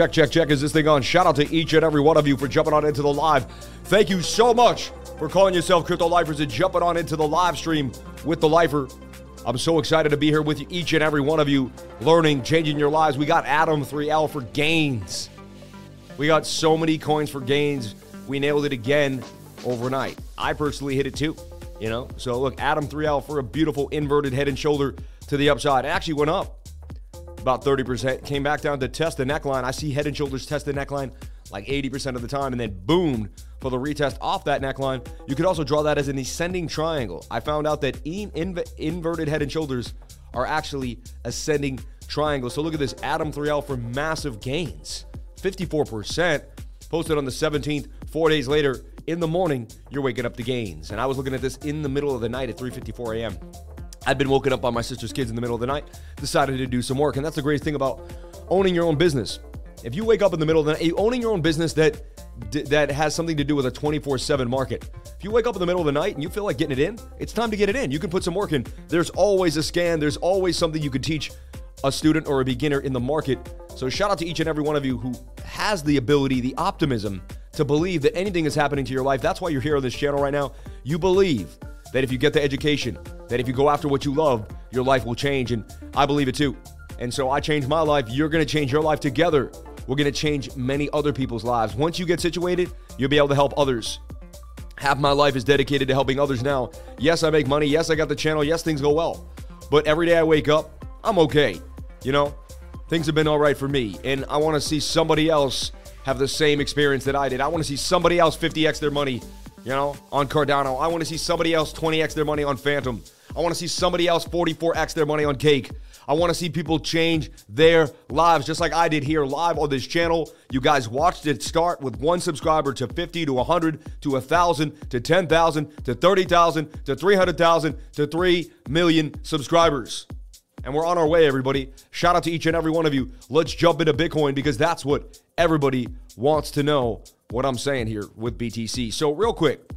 Check, check, check. Is this thing on? Shout out to each and every one of you for jumping on into the live. Thank you so much for calling yourself Crypto Lifers and jumping on into the live stream with the Lifer. I'm so excited to be here with you, each and every one of you, learning, changing your lives. We got Adam 3L for gains. We got so many coins for gains. We nailed it again overnight. I personally hit it too, you know? So look, Adam 3L for a beautiful inverted head and shoulder to the upside. It actually went up about 30%. Came back down to test the neckline. I see head and shoulders test the neckline like 80% of the time and then boomed for the retest off that neckline. You could also draw that as an ascending triangle. I found out that in, inv- inverted head and shoulders are actually ascending triangles. So look at this Adam 3L for massive gains. 54% posted on the 17th, 4 days later in the morning, you're waking up to gains. And I was looking at this in the middle of the night at 3:54 a.m. I'd been woken up by my sister's kids in the middle of the night, decided to do some work. And that's the greatest thing about owning your own business. If you wake up in the middle of the night, owning your own business that that has something to do with a 24/7 market. If you wake up in the middle of the night and you feel like getting it in, it's time to get it in. You can put some work in. There's always a scan, there's always something you could teach a student or a beginner in the market. So shout out to each and every one of you who has the ability, the optimism to believe that anything is happening to your life. That's why you're here on this channel right now. You believe that if you get the education, that if you go after what you love, your life will change. And I believe it too. And so I changed my life. You're going to change your life together. We're going to change many other people's lives. Once you get situated, you'll be able to help others. Half my life is dedicated to helping others now. Yes, I make money. Yes, I got the channel. Yes, things go well. But every day I wake up, I'm okay. You know, things have been all right for me. And I want to see somebody else have the same experience that I did. I want to see somebody else 50x their money you know, on Cardano. I want to see somebody else 20x their money on Fantom. I want to see somebody else 44x their money on Cake. I want to see people change their lives just like I did here live on this channel. You guys watched it start with one subscriber to 50 to 100 to 1,000 to 10,000 to 30,000 to 300,000 to 3 million subscribers. And we're on our way, everybody. Shout out to each and every one of you. Let's jump into Bitcoin because that's what everybody wants to know what I'm saying here with BTC. So, real quick,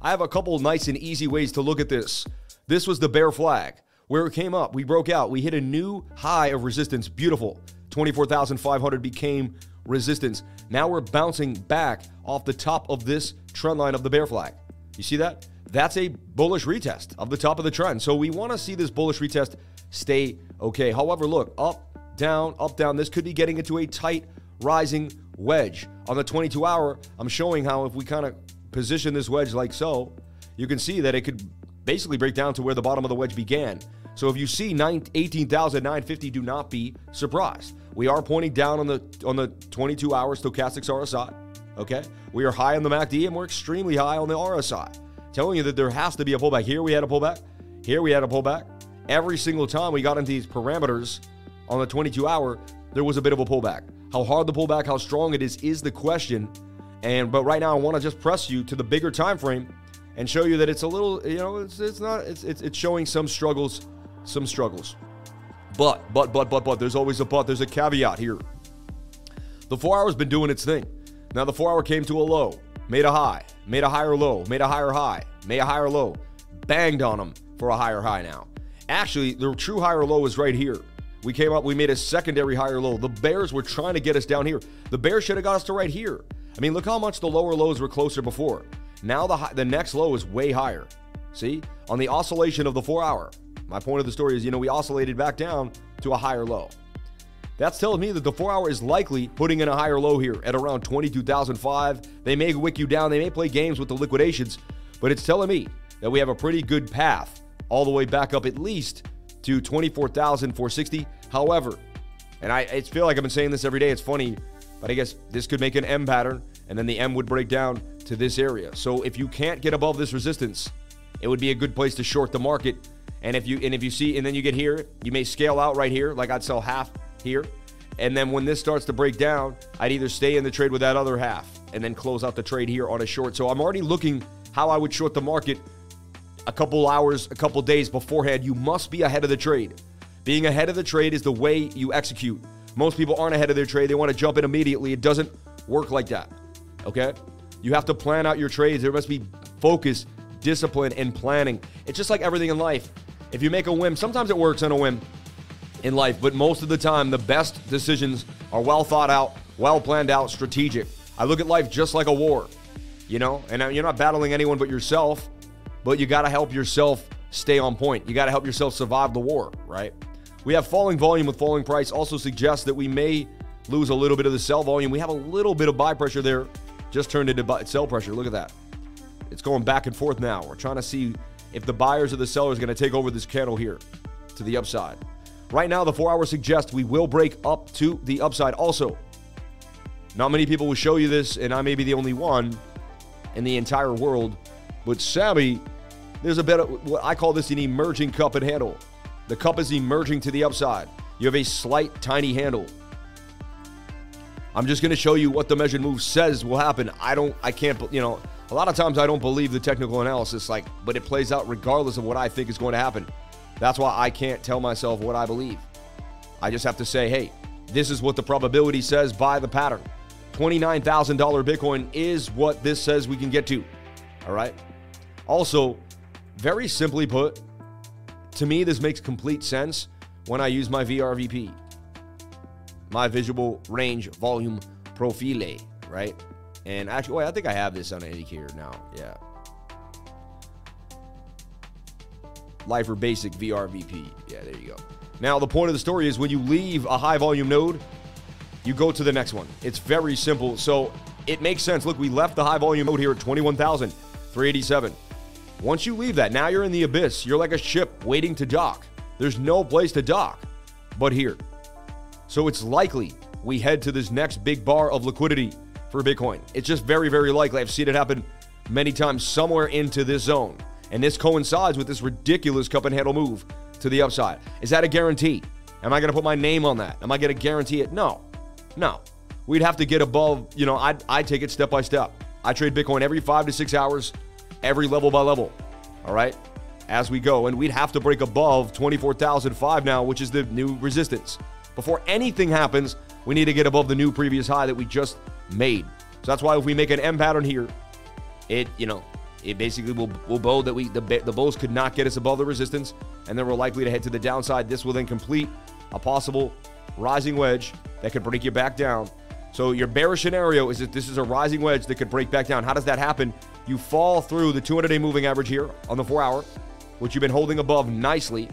I have a couple nice and easy ways to look at this. This was the bear flag where it came up. We broke out. We hit a new high of resistance. Beautiful. 24,500 became resistance. Now we're bouncing back off the top of this trend line of the bear flag. You see that? That's a bullish retest of the top of the trend. So we want to see this bullish retest stay okay. However, look, up, down, up, down. This could be getting into a tight rising wedge. On the 22 hour, I'm showing how if we kind of position this wedge like so, you can see that it could basically break down to where the bottom of the wedge began. So if you see 18,950, do not be surprised. We are pointing down on the on the 22 hour stochastics RSI. Okay, we are high on the MACD and we're extremely high on the RSI. Telling you that there has to be a pullback. Here we had a pullback. Here we had a pullback. Every single time we got into these parameters on the 22 hour, there was a bit of a pullback. How hard the pullback, how strong it is, is the question. And but right now, I want to just press you to the bigger time frame and show you that it's a little, you know, it's it's not, it's it's, it's showing some struggles, some struggles. But but but but but there's always a but. There's a caveat here. The four hour's been doing its thing. Now the four hour came to a low, made a high, made a higher low, made a higher high, made a higher low, banged on them for a higher high now. Actually, the true higher low is right here. We came up, we made a secondary higher low. The Bears were trying to get us down here. The Bears should have got us to right here. I mean, look how much the lower lows were closer before. Now the the next low is way higher. See? On the oscillation of the 4 hour. My point of the story is, you know, we oscillated back down to a higher low. That's telling me that the 4 hour is likely putting in a higher low here at around 22,005. They may wick you down, they may play games with the liquidations, but it's telling me that we have a pretty good path all the way back up at least to 24,460. However, and I, I feel like I've been saying this every day, it's funny, but I guess this could make an M pattern, and then the M would break down to this area. So if you can't get above this resistance, it would be a good place to short the market. And if you and if you see and then you get here, you may scale out right here, like I'd sell half here. And then when this starts to break down, I'd either stay in the trade with that other half and then close out the trade here on a short. So I'm already looking how I would short the market a couple hours, a couple days beforehand. You must be ahead of the trade. Being ahead of the trade is the way you execute. Most people aren't ahead of their trade. They want to jump in immediately. It doesn't work like that. Okay? You have to plan out your trades. There must be focus, discipline, and planning. It's just like everything in life. If you make a whim, sometimes it works on a whim in life, but most of the time, the best decisions are well thought out, well planned out, strategic. I look at life just like a war, you know, and uh, you're not battling anyone but yourself, but you got to help yourself stay on point. You got to help yourself survive the war, right? We have falling volume with falling price, also suggests that we may lose a little bit of the sell volume. We have a little bit of buy pressure there, just turned into buy, sell pressure. Look at that. It's going back and forth now. We're trying to see if the buyers or the sellers are going to take over this candle here to the upside. Right now, the four hour suggests we will break up to the upside. Also, not many people will show you this, and I may be the only one in the entire world. But Sammy, there's a better, what I call this an emerging cup and handle. The cup is emerging to the upside. You have a slight, tiny handle. I'm just going to show you what the measured move says will happen. I don't, I can't, you know, a lot of times I don't believe the technical analysis, like, but it plays out regardless of what I think is going to happen. That's why I can't tell myself what I believe. I just have to say, hey, this is what the probability says by the pattern. $29,000 Bitcoin is what this says we can get to. All right. Also, very simply put, to me, this makes complete sense when I use my VRVP, my visual range volume profile, right? And actually, wait, I think I have this on an indicator now. Yeah. Lifer Basic VRVP. Yeah, there you go. Now, the point of the story is when you leave a high volume node, you go to the next one. It's very simple. So it makes sense. Look, we left the high volume node here at 21,387. Once you leave that, now you're in the abyss. You're like a ship waiting to dock. There's no place to dock but here. So it's likely we head to this next big bar of liquidity for Bitcoin. It's just very, very likely. I've seen it happen many times somewhere into this zone. And this coincides with this ridiculous cup and handle move to the upside. Is that a guarantee? Am I going to put my name on that? Am I going to guarantee it? No. No. We'd have to get above, you know, I I take it step by step. I trade Bitcoin every 5 to 6 hours, every level by level. All right? As we go, and we'd have to break above 24,005 now, which is the new resistance. Before anything happens, we need to get above the new previous high that we just made. So that's why if we make an M pattern here, it, you know, it basically will, will bow that we the, the bulls could not get us above the resistance, and then we're likely to head to the downside. This will then complete a possible rising wedge that could break you back down. So your bearish scenario is that this is a rising wedge that could break back down. How does that happen? You fall through the 200-day moving average here on the four-hour, which you've been holding above nicely.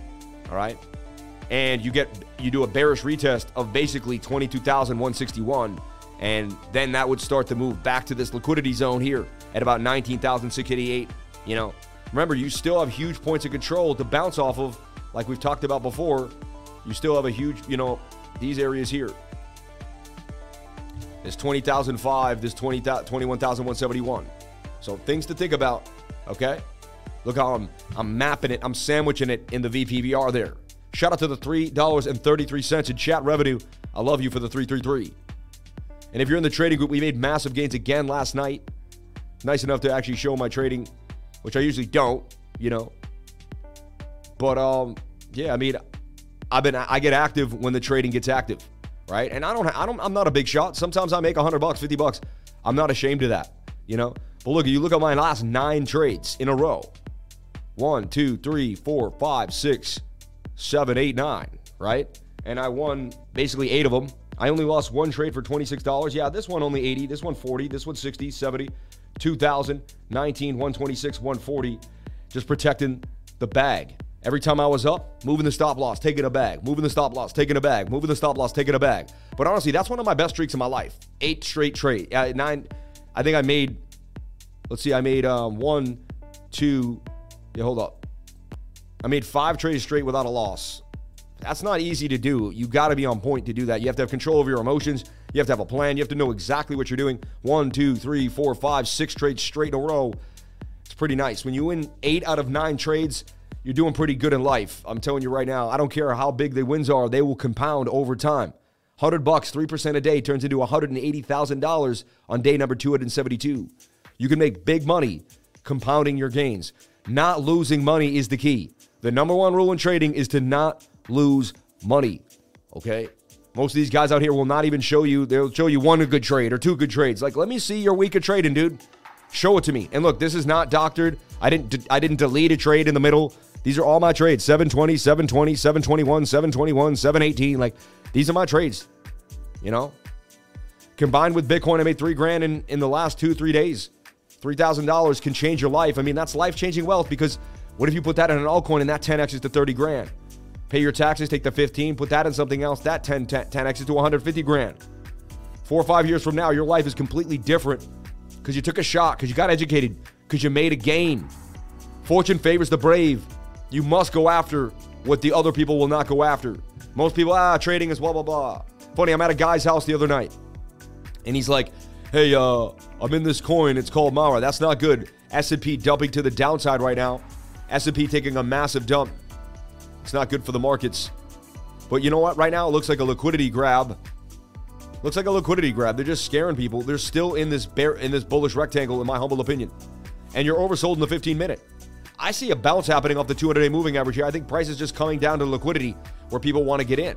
All right, and you get you do a bearish retest of basically 22,161, and then that would start to move back to this liquidity zone here at about 19,688. You know, remember you still have huge points of control to bounce off of, like we've talked about before. You still have a huge, you know, these areas here. This 20,005, this 20, 21,171. So things to think about, okay? Look how I'm I'm mapping it, I'm sandwiching it in the VPVR there. Shout out to the $3.33 in chat revenue. I love you for the 333. And if you're in the trading group, we made massive gains again last night. Nice enough to actually show my trading, which I usually don't, you know. But um yeah, I mean I've been I get active when the trading gets active, right? And I don't I don't I'm not a big shot. Sometimes I make 100 bucks, 50 bucks. I'm not ashamed of that, you know. But look, you look at my last nine trades in a row. One, two, three, four, five, six, seven, eight, nine, right? And I won basically eight of them. I only lost one trade for $26. Yeah, this one only 80, this one 40, this one 60, 70, 2000, 19, 126, 140. Just protecting the bag. Every time I was up, moving the stop loss, taking a bag, moving the stop loss, taking a bag, moving the stop loss, taking a bag. But honestly, that's one of my best streaks in my life. Eight straight trade. Uh, nine. I think I made. Let's see. I made um, one, two. Yeah, hold up. I made five trades straight without a loss. That's not easy to do. You got to be on point to do that. You have to have control over your emotions. You have to have a plan. You have to know exactly what you're doing. One, two, three, four, five, six trades straight in a row. It's pretty nice. When you win eight out of nine trades, you're doing pretty good in life. I'm telling you right now, I don't care how big the wins are, they will compound over time. 100 bucks, 3% a day turns into $180,000 on day number 272. You can make big money compounding your gains. Not losing money is the key. The number one rule in trading is to not lose money. Okay? Most of these guys out here will not even show you, they'll show you one good trade or two good trades. Like, let me see your week of trading, dude. Show it to me. And look, this is not doctored. I didn't I didn't delete a trade in the middle. These are all my trades 720, 720, 721, 721, 718. Like, these are my trades, you know? Combined with Bitcoin, I made three grand in, in the last two, three days. $3,000 can change your life. I mean, that's life changing wealth because what if you put that in an altcoin and that 10x is to 30 grand? Pay your taxes, take the 15, put that in something else, that 10, 10, 10x is to 150 grand. Four or five years from now, your life is completely different because you took a shot, because you got educated, because you made a gain. Fortune favors the brave. You must go after what the other people will not go after. Most people, ah, trading is blah, blah, blah. Funny, I'm at a guy's house the other night, and he's like, hey, uh, I'm in this coin. It's called Mara. That's not good. S&P dumping to the downside right now. S&P taking a massive dump. It's not good for the markets. But you know what? Right now, it looks like a liquidity grab. Looks like a liquidity grab. They're just scaring people. They're still in this bear in this bullish rectangle, in my humble opinion. And you're oversold in the 15 minute. I see a bounce happening off the 200 day moving average here. I think price is just coming down to liquidity where people want to get in.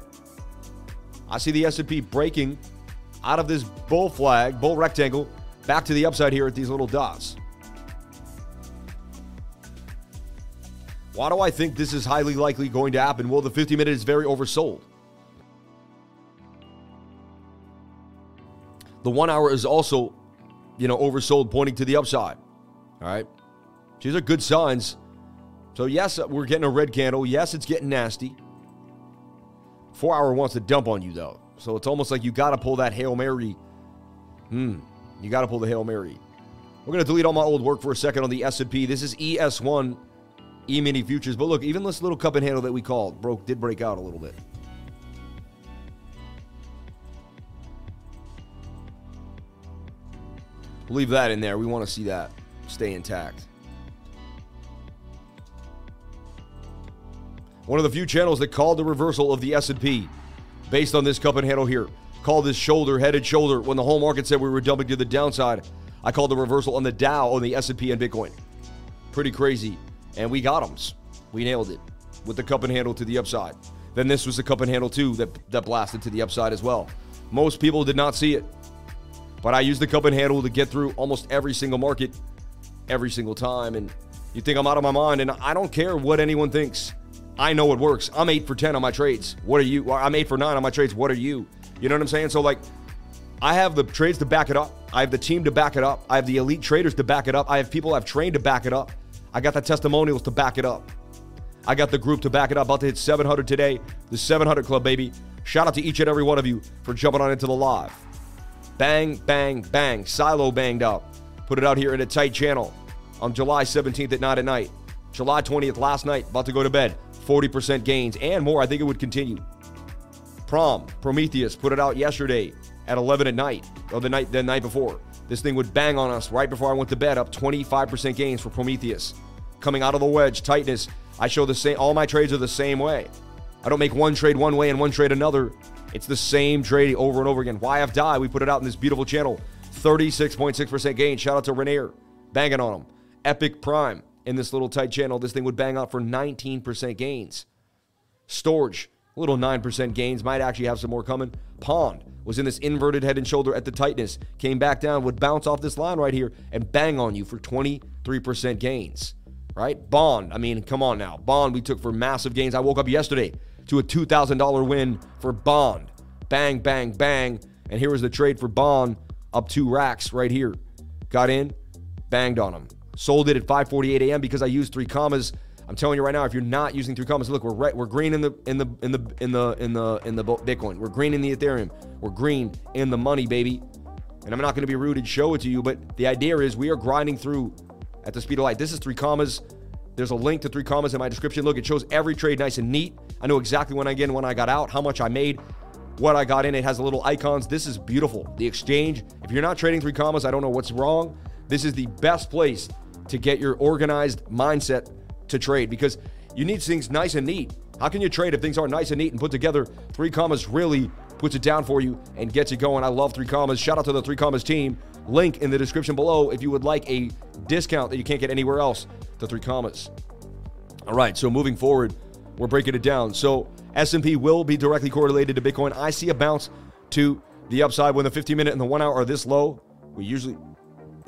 I see the S&P breaking out of this bull flag, bull rectangle, back to the upside here at these little dots. Why do I think this is highly likely going to happen? Well, the 50 minute is very oversold. The one hour is also, you know, oversold, pointing to the upside. All right. These are good signs. So, yes, we're getting a red candle. Yes, it's getting nasty. Four hour wants to dump on you, though. So it's almost like you got to pull that Hail Mary. Hmm. You got to pull the Hail Mary. We're going to delete all my old work for a second on the S&P. This is ES1 E-mini futures. But look, even this little cup and handle that we called broke did break out a little bit. Leave that in there. We want to see that stay intact. One of the few channels that called the reversal of the S&P based on this cup and handle here. Called this shoulder, headed shoulder when the whole market said we were dumping to the downside. I called the reversal on the Dow, on the S&P and Bitcoin. Pretty crazy. And we got them. We nailed it with the cup and handle to the upside. Then this was the cup and handle too that, that blasted to the upside as well. Most people did not see it. But I used the cup and handle to get through almost every single market every single time. And you think I'm out of my mind, and I don't care what anyone thinks. I know it works. I'm eight for 10 on my trades. What are you? I'm eight for nine on my trades. What are you? You know what I'm saying? So, like, I have the trades to back it up. I have the team to back it up. I have the elite traders to back it up. I have people I've trained to back it up. I got the testimonials to back it up. I got the group to back it up. About to hit 700 today. The 700 Club, baby. Shout out to each and every one of you for jumping on into the live. Bang, bang, bang. Silo banged up. Put it out here in a tight channel on July 17th at 9 at night. July 20th last night. About to go to bed. 40% gains and more. I think it would continue. Prom, Prometheus put it out yesterday at 11 at night, or the night the night before. This thing would bang on us right before I went to bed, up 25% gains for Prometheus. Coming out of the wedge, tightness. I show the same. All my trades are the same way. I don't make one trade one way and one trade another. It's the same trade over and over again. YF Die, we put it out in this beautiful channel. 36.6% gain. Shout out to Renier, banging on them. EPIK Prime, in this little tight channel, this thing would bang out for 19% gains. Storj, little 9% gains, might actually have some more coming. Pond was in this inverted head and shoulder at the tightness, came back down, would bounce off this line right here and bang on you for 23% gains. Right? Bond, I mean, come on now. Bond, we took for massive gains. I woke up yesterday to a $2,000 win for Bond. Bang, bang, bang. And here was the trade for Bond up two racks right here. Got in, banged on him. Sold it at 5:48 a.m. because I used 3Commas. I'm telling you right now, if you're not using 3Commas, look, we're we're green in the in the in the in the in the in the Bitcoin. We're green in the Ethereum. We're green in the money, baby. And I'm not going to be rude and show it to you, but the idea is we are grinding through at the speed of light. This is 3Commas. There's a link to 3Commas in my description. Look, it shows every trade nice and neat. I know exactly when I get in, when I got out, how much I made, what I got in. It has little icons. This is beautiful. The exchange. If you're not trading 3Commas, I don't know what's wrong. This is the best place to get your organized mindset to trade because you need things nice and neat. How can you trade if things aren't nice and neat and put together? 3Commas really puts it down for you and gets you going. I love 3Commas. Shout out to the 3Commas team. Link in the description below if you would like a discount that you can't get anywhere else. The 3Commas. All right, so moving forward, we're breaking it down. So S&P will be directly correlated to Bitcoin. I see a bounce to the upside when the 15 minute and the one hour are this low. We usually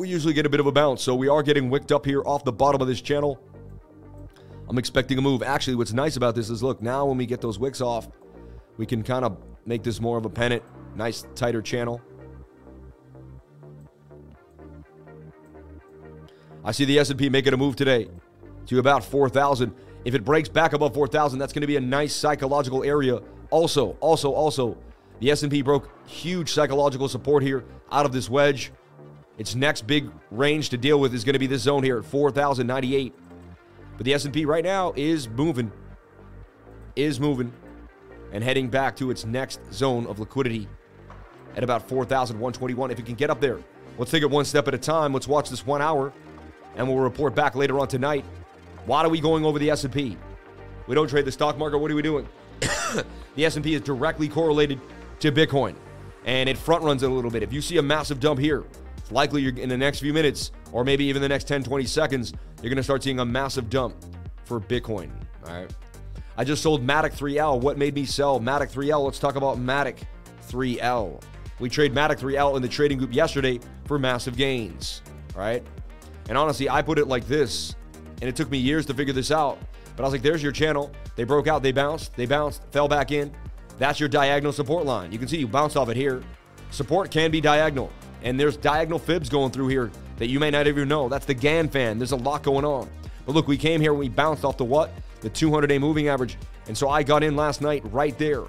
we usually get a bit of a bounce, so we are getting wicked up here off the bottom of this channel. I'm expecting a move. Actually, what's nice about this is, look, now when we get those wicks off, we can kind of make this more of a pennant. Nice, tighter channel. I see the S&P making a move today to about 4,000. If it breaks back above 4,000, that's going to be a nice psychological area. Also, also, also, the S&P broke huge psychological support here out of this wedge. Its next big range to deal with is going to be this zone here at 4,098. But the S&P right now is moving, is moving, and heading back to its next zone of liquidity at about 4,121. If it can get up there, let's take it one step at a time. Let's watch this one hour, and we'll report back later on tonight. Why are we going over the S&P? We don't trade the stock market. What are we doing? the S&P is directly correlated to Bitcoin, and it front runs it a little bit. If you see a massive dump here, likely you're in the next few minutes, or maybe even the next 10, 20 seconds, you're going to start seeing a massive dump for Bitcoin. All right. I just sold Matic 3L. What made me sell Matic 3L? Let's talk about Matic 3L. We trade Matic 3L in the trading group yesterday for massive gains. All right. And honestly, I put it like this, and it took me years to figure this out. But I was like, there's your channel. They broke out, they bounced, they bounced, fell back in. That's your diagonal support line. You can see you bounced off it here. Support can be diagonal. And there's diagonal fibs going through here that you may not even know. That's the Gann fan. There's a lot going on. But look, we came here, we bounced off the what? The 200 day moving average. And so I got in last night right there.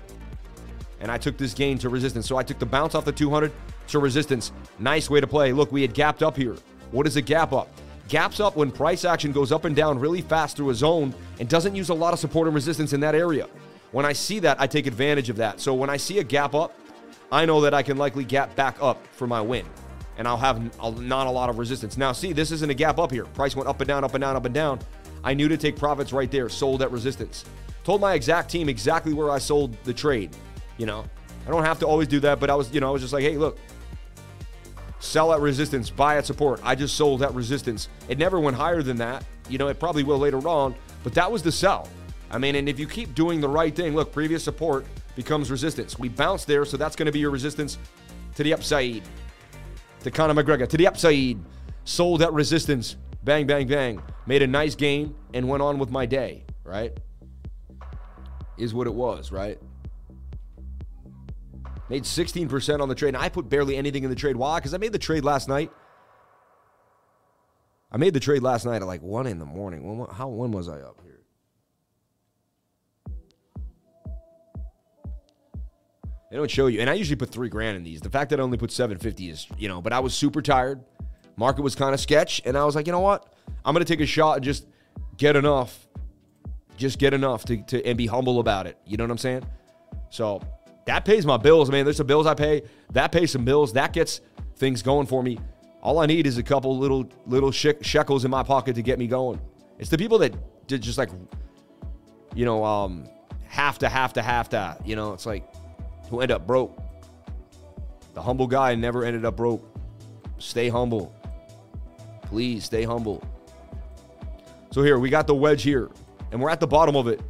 And I took this gain to resistance. So I took the bounce off the 200 to resistance. Nice way to play. Look, we had gapped up here. What is a gap up? Gaps up when price action goes up and down really fast through a zone and doesn't use a lot of support and resistance in that area. When I see that, I take advantage of that. So when I see a gap up, I know that I can likely gap back up for my win. And I'll have not a lot of resistance. Now, see, this isn't a gap up here. Price went up and down, up and down, up and down. I knew to take profits right there, sold at resistance. Told my exact team exactly where I sold the trade. You know, I don't have to always do that, but I was, you know, I was just like, hey, look, sell at resistance, buy at support. I just sold at resistance. It never went higher than that. You know, it probably will later on, but that was the sell. I mean, and if you keep doing the right thing, look, previous support becomes resistance. We bounced there, so that's going to be your resistance to the upside. To Conor McGregor, to the upside. Sold at resistance. Bang, bang, bang. Made a nice gain and went on with my day, right? Is what it was, right? Made 16% on the trade. And I put barely anything in the trade. Why? Because I made the trade last night. I made the trade last night at like 1 in the morning. When, how, when was I up They don't show you. And I usually put three grand in these. The fact that I only put 750 is, you know, but I was super tired. Market was kind of sketch. And I was like, you know what? I'm going to take a shot and just get enough. Just get enough to, to and be humble about it. You know what I'm saying? So that pays my bills, man. There's some bills I pay. That pays some bills. That gets things going for me. All I need is a couple little little shekels in my pocket to get me going. It's the people that did just like, you know, um, have to, have to, have to. You know, it's like who end up broke. The humble guy never ended up broke. Stay humble. Please stay humble. So here we got the wedge here, and we're at the bottom of it.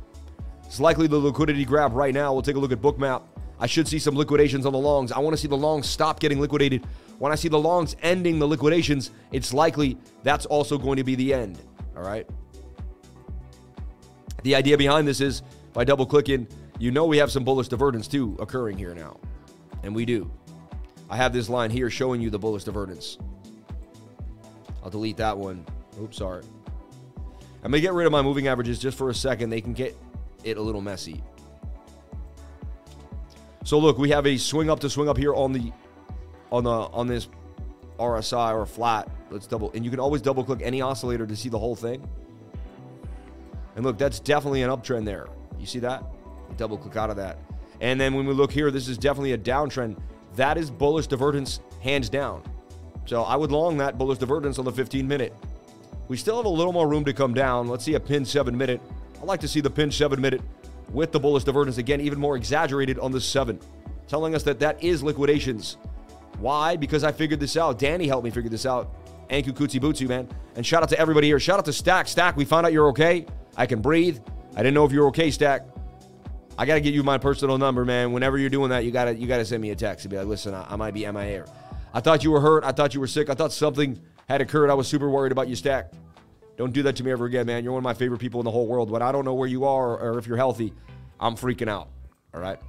It's likely the liquidity grab right now. We'll take a look at Bookmap. I should see some liquidations on the longs. I want to see the longs stop getting liquidated. When I see the longs ending the liquidations, it's likely that's also going to be the end. All right. The idea behind this is by double clicking, you know we have some bullish divergence too occurring here now. And we do. I have this line here showing you the bullish divergence. I'll delete that one. Oops, sorry. I'm going to get rid of my moving averages just for a second. They can get it a little messy. So look, we have a swing up to swing up here on the on the on this RSI or flat. Let's double and you can always double click any oscillator to see the whole thing. And look, that's definitely an uptrend there. You see that? Double click out of that. And then when we look here, this is definitely a downtrend. That is bullish divergence hands down. So I would long that bullish divergence on the 15 minute. We still have a little more room to come down. Let's see a pin 7 minute. I'd like to see the pin 7 minute with the bullish divergence again, even more exaggerated on the seven, telling us that that is liquidations. Why? Because I figured this out. Danny helped me figure this out. Anku Kutsi Butsu, man. And shout out to everybody here. Shout out to Stack. Stack, we found out you're okay. I can breathe. I didn't know if you were okay, Stack. I gotta get you my personal number, man. Whenever you're doing that, you gotta you gotta send me a text and be like, listen, I, I might be MIA. I thought you were hurt. I thought you were sick. I thought something had occurred. I was super worried about you, Stack. Don't do that to me ever again, man. You're one of my favorite people in the whole world. But I don't know where you are or if you're healthy. I'm freaking out. All right?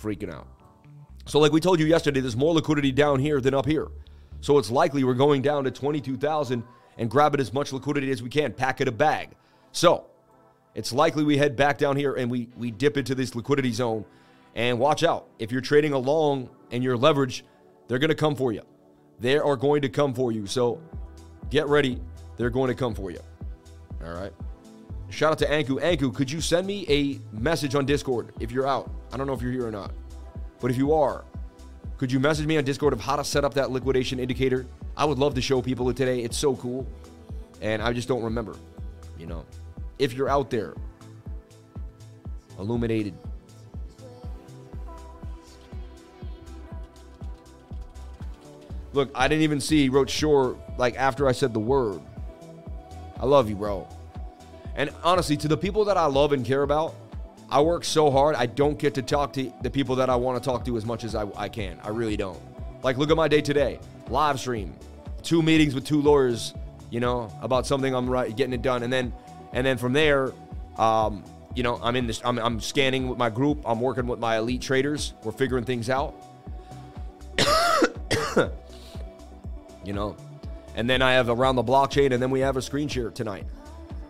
Freaking out. So, like we told you yesterday, there's more liquidity down here than up here. So it's likely we're going down to 22,000 and grabbing as much liquidity as we can, pack it a bag. So it's likely we head back down here and we, we dip into this liquidity zone. And watch out. If you're trading along and you're leveraged, they're going to come for you. They are going to come for you. So get ready. They're going to come for you. All right. Shout out to Anku. Anku, could you send me a message on Discord if you're out? I don't know if you're here or not. But if you are, could you message me on Discord of how to set up that liquidation indicator? I would love to show people it today. It's so cool. And I just don't remember, you know. If you're out there, illuminated. Look, I didn't even see he wrote sure like after I said the word. I love you, bro. And honestly, to the people that I love and care about, I work so hard, I don't get to talk to the people that I want to talk to as much as I, I can. I really don't. Like, look at my day today live stream, two meetings with two lawyers, you know, about something I'm right, getting it done. And then, and then from there, um, you know, I'm in this, I'm, I'm scanning with my group, I'm working with my elite traders, we're figuring things out. you know, and then I have around the blockchain, and then we have a screen share tonight.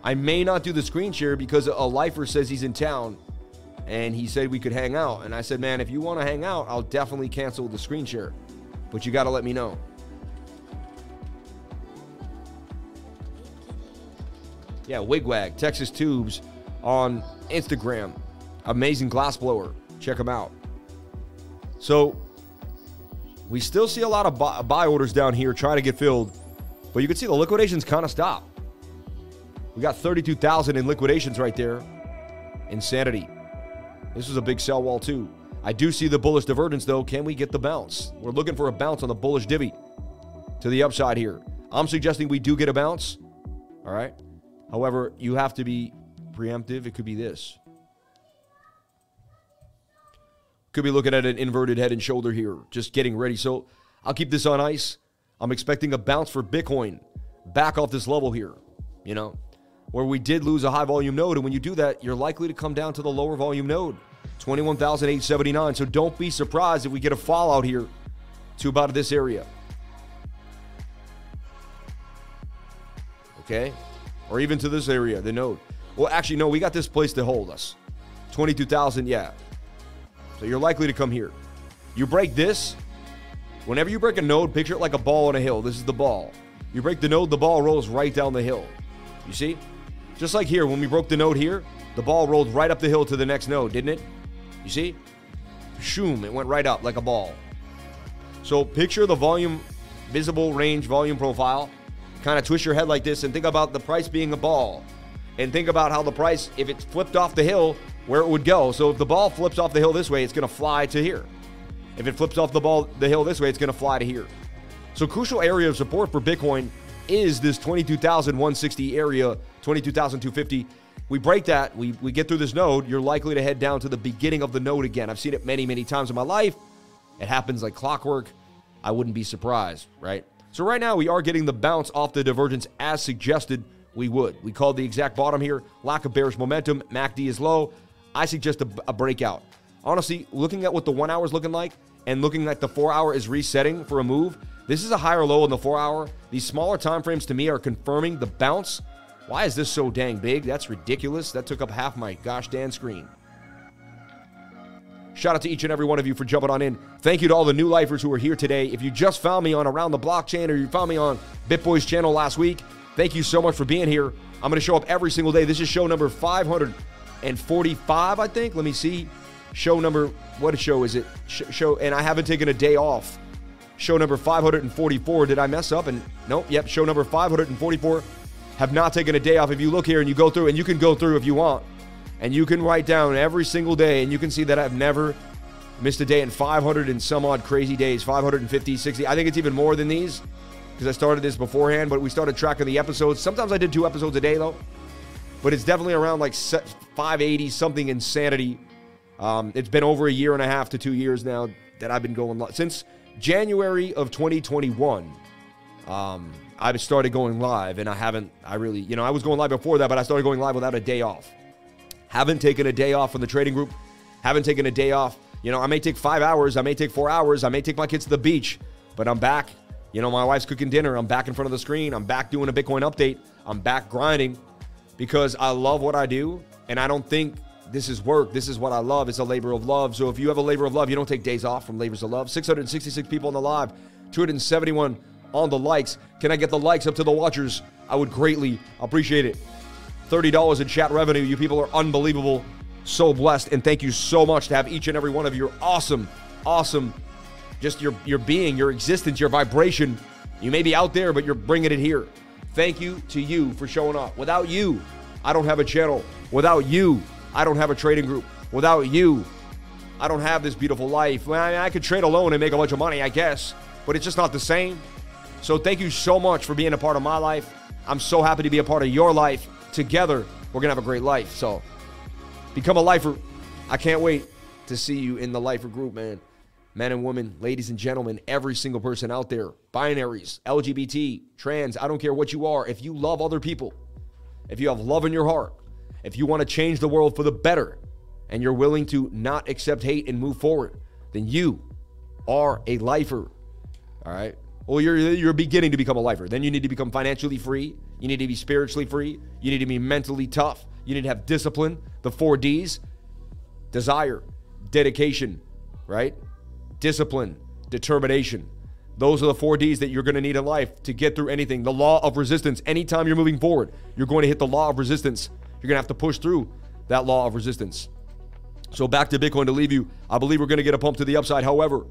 I may not do the screen share because a lifer says he's in town and he said we could hang out. And I said, man, if you want to hang out, I'll definitely cancel the screen share. But you got to let me know. Yeah, Wigwag, Texas Tubes on Instagram. Amazing glass blower. Check them out. So we still see a lot of buy, buy orders down here trying to get filled, but you can see the liquidations kind of stop. We got 32,000 in liquidations right there. Insanity. This is a big sell wall, too. I do see the bullish divergence, though. Can we get the bounce? We're looking for a bounce on the bullish divvy to the upside here. I'm suggesting we do get a bounce. All right. However, you have to be preemptive. It could be this. Could be looking at an inverted head and shoulder here, just getting ready. So I'll keep this on ice. I'm expecting a bounce for Bitcoin back off this level here, you know, where we did lose a high volume node. And when you do that, you're likely to come down to the lower volume node. 21,879. So don't be surprised if we get a fallout here to about this area. Okay? Or even to this area, the node. Well, actually, no, we got this place to hold us. 22,000, yeah. So you're likely to come here. You break this. Whenever you break a node, picture it like a ball on a hill. This is the ball. You break the node, the ball rolls right down the hill. You see? Just like here, when we broke the node here, the ball rolled right up the hill to the next node, didn't it? You see? Shoom, it went right up like a ball. So picture the volume, visible range volume profile. Kind of twist your head like this and think about the price being a ball. And think about how the price, if it's flipped off the hill, where it would go. So if the ball flips off the hill this way, it's going to fly to here. If it flips off the ball the hill this way, it's going to fly to here. So crucial area of support for Bitcoin is this 22,160 area, 22,250 we break that, we, we get through this node, you're likely to head down to the beginning of the node again. I've seen it many, many times in my life. It happens like clockwork. I wouldn't be surprised, right? So right now we are getting the bounce off the divergence as suggested we would. We called the exact bottom here, lack of bearish momentum. MACD is low. I suggest a, a breakout. Honestly, looking at what the one hour is looking like and looking at the four hour is resetting for a move, this is a higher low in the four hour. These smaller time frames to me are confirming the bounce why is this so dang big? That's ridiculous. That took up half my gosh damn screen. Shout out to each and every one of you for jumping on in. Thank you to all the new lifers who are here today. If you just found me on Around the Blockchain or you found me on BitBoy's channel last week, thank you so much for being here. I'm going to show up every single day. This is show number 545, I think. Let me see. Show number, what show is it? Show, and I haven't taken a day off. Show number 544. Did I mess up? And nope, yep, show number 544 have not taken a day off. If you look here and you go through, and you can go through if you want, and you can write down every single day, and you can see that I've never missed a day in 500 and some odd crazy days 550, 60. I think it's even more than these because I started this beforehand, but we started tracking the episodes. Sometimes I did two episodes a day though, but it's definitely around like 580 something insanity. Um, it's been over a year and a half to two years now that I've been going live since January of 2021. Um, I started going live, and I haven't, I really, you know, I was going live before that, but I started going live without a day off. Haven't taken a day off from the trading group. Haven't taken a day off. You know, I may take five hours, I may take four hours, I may take my kids to the beach, but I'm back You know, my wife's cooking dinner. I'm back in front of the screen. I'm back doing a Bitcoin update. I'm back grinding because I love what I do. And I don't think this is work. This is what I love. It's a labor of love. So if you have a labor of love, you don't take days off from labors of love. 666 people on the live, 271 on the likes. Can I get the likes up to the watchers? I would greatly appreciate it. $30 in chat revenue. You people are unbelievable. So blessed. And thank you so much to have each and every one of your awesome, awesome, just your, your being, your existence, your vibration. You may be out there, but you're bringing it here. Thank you to you for showing up. Without you, I don't have a channel. Without you, I don't have a trading group. Without you, I don't have this beautiful life. I, mean, I could trade alone and make a bunch of money, I guess, but it's just not the same. So thank you so much for being a part of my life. I'm so happy to be a part of your life. Together, we're going to have a great life. So become a lifer. I can't wait to see you in the lifer group, man. Men and women, ladies and gentlemen, every single person out there, binaries, LGBT, trans, I don't care what you are. If you love other people, if you have love in your heart, if you want to change the world for the better and you're willing to not accept hate and move forward, then you are a lifer. All right. Well, you're you're beginning to become a lifer. Then you need to become financially free. You need to be spiritually free. You need to be mentally tough. You need to have discipline. The four D's: desire, dedication, right? Discipline, determination. Those are the four D's that you're going to need in life to get through anything. The law of resistance. Anytime you're moving forward, you're going to hit the law of resistance. You're going to have to push through that law of resistance. So back to Bitcoin to leave you. I believe we're going to get a pump to the upside. However,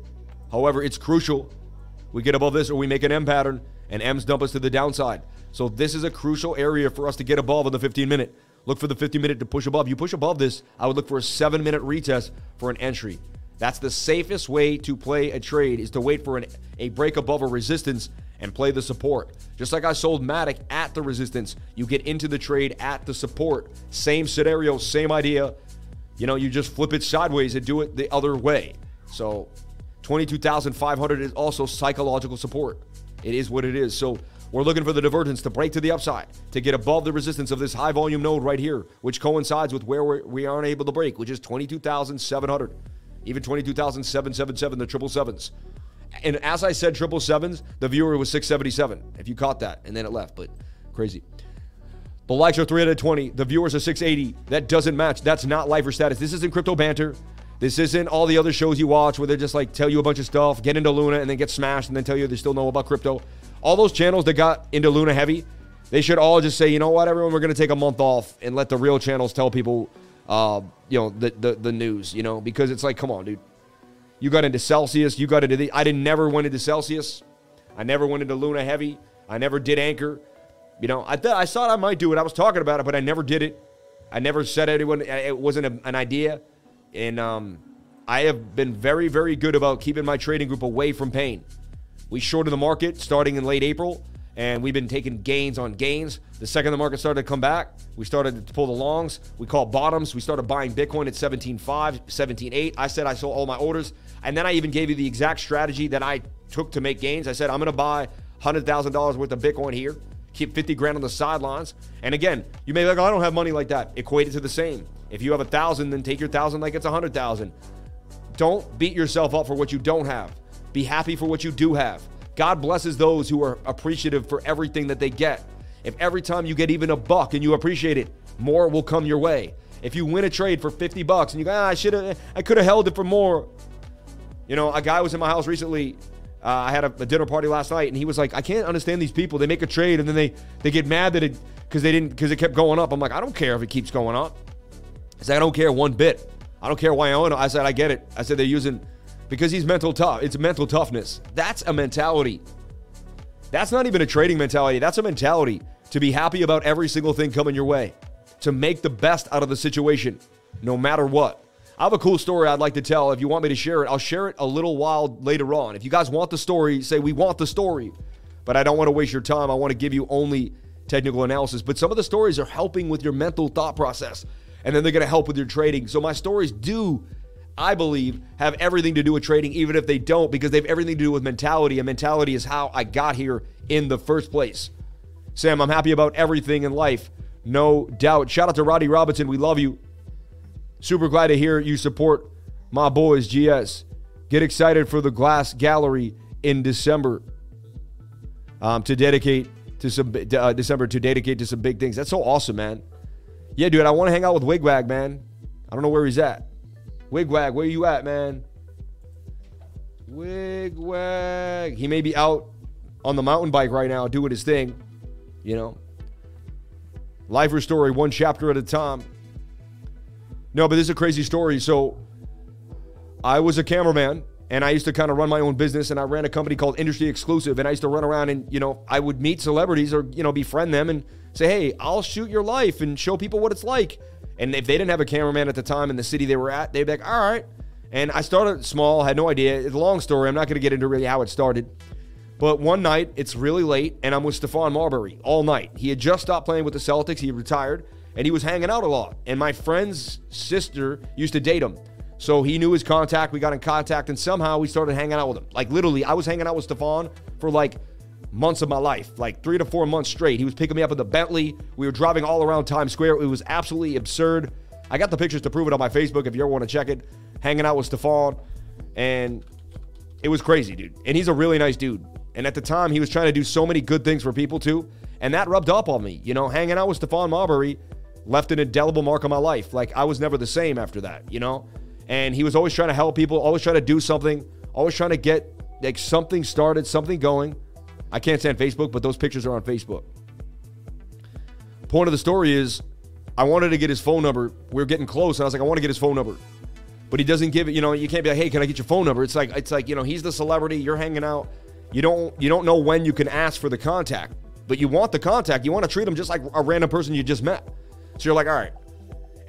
however, it's crucial we get above this or we make an M pattern and M's dump us to the downside. So this is a crucial area for us to get above in the 15 minute. Look for the 15 minute to push above. You push above this, I would look for a seven minute retest for an entry. That's the safest way to play a trade is to wait for an, a break above a resistance and play the support. Just like I sold Matic at the resistance, you get into the trade at the support. Same scenario, same idea. You know, you just flip it sideways and do it the other way. So 22,500 is also psychological support. It is what it is. So we're looking for the divergence to break to the upside, to get above the resistance of this high volume node right here, which coincides with where we're, we aren't able to break, which is 22,700, even 22,777, the triple sevens. And as I said, triple sevens, the viewer was 677, if you caught that, and then it left, but crazy. The likes are 320, the viewers are 680. That doesn't match. That's not lifer status. This isn't crypto banter. This isn't all the other shows you watch where they just like tell you a bunch of stuff, get into Luna, and then get smashed, and then tell you they still know about crypto. All those channels that got into Luna heavy, they should all just say, you know what, everyone, we're going to take a month off and let the real channels tell people, uh, you know, the, the the news, you know, because it's like, come on, dude. You got into Celsius, you got into the. I didn't never went into Celsius. I never went into Luna heavy. I never did Anchor. You know, I thought I thought I might do it. I was talking about it, but I never did it. I never said anyone. It wasn't a, an idea. And um, I have been very, very good about keeping my trading group away from pain. We shorted the market starting in late April, and we've been taking gains on gains. The second the market started to come back, we started to pull the longs. We called bottoms. We started buying Bitcoin at 17.5, 17.8. I said I sold all my orders. And then I even gave you the exact strategy that I took to make gains. I said, I'm going to buy $100,000 worth of Bitcoin here, keep 50 grand on the sidelines. And again, you may be like, oh, I don't have money like that. Equate it to the same. If you have a thousand, then take your thousand like it's a hundred thousand. Don't beat yourself up for what you don't have. Be happy for what you do have. God blesses those who are appreciative for everything that they get. If every time you get even a buck and you appreciate it, more will come your way. If you win a trade for 50 bucks and you go, ah, I should have, I could have held it for more. You know, a guy was in my house recently. Uh, I had a, a, dinner party last night, and he was like, "I can't understand these people. They make a trade and then they they get mad that it because they didn't because it kept going up." I'm like, I don't care if it keeps going up. I said, I don't care one bit. I don't care why I own. I said, I get it. I said, they're using, because he's mental tough. It's mental toughness. That's a mentality. That's not even a trading mentality. That's a mentality to be happy about every single thing coming your way, to make the best out of the situation, no matter what. I have a cool story I'd like to tell. If you want me to share it, I'll share it a little while later on. If you guys want the story, say we want the story, but I don't want to waste your time. I want to give you only technical analysis. But some of the stories are helping with your mental thought process and then they're going to help with your trading. So my stories do, I believe, have everything to do with trading, even if they don't, because they have everything to do with mentality. And mentality is how I got here in the first place. Sam, I'm happy about everything in life, no doubt. Shout out to Roddy Robinson. We love you. Super glad to hear you support my boys, GS. Get excited for the Glass Gallery in December. um, to dedicate to some uh, December to dedicate to some big things. That's so awesome, man. Yeah, dude, I want to hang out with Wigwag, man. I don't know where he's at. Wigwag, where you at, man? Wigwag. He may be out on the mountain bike right now doing his thing, you know. Lifer story, one chapter at a time. No, but this is a crazy story. So I was a cameraman and I used to kind of run my own business and I ran a company called Industry Exclusive and I used to run around and, you know, I would meet celebrities or, you know, befriend them and say, hey, I'll shoot your life and show people what it's like. And if they didn't have a cameraman at the time in the city they were at, they'd be like, all right. And I started small, had no idea. It's a long story. I'm not going to get into really how it started. But one night, it's really late, and I'm with Stephon Marbury all night. He had just stopped playing with the Celtics. He retired, and he was hanging out a lot. And my friend's sister used to date him. So he knew his contact. We got in contact, and somehow we started hanging out with him. Like literally, I was hanging out with Stephon for like months of my life, like three to four months straight. He was picking me up in the Bentley. We were driving all around Times Square. It was absolutely absurd. I got the pictures to prove it on my Facebook if you ever want to check it. Hanging out with Stephon, and it was crazy, dude. And he's a really nice dude. And at the time, he was trying to do so many good things for people too. And that rubbed up on me. You know, hanging out with Stephon Marbury left an indelible mark on my life. Like I was never the same after that, you know? And he was always trying to help people, always trying to do something, always trying to get like something started, something going. I can't stand Facebook, but those pictures are on Facebook. Point of the story is I wanted to get his phone number. We are getting close, and I was like, I want to get his phone number. But he doesn't give it, you know, you can't be like, hey, can I get your phone number? It's like it's like, you know, he's the celebrity, you're hanging out you don't you don't know when you can ask for the contact, but you want the contact. You want to treat him just like a random person you just met. So you're like, all right.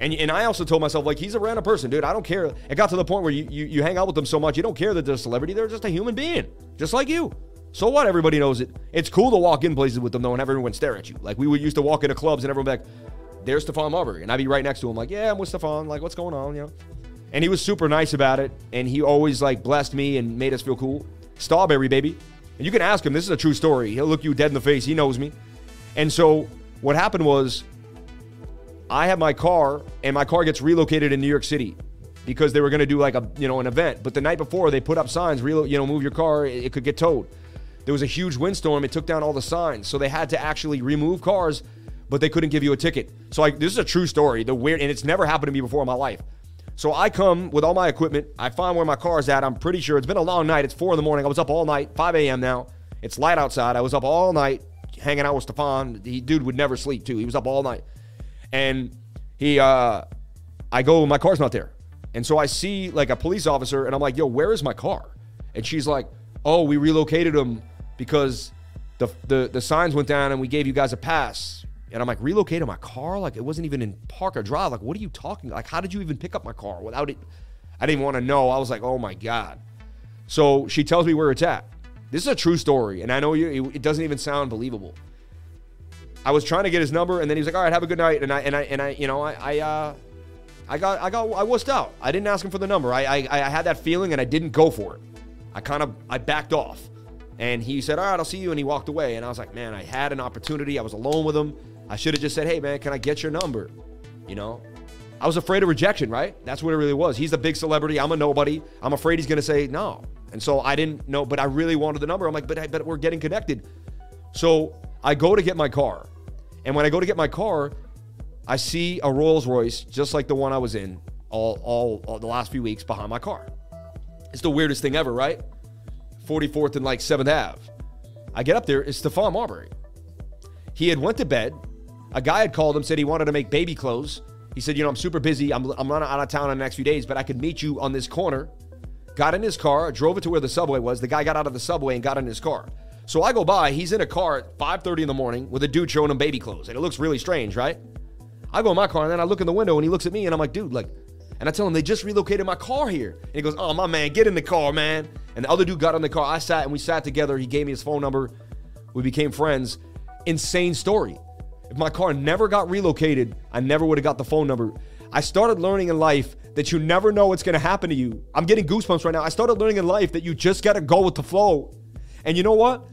And, and I also told myself, like, he's a random person, dude. I don't care. It got to the point where you, you, you hang out with them so much, you don't care that they're a celebrity. They're just a human being, just like you. So what? Everybody knows it. It's cool to walk in places with them, though, and have everyone stare at you. Like, we would used to walk into clubs and everyone be like, there's Stephon Marbury. And I'd be right next to him, like, yeah, I'm with Stephon. Like, what's going on? You know? And he was super nice about it. And he always, like, blessed me and made us feel cool. Starbury, baby. And you can ask him, this is a true story. He'll look you dead in the face. He knows me. And so what happened was I have my car and my car gets relocated in New York City because they were going to do like a, you know, an event. But the night before they put up signs, relo- you know, move your car, it could get towed. There was a huge windstorm. It took down all the signs. So they had to actually remove cars, but they couldn't give you a ticket. So like, this is a true story. The weird, and it's never happened to me before in my life. So I come with all my equipment. I find where my car is at. I'm pretty sure it's been a long night. It's four in the morning. I was up all night, 5 a.m. now. It's light outside. I was up all night hanging out with Stephon. The dude would never sleep too. He was up all night. And he uh I go, my car's not there. And so I see like a police officer and I'm like, yo, where is my car? And she's like, oh, we relocated him because the, the, the signs went down and we gave you guys a pass. And I'm like, relocated my car? Like it wasn't even in park or drive. Like, what are you talking? Like, how did you even pick up my car without it? I didn't even want to know. I was like, oh my God. So she tells me where it's at. This is a true story, and I know you. It doesn't even sound believable. I was trying to get his number, and then he's like, "All right, have a good night." And I and I and I, you know, I I uh, I got I got I wussed out. I didn't ask him for the number. I I, I had that feeling, and I didn't go for it. I kind of I backed off, and he said, "All right, I'll see you," and he walked away. And I was like, "Man, I had an opportunity. I was alone with him. I should have just said, "Hey, man, can I get your number?" You know, I was afraid of rejection, right? That's what it really was. He's a big celebrity. I'm a nobody. I'm afraid he's going to say no. And so I didn't know, but I really wanted the number. I'm like, but I bet we're getting connected. So I go to get my car. And when I go to get my car, I see a Rolls Royce just like the one I was in all, all, all the last few weeks behind my car. It's the weirdest thing ever, right? 44th and like 7th Ave. I get up there, it's Stephon Marbury. He had went to bed. A guy had called him, said he wanted to make baby clothes. He said, You know, I'm super busy. I'm, I'm running out of town in the next few days, but I could meet you on this corner. Got in his car, drove it to where the subway was. The guy got out of the subway and got in his car. So I go by, he's in a car at 5:30 in the morning with a dude showing him baby clothes. And it looks really strange, right? I go in my car and then I look in the window and he looks at me and I'm like, dude, like, and I tell him they just relocated my car here. And he goes, Oh my man, get in the car, man. And the other dude got in the car. I sat and we sat together. He gave me his phone number. We became friends. Insane story. If my car never got relocated, I never would have got the phone number. I started learning in life that you never know what's going to happen to you. I'm getting goosebumps right now. I started learning in life that you just got to go with the flow. And you know what?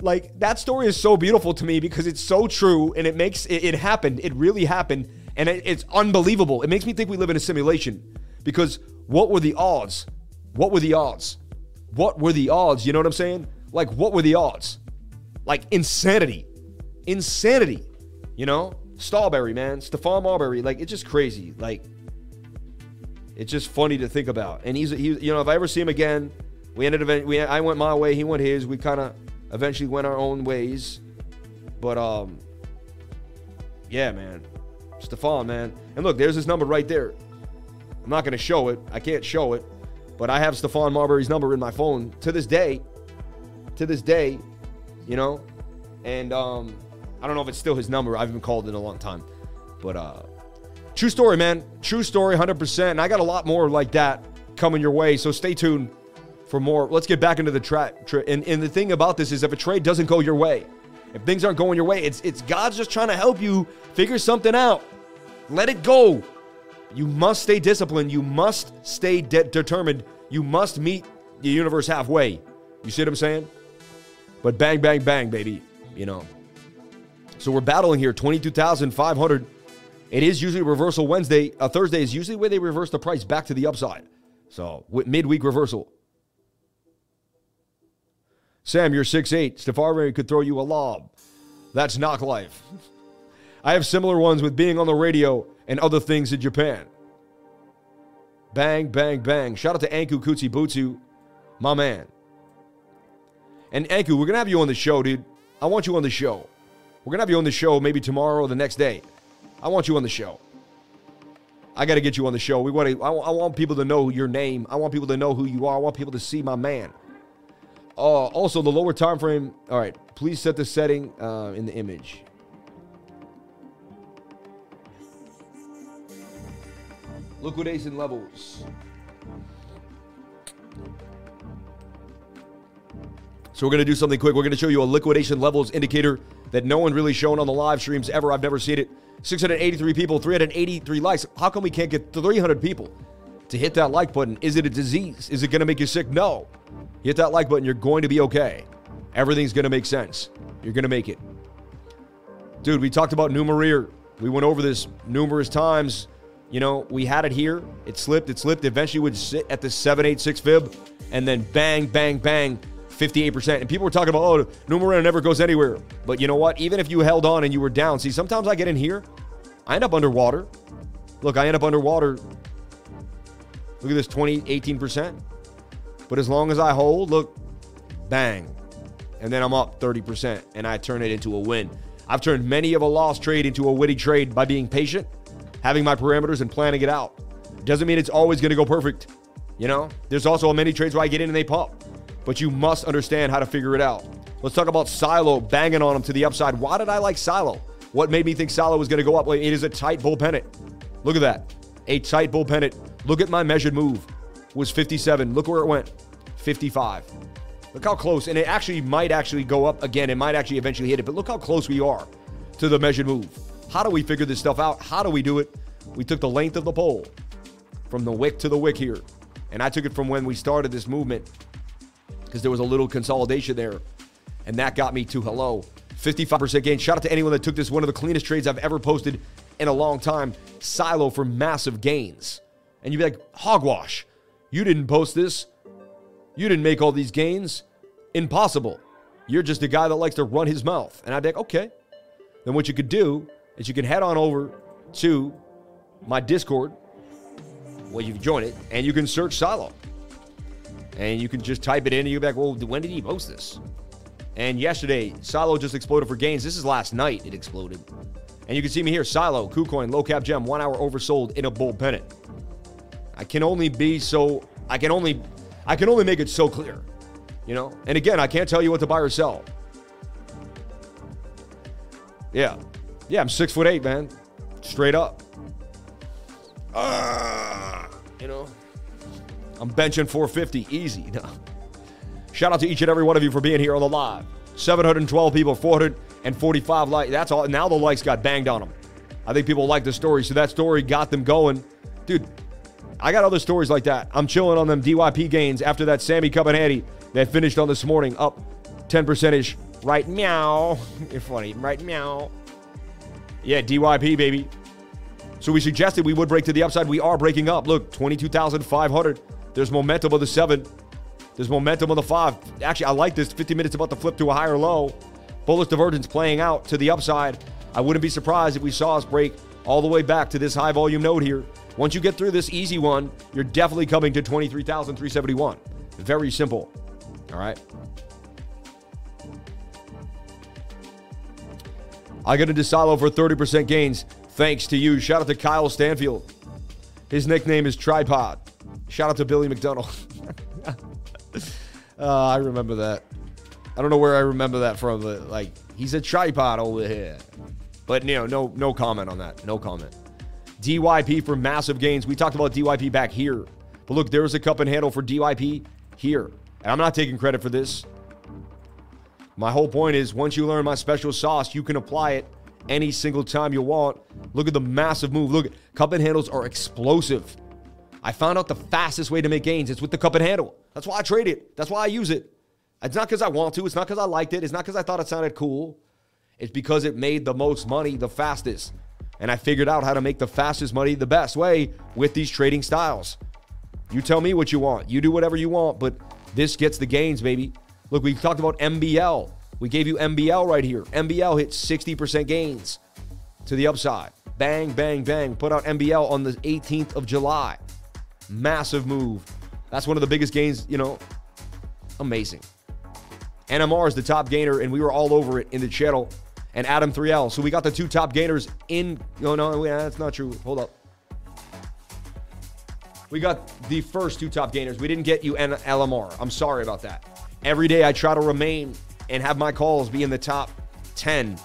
Like that story is so beautiful to me because it's so true and it makes it, it happened. It really happened. And it, it's unbelievable. It makes me think we live in a simulation because what were the odds? What were the odds? What were the odds? You know what I'm saying? Like, what were the odds? Like insanity. Insanity. You know? Starbury, man. Stephon Marbury. Like, it's just crazy. Like, it's just funny to think about. And he's, he, you know, if I ever see him again, we ended up, we, I went my way, he went his. We kind of eventually went our own ways. But, um, yeah, man. Stephon, man. And look, there's his number right there. I'm not going to show it. I can't show it. But I have Stephon Marbury's number in my phone to this day. To this day, you know? And um, I don't know if it's still his number. I haven't called in a long time. But uh, true story, man. True story, 100%. And I got a lot more like that coming your way. So stay tuned for more. Let's get back into the track. Tra- and, and the thing about this is if a trade doesn't go your way, if things aren't going your way, it's, it's God's just trying to help you figure something out. Let it go. You must stay disciplined. You must stay de- determined. You must meet the universe halfway. You see what I'm saying? But bang, bang, bang, baby. You know. So we're battling here 22,500. It is usually reversal Wednesday. A Thursday is usually where they reverse the price back to the upside. So midweek reversal. Sam, you're six 6'8. Stephon could throw you a lob. That's knock life. I have similar ones with being on the radio and other things in Japan. Bang, bang, bang. Shout out to Anku Kutsi Butsu, my man. And Anku, we're going to have you on the show, dude. I want you on the show. We're going to have you on the show maybe tomorrow or the next day. I want you on the show. I got to get you on the show. We want to, I, I want people to know your name. I want people to know who you are. I want people to see my man. Uh, also, the lower time frame. All right, please set the setting uh, in the image. Liquidation levels. So we're going to do something quick. We're going to show you a liquidation levels indicator that no one really shown on the live streams ever. I've never seen it. 683 people, 383 likes. How come we can't get 300 people to hit that like button? Is it a disease? Is it going to make you sick? No. Hit that like button. You're going to be okay. Everything's going to make sense. You're going to make it. Dude, we talked about numeraire. We went over this numerous times. You know, we had it here. It slipped, it slipped. Eventually would sit at the 786 fib and then bang, bang, bang, 58%. And people were talking about, oh, numeraire never goes anywhere. But you know what? Even if you held on and you were down, see, sometimes I get in here, I end up underwater. Look, I end up underwater. Look at this 20, 18%. But as long as I hold, look, bang. And then I'm up 30% and I turn it into a win. I've turned many of a lost trade into a witty trade by being patient, having my parameters, and planning it out. Doesn't mean it's always going to go perfect. You know, there's also many trades where I get in and they pump, but you must understand how to figure it out. Let's talk about Silo banging on him to the upside. Why did I like Silo? What made me think Silo was going to go up? It is a tight bull pennant. Look at that. A tight bull pennant. Look at my measured move. Was 57. Look where it went. 55. Look how close. And it actually might actually go up again. It might actually eventually hit it. But look how close we are to the measured move. How do we figure this stuff out? How do we do it? We took the length of the pole from the wick to the wick here. And I took it from when we started this movement because there was a little consolidation there. And that got me to hello. 55% gain. Shout out to anyone that took this one of the cleanest trades I've ever posted in a long time. Silo for massive gains. And you'd be like, hogwash. You didn't post this. You didn't make all these gains. Impossible. You're just a guy that likes to run his mouth. And I'd be like, okay. Then what you could do is you can head on over to my Discord. Well, you can join it and you can search Silo. And you can just type it in and you'll be like, well, when did he post this? And yesterday, Silo just exploded for gains. This is last night it exploded. And you can see me here, Silo, KuCoin, low cap gem, one hour oversold in a bull pennant. I can only be so I can only I can only make it so clear. You know? And again, I can't tell you what to buy or sell. Yeah. Yeah, I'm six foot eight, man. Straight up. Uh, you know? I'm benching 450 easy. No. Shout out to each and every one of you for being here on the live. 712 people, 445 likes. That's all. Now the likes got banged on them. I think people like the story, so that story got them going. Dude, I got other stories like that. I'm chilling on them DYP gains after that Sammy Cup and Hattie that finished on this morning up 10% ish. Right meow. You're funny. Right meow. Yeah, DYP, baby. So we suggested we would break to the upside. We are breaking up. Look, 22,500. There's momentum of the seven. There's momentum on the five. Actually, I like this. 50 minutes about to flip to a higher low. bullish divergence playing out to the upside. I wouldn't be surprised if we saw us break all the way back to this high volume node here. Once you get through this easy one, you're definitely coming to 23,371. Very simple. All right. I got into Silo for 30% gains thanks to you. Shout out to Kyle Stanfield. His nickname is Tripod. Shout out to Billy McDonald. uh, I remember that. I don't know where I remember that from, but like he's a tripod over here. But you know, no, no comment on that. No comment. DYP for massive gains. We talked about DYP back here. But look, there was a cup and handle for DYP here. And I'm not taking credit for this. My whole point is once you learn my special sauce, you can apply it any single time you want. Look at the massive move. Look, cup and handles are explosive. I found out the fastest way to make gains. is with the cup and handle. That's why I trade it. That's why I use it. It's not because I want to. It's not because I liked it. It's not because I thought it sounded cool. It's because it made the most money the fastest. And I figured out how to make the fastest money the best way with these trading styles. You tell me what you want. You do whatever you want, but this gets the gains, baby. Look, we talked about MBL. We gave you MBL right here. MBL hit 60% gains to the upside. Bang, bang, bang. Put out MBL on the 18th of July. Massive move. That's one of the biggest gains, you know. Amazing. NMR is the top gainer, and we were all over it in the channel. And Atom 3L. So we got the two top gainers in. No, no, that's not true. Hold up. We got the first two top gainers. We didn't get you N- LMR. I'm sorry about that. Every day I try to remain and have my calls be in the top 10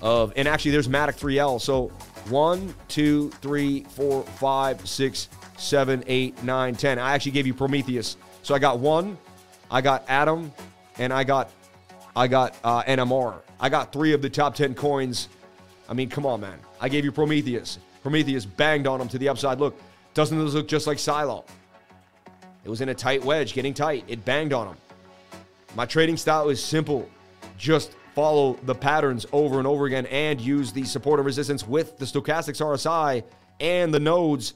of, and actually there's Matic 3L. So one, two, three, four, five, six, seven, eight, nine, 10. I actually gave you Prometheus. So I got one, I got Atom, and I got I got uh, NMR. I got three of the top 10 coins. I mean, come on, man. I gave you Prometheus. Prometheus banged on him to the upside. Look, doesn't this look just like Silo? It was in a tight wedge, getting tight. It banged on him. My trading style is simple. Just follow the patterns over and over again and use the support and resistance with the stochastics RSI and the nodes.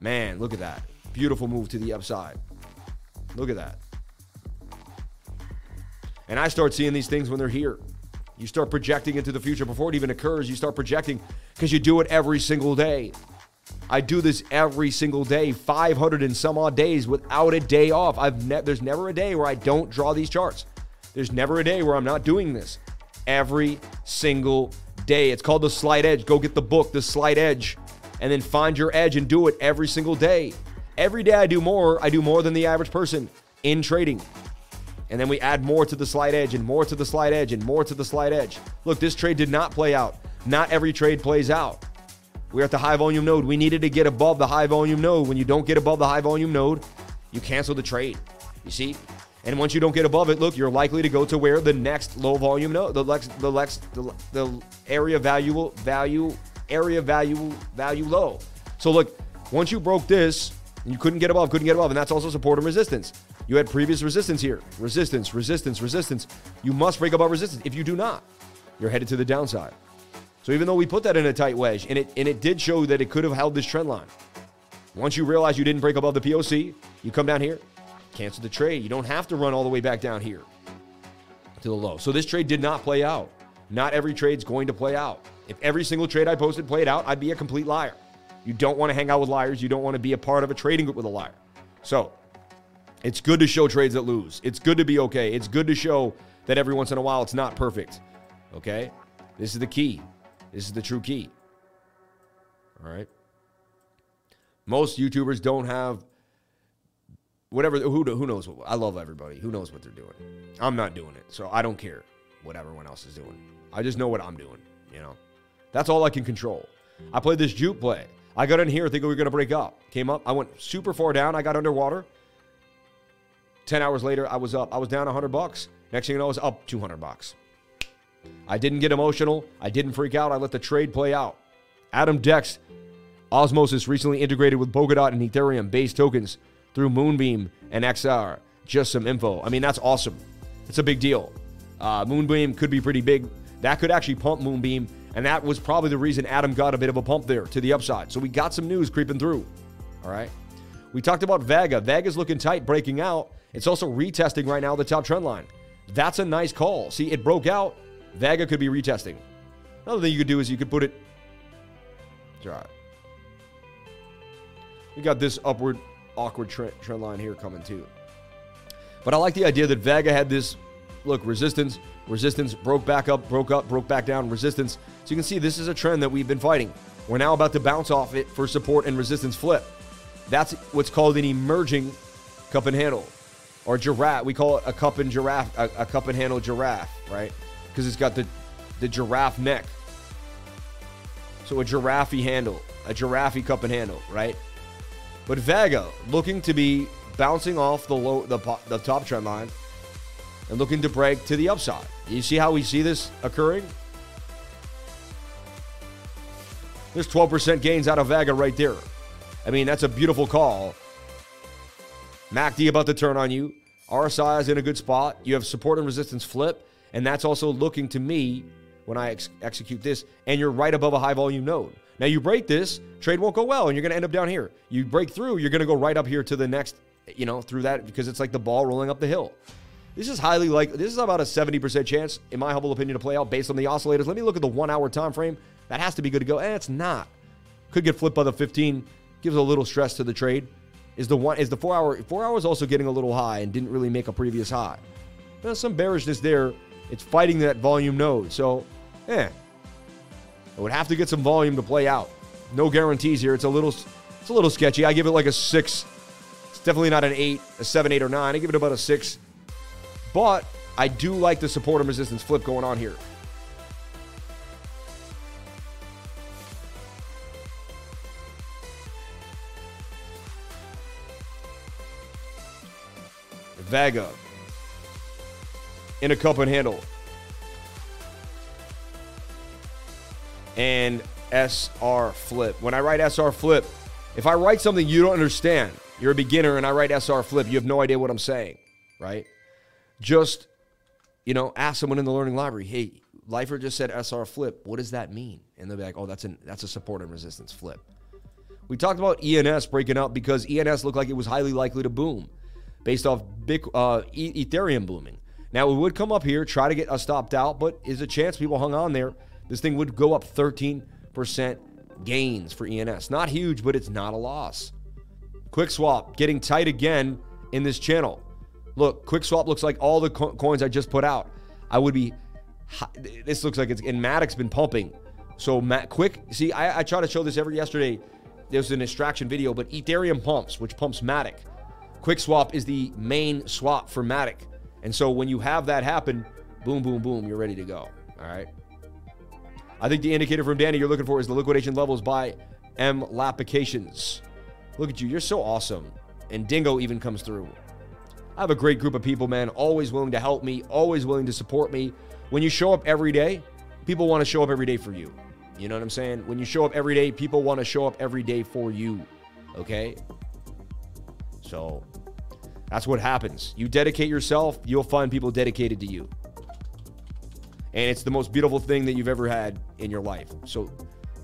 Man, look at that. Beautiful move to the upside. Look at that. And I start seeing these things when they're here. You start projecting into the future before it even occurs. You start projecting because you do it every single day. I do this every single day, 500 and some odd days without a day off. I've ne- there's never a day where I don't draw these charts. There's never a day where I'm not doing this. Every single day. It's called the slight edge. Go get the book, The Slight Edge, and then find your edge and do it every single day. Every day I do more. I do more than the average person in trading. And then we add more to the slight edge and more to the slight edge and more to the slight edge. Look, this trade did not play out. Not every trade plays out. We're at the high volume node. We needed to get above the high volume node. When you don't get above the high volume node, you cancel the trade. You see? And once you don't get above it, look, you're likely to go to where the next low volume node, the next, the next, the, the area value, value, area value, value low. So look, once you broke this, you couldn't get above, couldn't get above, and that's also support and resistance. You had previous resistance here. Resistance, resistance, resistance. You must break above resistance. If you do not, you're headed to the downside. So even though we put that in a tight wedge, and it and it did show that it could have held this trend line. Once you realize you didn't break above the POC, you come down here, cancel the trade. You don't have to run all the way back down here to the low. So this trade did not play out. Not every trade's going to play out. If every single trade I posted played out, I'd be a complete liar. You don't want to hang out with liars. You don't want to be a part of a trading group with a liar. So it's good to show trades that lose. It's good to be okay. It's good to show that every once in a while it's not perfect. Okay? This is the key. This is the true key. All right? Most YouTubers don't have whatever who who knows what I love everybody. Who knows what they're doing? I'm not doing it. So I don't care what everyone else is doing. I just know what I'm doing, you know. That's all I can control. I played this juke play. I got in here thinking we were going to break up. Came up, I went super far down, I got underwater. 10 hours later, I was up. I was down 100 bucks. Next thing you know, I was up 200 bucks. I didn't get emotional. I didn't freak out. I let the trade play out. Adam Dex, Osmosis recently integrated with Polkadot and Ethereum based tokens through Moonbeam and XR. Just some info. I mean, that's awesome. It's a big deal. Uh, Moonbeam could be pretty big. That could actually pump Moonbeam, and that was probably the reason Atom got a bit of a pump there to the upside. So we got some news creeping through. All right. We talked about Vega. Vega's looking tight, breaking out. It's also retesting right now the top trend line. That's a nice call. See, it broke out, Vega could be retesting. Another thing you could do is you could put it. Right. We got this upward, awkward trend, trend line here coming too. But I like the idea that Vega had this look resistance, resistance, broke back up, broke up, broke back down, resistance. So you can see this is a trend that we've been fighting. We're now about to bounce off it for support and resistance flip. That's what's called an emerging cup and handle or giraffe. We call it a cup and giraffe, a, a cup and handle giraffe, right? Because it's got the the giraffe neck. So a giraffe handle, a giraffe cup and handle, right? But Vega looking to be bouncing off the low, the, the top trend line and looking to break to the upside. You see how we see this occurring? There's 12% gains out of Vega right there. I mean, that's a beautiful call. MACD about to turn on you. RSI is in a good spot. You have support and resistance flip. And that's also looking to me when I ex- execute this, and you're right above a high volume node. Now you break this, trade won't go well, and you're going to end up down here. You break through, you're going to go right up here to the next, you know, through that because it's like the ball rolling up the hill. This is highly like this is about a 70% chance, in my humble opinion, to play out based on the oscillators. Let me look at the one hour time frame. That has to be good to go. And eh, it's not. Could get flipped by the 15. Gives a little stress to the trade. Is the one is the four hour four hours also getting a little high and didn't really make a previous high. Some bearishness there. It's fighting that volume node. So, eh. It would have to get some volume to play out. No guarantees here. It's a little it's a little sketchy. I give it like a six. It's definitely not an eight, a seven, eight, or nine. I give it about a six. But I do like the support and resistance flip going on here. Vega in a cup and handle. And SR flip. When I write SR flip, if I write something you don't understand, you're a beginner and I write SR flip, you have no idea what I'm saying, right? Just, you know, ask someone in the learning library, hey, Lifer just said SR flip. What does that mean? And they'll be like, oh, that's an that's a support and resistance flip. We talked about ENS breaking up because ENS looked like it was highly likely to boom based off big, uh, Ethereum booming. Now, we would come up here, try to get us stopped out, but is a chance people hung on there. This thing would go up 13% gains for ENS. Not huge, but it's not a loss. Quick swap getting tight again in this channel. Look, quick swap looks like all the co- coins I just put out. I would be. This looks like it's and Matic's been pumping. So Matt, quick. See, I, I try to show this every yesterday. There's an extraction video, but Ethereum pumps, which pumps Matic. Quick swap is the main swap for Matic. And so when you have that happen, boom, boom, boom, you're ready to go. All right. I think the indicator from Danny you're looking for is the liquidation levels by M Lapications. Look at you. You're so awesome. And Dingo even comes through. I have a great group of people, man, always willing to help me, always willing to support me. When you show up every day, people want to show up every day for you. You know what I'm saying? When you show up every day, people want to show up every day for you. Okay? So that's what happens. You dedicate yourself, you'll find people dedicated to you. And it's the most beautiful thing that you've ever had in your life. So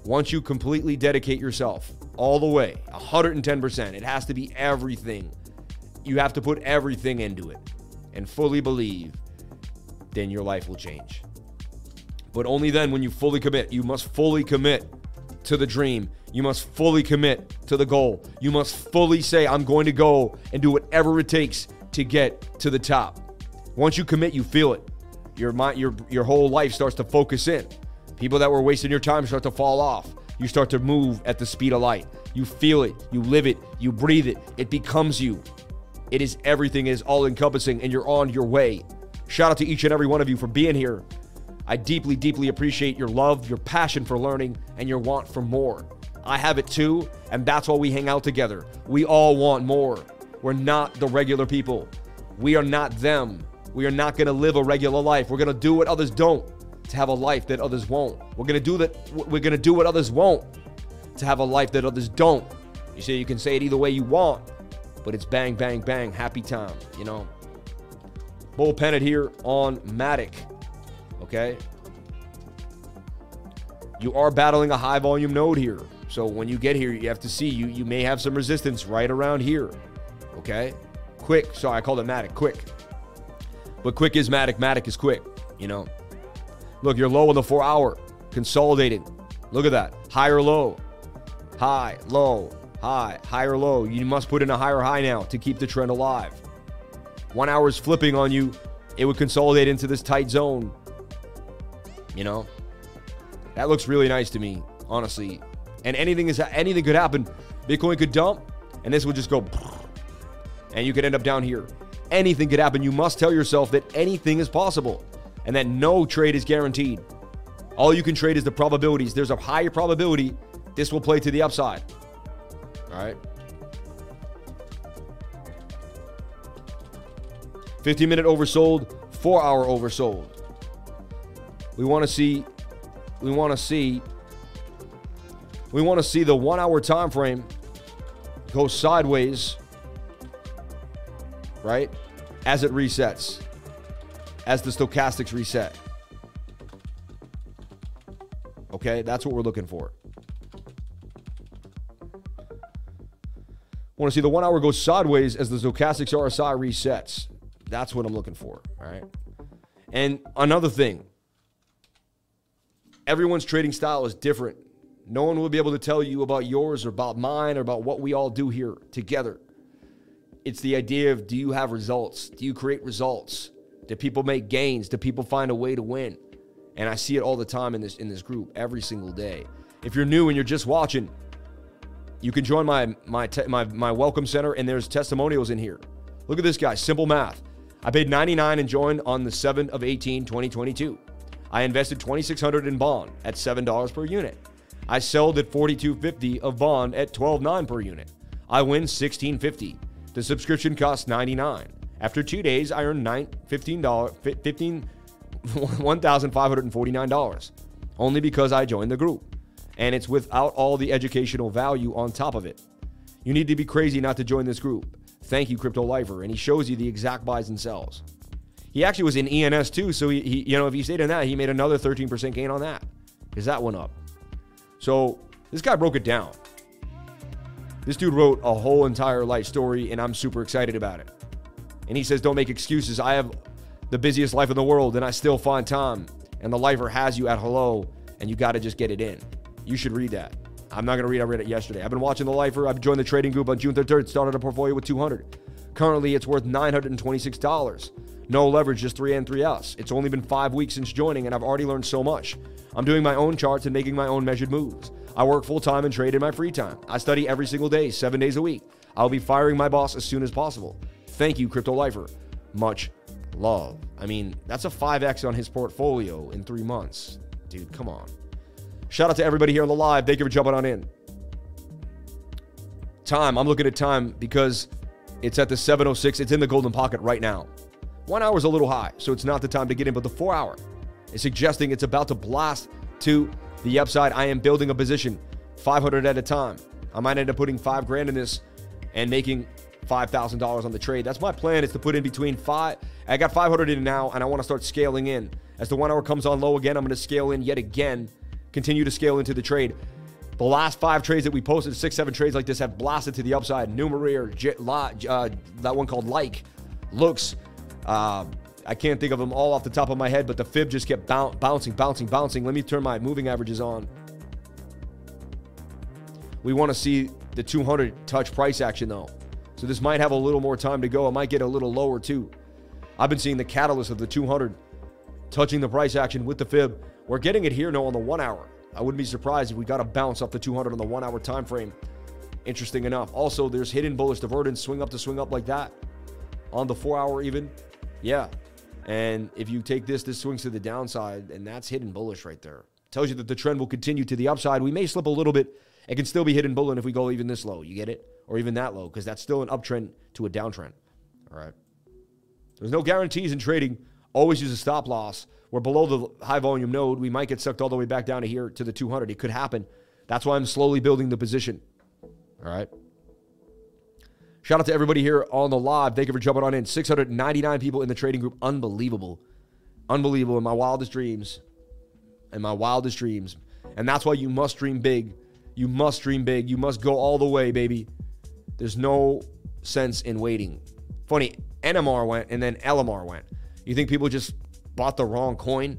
once you completely dedicate yourself all the way, 110%, it has to be everything. You have to put everything into it and fully believe, then your life will change. But only then when you fully commit. You must fully commit to the dream. You must fully commit to the goal. You must fully say, I'm going to go and do whatever it takes to get to the top. Once you commit, you feel it. Your mind, your your whole life starts to focus in. People that were wasting your time start to fall off. You start to move at the speed of light. You feel it, you live it, you breathe it. It becomes you. It is everything is all encompassing, and you're on your way. Shout out to each and every one of you for being here. I deeply, deeply appreciate your love, your passion for learning, and your want for more. I have it too, and that's why we hang out together. We all want more. We're not the regular people. We are not them. We are not going to live a regular life. We're going to do what others don't to have a life that others won't. We're going to do that we're going to do what others won't to have a life that others don't. You see, you can say it either way you want, but it's bang bang bang happy time, you know. Bull Pennant here on Matic. Okay? You are battling a high volume node here. So when you get here, you have to see you you may have some resistance right around here. Okay? Quick. Sorry, I called it Matic. Quick. But quick is Matic. Matic is quick. You know? Look, you're low on the four hour, consolidating. Look at that. Higher low, high, low, high, higher low. You must put in a higher high now to keep the trend alive. One hour is flipping on you. It would consolidate into this tight zone. You know, that looks really nice to me, honestly. And anything is anything could happen. Bitcoin could dump, and this would just go, and you could end up down here. Anything could happen. You must tell yourself that anything is possible, and that no trade is guaranteed. All you can trade is the probabilities. There's a higher probability this will play to the upside. All right. 15 minute oversold, 4 hour oversold. We want to see we want to see we want to see the 1 hour time frame go sideways right? As it resets. As the stochastics reset. Okay, that's what we're looking for. Want to see the one hour go sideways as the stochastics RSI resets. That's what I'm looking for. All right. And another thing everyone's trading style is different. No one will be able to tell you about yours or about mine or about what we all do here together. It's the idea of do you have results? Do you create results? Do people make gains? Do people find a way to win? And I see it all the time in this in this group every single day. If you're new and you're just watching, you can join my my te- my my welcome center and there's testimonials in here. Look at this guy, simple math. I paid 99 and joined on the 7th of 18, 2022. I invested 2600 in bond at $7 per unit. I sold at 42.50 of bond at 12.9 per unit. I win 16.50. The subscription costs 99. After 2 days, I earned 9 $15 15 $1,549 only because I joined the group. And it's without all the educational value on top of it. You need to be crazy not to join this group. Thank you, Crypto Lifer. And he shows you the exact buys and sells. He actually was in ENS too, so he, he you know if he stayed in that, he made another 13% gain on that because that went up. So this guy broke it down. This dude wrote a whole entire life story, and I'm super excited about it. And he says, Don't make excuses. I have the busiest life in the world, and I still find time. And the lifer has you at hello, and you got to just get it in. You should read that. I'm not going to read. I read it yesterday. I've been watching the lifer. I've joined the trading group on June 3rd. Started a portfolio with 200. Currently, it's worth $926. No leverage, just 3 and 3S. It's only been five weeks since joining, and I've already learned so much. I'm doing my own charts and making my own measured moves. I work full time and trade in my free time. I study every single day, seven days a week. I'll be firing my boss as soon as possible. Thank you, Crypto Lifer. Much love. I mean, that's a 5x on his portfolio in three months. Dude, come on. Shout out to everybody here on the live. Thank you for jumping on in. Time. I'm looking at time because it's at the 706. It's in the golden pocket right now. One hour is a little high, so it's not the time to get in, but the four hour is suggesting it's about to blast to the upside. I am building a position 500 at a time. I might end up putting five grand in this and making $5,000 on the trade. That's my plan is to put in between five. I got 500 in now and I want to start scaling in. As the one hour comes on low again, I'm going to scale in yet again, continue to scale into the trade. The last five trades that we posted, six, seven trades like this, have blasted to the upside. Numeraire, uh, that one called Like, looks, uh, I can't think of them all off the top of my head, but the fib just kept bouncing, bouncing, bouncing. Let me turn my moving averages on. We want to see the 200 touch price action though. So this might have a little more time to go. It might get a little lower too. I've been seeing the catalyst of the 200 touching the price action with the fib. We're getting it here now on the one hour. I wouldn't be surprised if we got a bounce off the 200 on the one hour time frame. Interesting enough. Also, there's hidden bullish divergence, swing up to swing up like that on the four hour even. Yeah, and if you take this, this swings to the downside, and that's hidden bullish right there. Tells you that the trend will continue to the upside. We may slip a little bit. It can still be hidden bullish if we go even this low. You get it? Or even that low, because that's still an uptrend to a downtrend. All right. There's no guarantees in trading. Always use a stop loss. We're below the high volume node. We might get sucked all the way back down to here to the 200. It could happen. That's why I'm slowly building the position. All right. Shout out to everybody here on the live. Thank you for jumping on in. 699 people in the trading group. Unbelievable. Unbelievable in my wildest dreams. In my wildest dreams. And that's why you must dream big. You must dream big. You must go all the way, baby. There's no sense in waiting. Funny, NMR went and then LMR went. You think people just bought the wrong coin?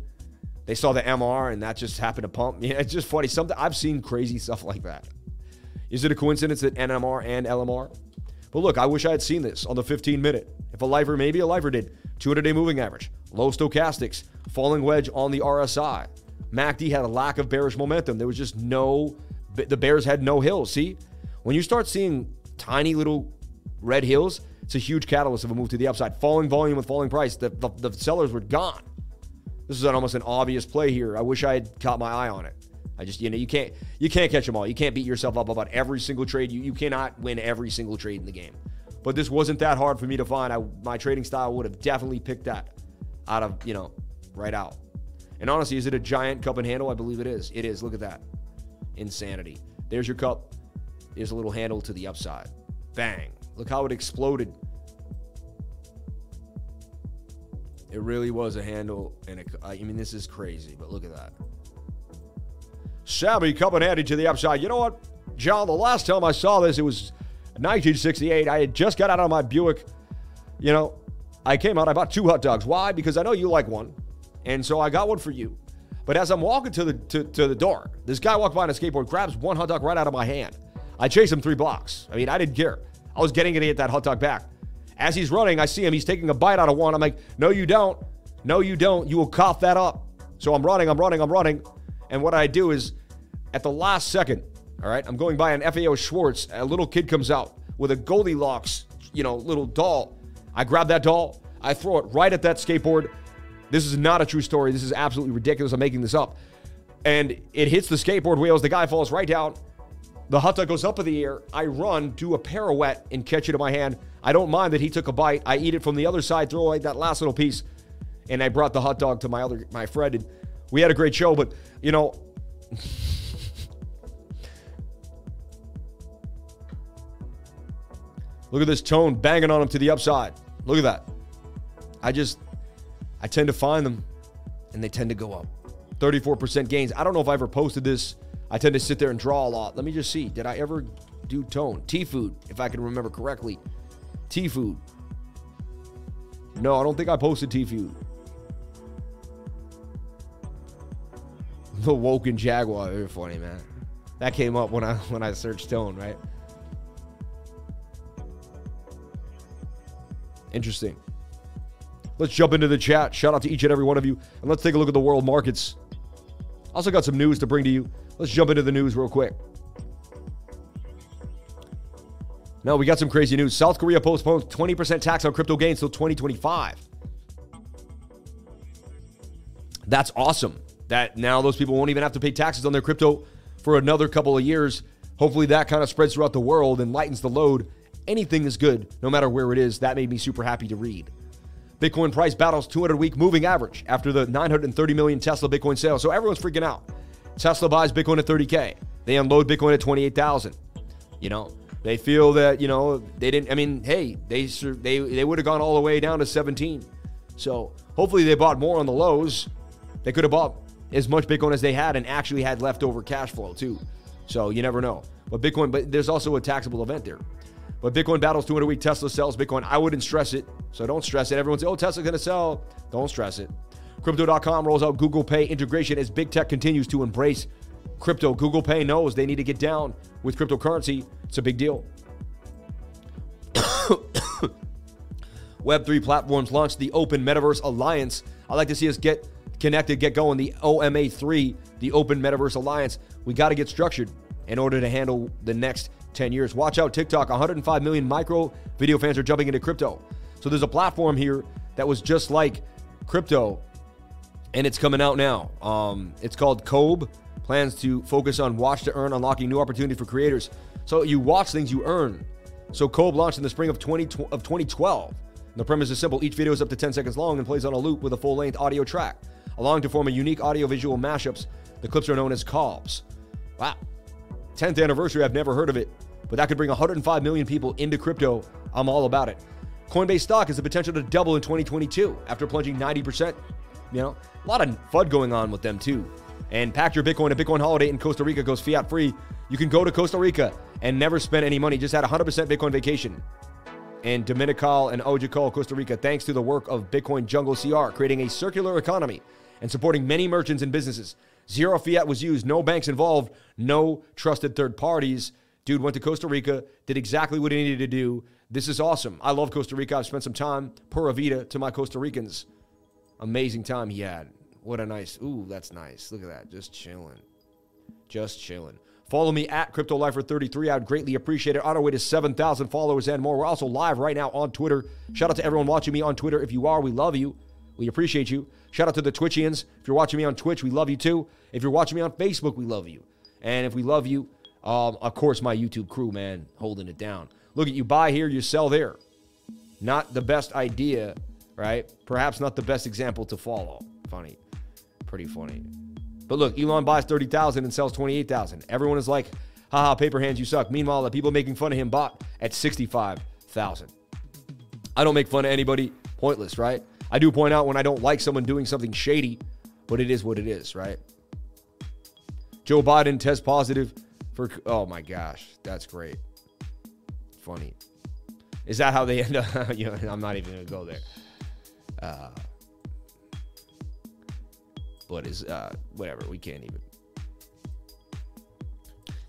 they saw the MR and that just happened to pump. Yeah, it's just funny. Something I've seen crazy stuff like that. Is it a coincidence that NMR and LMR? But look, I wish I had seen this on the 15 minute. If a lifer, maybe a lifer did, 200 day moving average, low stochastics, falling wedge on the RSI. MACD had a lack of bearish momentum. There was just no, the bears had no hills. See, when you start seeing tiny little red hills, it's a huge catalyst of a move to the upside. Falling volume with falling price, the, the, the sellers were gone. This is an, almost an obvious play here. I wish I had caught my eye on it. I just, you know, you can't you can't catch them all. You can't beat yourself up about every single trade. You, you cannot win every single trade in the game. But this wasn't that hard for me to find. I, my trading style would have definitely picked that out of, you know, right out. And honestly, is it a giant cup and handle? I believe it is. It is. Look at that. Insanity. There's your cup. There's a little handle to the upside. Bang. Look how it exploded. It really was a handle. And a, I mean, this is crazy, but look at that. Sammy coming at it to the upside. You know what, John? The last time I saw this, it was 1968. I had just got out of my Buick. You know, I came out, I bought two hot dogs. Why? Because I know you like one. And so I got one for you. But as I'm walking to the to, to the door, this guy walked by on a skateboard, grabs one hot dog right out of my hand. I chased him three blocks. I mean, I didn't care. I was getting it to get that hot dog back. As he's running, I see him. He's taking a bite out of one. I'm like, no, you don't. No, you don't. You will cough that up. So I'm running, I'm running, I'm running. And what I do is at the last second, all right, I'm going by an FAO Schwarz. A little kid comes out with a Goldilocks, you know, little doll. I grab that doll, I throw it right at that skateboard. This is not a true story. This is absolutely ridiculous. I'm making this up. And it hits the skateboard wheels. The guy falls right down. The hot dog goes up in the air. I run, do a pirouette, and catch it in my hand. I don't mind that he took a bite. I eat it from the other side, throw away that last little piece, and I brought the hot dog to my other my friend. And we had a great show. But you know, Look at this tone banging on them to the upside. Look at that. I just, I tend to find them and they tend to go up. 34% gains. I don't know if I ever posted this. I tend to sit there and draw a lot. Let me just see. Did I ever do tone? T food, if I can remember correctly. T food. No, I don't think I posted T food. The Woken Jaguar. Very funny, man. That came up when I when I searched tone, right? Interesting. Let's jump into the chat. Shout out to each and every one of you. And let's take a look at the world markets. Also, got some news to bring to you. Let's jump into the news real quick. Now, we got some crazy news. South Korea postpones 20% tax on crypto gains till 2025. That's awesome. That now those people won't even have to pay taxes on their crypto for another couple of years. Hopefully, that kind of spreads throughout the world and lightens the load anything is good, no matter where it is. That made me super happy to read. Bitcoin price battles 200 week moving average after the 930 million Tesla Bitcoin sale. So everyone's freaking out. Tesla buys Bitcoin at 30K. They unload Bitcoin at 28,000. You know, they feel that, you know, they didn't, I mean, hey, they, they, they would have gone all the way down to 17. So hopefully they bought more on the lows. They could have bought as much Bitcoin as they had and actually had leftover cash flow too. So you never know. But Bitcoin, but there's also a taxable event there. But Bitcoin battles 200 week Tesla sells Bitcoin. I wouldn't stress it. So don't stress it. Everyone says, oh, Tesla's going to sell. Don't stress it. Crypto.com rolls out Google Pay integration as big tech continues to embrace crypto. Google Pay knows they need to get down with cryptocurrency. It's a big deal. Web3 platforms launched the Open Metaverse Alliance. I'd like to see us get connected, get going. The OMA3, the Open Metaverse Alliance. We got to get structured in order to handle the next 10 years. Watch out, TikTok. 105 million micro video fans are jumping into crypto. So there's a platform here that was just like crypto, and it's coming out now. Um, it's called Coub. Plans to focus on watch to earn, unlocking new opportunities for creators. So you watch things, you earn. So Coub launched in the spring of 20 of 2012. And the premise is simple: each video is up to 10 seconds long and plays on a loop with a full-length audio track, allowing to form a unique audio-visual mashups. The clips are known as coubs. Wow. 10th anniversary, I've never heard of it, but that could bring 105 million people into crypto. I'm all about it. Coinbase stock has the potential to double in 2022 after plunging 90%. You know, a lot of FUD going on with them too. And pack your Bitcoin. A Bitcoin holiday in Costa Rica goes fiat free. You can go to Costa Rica and never spend any money. Just had 100% Bitcoin vacation And Dominical and Ojochal, Costa Rica, thanks to the work of Bitcoin Jungle CR, creating a circular economy and supporting many merchants and businesses. Zero fiat was used, no banks involved, no trusted third parties. Dude went to Costa Rica, did exactly what he needed to do. This is awesome. I love Costa Rica. I've spent some time, pura vida, to my Costa Ricans. Amazing time he had. What a nice, ooh, that's nice. Look at that. Just chilling. Just chilling. Follow me at CryptoLifer33. I would greatly appreciate it. On our way to 7,000 followers and more. We're also live right now on Twitter. Shout out to everyone watching me on Twitter. If you are, we love you. We appreciate you. Shout out to the Twitchians. If you're watching me on Twitch, we love you too. If you're watching me on Facebook, we love you. And if we love you, um, of course, my YouTube crew, man, holding it down. Look at you buy here, you sell there. Not the best idea, right? Perhaps not the best example to follow. Funny. Pretty funny. But look, Elon buys 30,000 and sells 28,000. Everyone is like, haha, paper hands, you suck. Meanwhile, the people making fun of him bought at 65,000. I don't make fun of anybody. Pointless, right? I do point out when I don't like someone doing something shady, but it is what it is, right? Joe Biden test positive for, oh my gosh, that's great. Funny. Is that how they end up? you know, I'm not even to go there. Uh, but is uh, whatever. We can't even.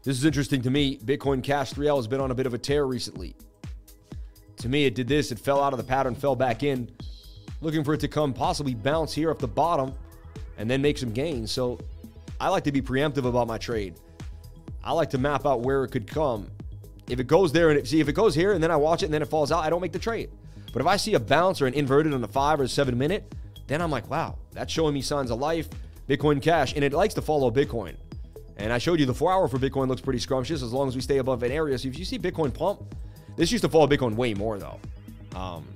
This is interesting to me. Bitcoin Cash 3L has been on a bit of a tear recently. To me, it did this. It fell out of the pattern, fell back in, looking for it to come possibly bounce here up the bottom and then make some gains. So I like to be preemptive about my trade. I like to map out where it could come. If it goes there and it, see if it goes here and then I watch it and then it falls out, I don't make the trade. But if I see a bounce or an inverted on the five or seven minute, then I'm like, wow, that's showing me signs of life. Bitcoin Cash, and it likes to follow Bitcoin. And I showed you the four hour for Bitcoin looks pretty scrumptious as long as we stay above an area. So if you see Bitcoin pump, this used to follow Bitcoin way more though. Um,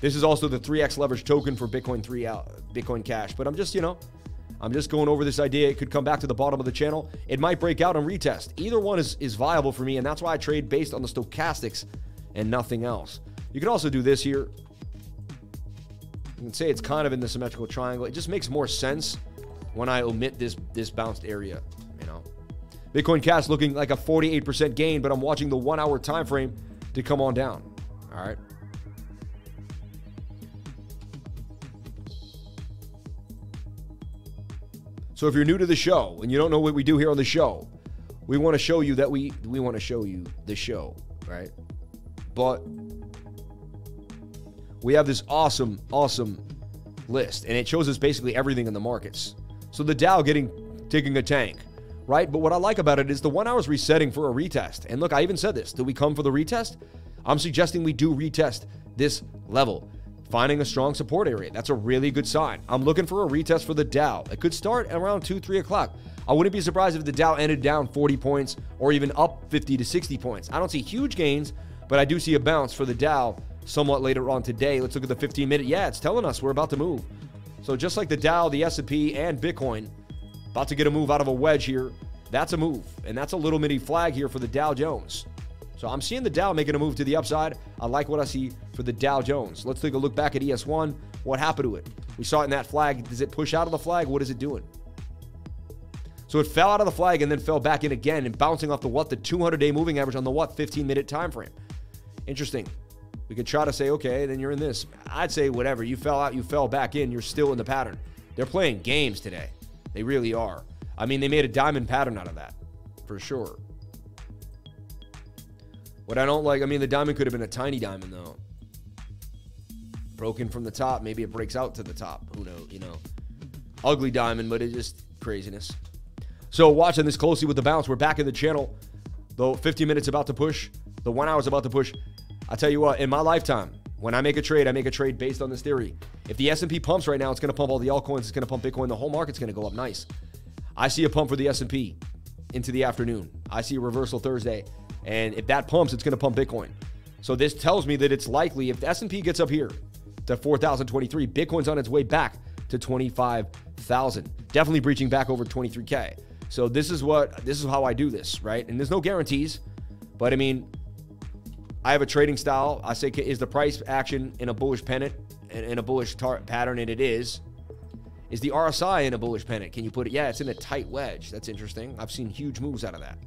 this is also the 3x leverage token for Bitcoin 3 out, Bitcoin Cash. But I'm just, you know, I'm just going over this idea. It could come back to the bottom of the channel. It might break out and retest. Either one is, is viable for me, and that's why I trade based on the stochastics and nothing else. You can also do this here. You can say it's kind of in the symmetrical triangle. It just makes more sense when I omit this this bounced area, you know. Bitcoin Cash looking like a 48% gain, but I'm watching the one hour time frame to come on down. All right. So if you're new to the show and you don't know what we do here on the show, we want to show you that we we want to show you the show, right? But we have this awesome, awesome list, and it shows us basically everything in the markets. So the Dow getting taking a tank, right? But what I like about it is the one hour is resetting for a retest. And look, I even said this. Do we come for the retest? I'm suggesting we do retest this level, finding a strong support area. That's a really good sign. I'm looking for a retest for the Dow. It could start around 2, 3 o'clock. I wouldn't be surprised if the Dow ended down 40 points or even up 50 to 60 points. I don't see huge gains, but I do see a bounce for the Dow somewhat later on today. Let's look at the 15 minute. Yeah, it's telling us we're about to move. So just like the Dow, the S&P, and Bitcoin, about to get a move out of a wedge here. That's a move, and that's a little mini flag here for the Dow Jones. So I'm seeing the Dow making a move to the upside. I like what I see for the Dow Jones. Let's take a look back at ES1. What happened to it? We saw it in that flag. Does it push out of the flag? What is it doing? So it fell out of the flag and then fell back in again and bouncing off the what? The 200 day moving average on the what? 15 minute time frame. Interesting. We could try to say, okay, then you're in this. I'd say whatever. You fell out, you fell back in, you're still in the pattern. They're playing games today. They really are. I mean, they made a diamond pattern out of that, for sure. What I don't like, I mean, the diamond could have been a tiny diamond, though. Broken from the top. Maybe it breaks out to the top. Who knows, you know. Ugly diamond, but it's just craziness. So, watching this closely with the bounce, we're back in the channel. Though 50 minutes about to push, the one hour is about to push. I tell you what, in my lifetime, when I make a trade, I make a trade based on this theory. If the S&P pumps right now, it's going to pump all the altcoins, it's going to pump Bitcoin, the whole market's going to go up nice. I see a pump for the S&P into the afternoon. I see a reversal Thursday, and if that pumps, it's going to pump Bitcoin. So this tells me that it's likely if the S&P gets up here to 4023, Bitcoin's on its way back to 25,000. Definitely breaching back over 23k. So this is what this is how I do this, right? And there's no guarantees, but I mean, I have a trading style. I say, is the price action in a bullish pennant, in a bullish tar- pattern? And it is. Is the RSI in a bullish pennant? Can you put it? Yeah, it's in a tight wedge. That's interesting. I've seen huge moves out of that.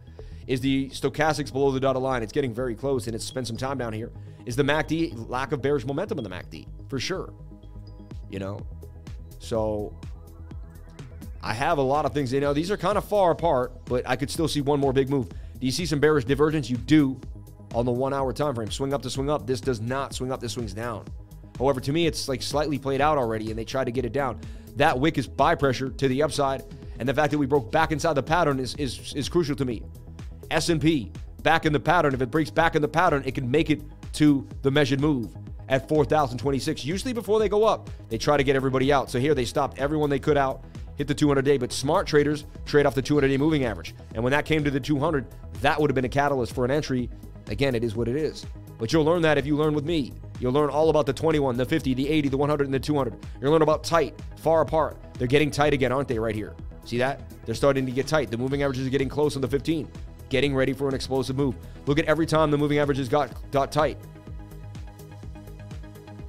Is the stochastics below the dotted line? It's getting very close and it's spent some time down here. Is the MACD lack of bearish momentum in the MACD? For sure. You know? So I have a lot of things. You know, these are kind of far apart, but I could still see one more big move. Do you see some bearish divergence? You do on the one hour time frame. Swing up to swing up. This does not swing up, this swings down. However, to me, it's like slightly played out already, and they tried to get it down. That wick is buy pressure to the upside, and the fact that we broke back inside the pattern is is, is crucial to me. S&P back in the pattern. If it breaks back in the pattern, it can make it to the measured move at 4,026. Usually before they go up, they try to get everybody out. So here they stopped everyone they could out, hit the 200 day, but smart traders trade off the 200 day moving average. And when that came to the 200, that would have been a catalyst for an entry. Again, it is what it is. But you'll learn that if you learn with me. You'll learn all about the 21, the 50, the 80, the 100, and the 200. You'll learn about tight, far apart. They're getting tight again, aren't they, right here? See that? They're starting to get tight. The moving averages are getting close on the 15, getting ready for an explosive move. Look at every time the moving averages got, got tight.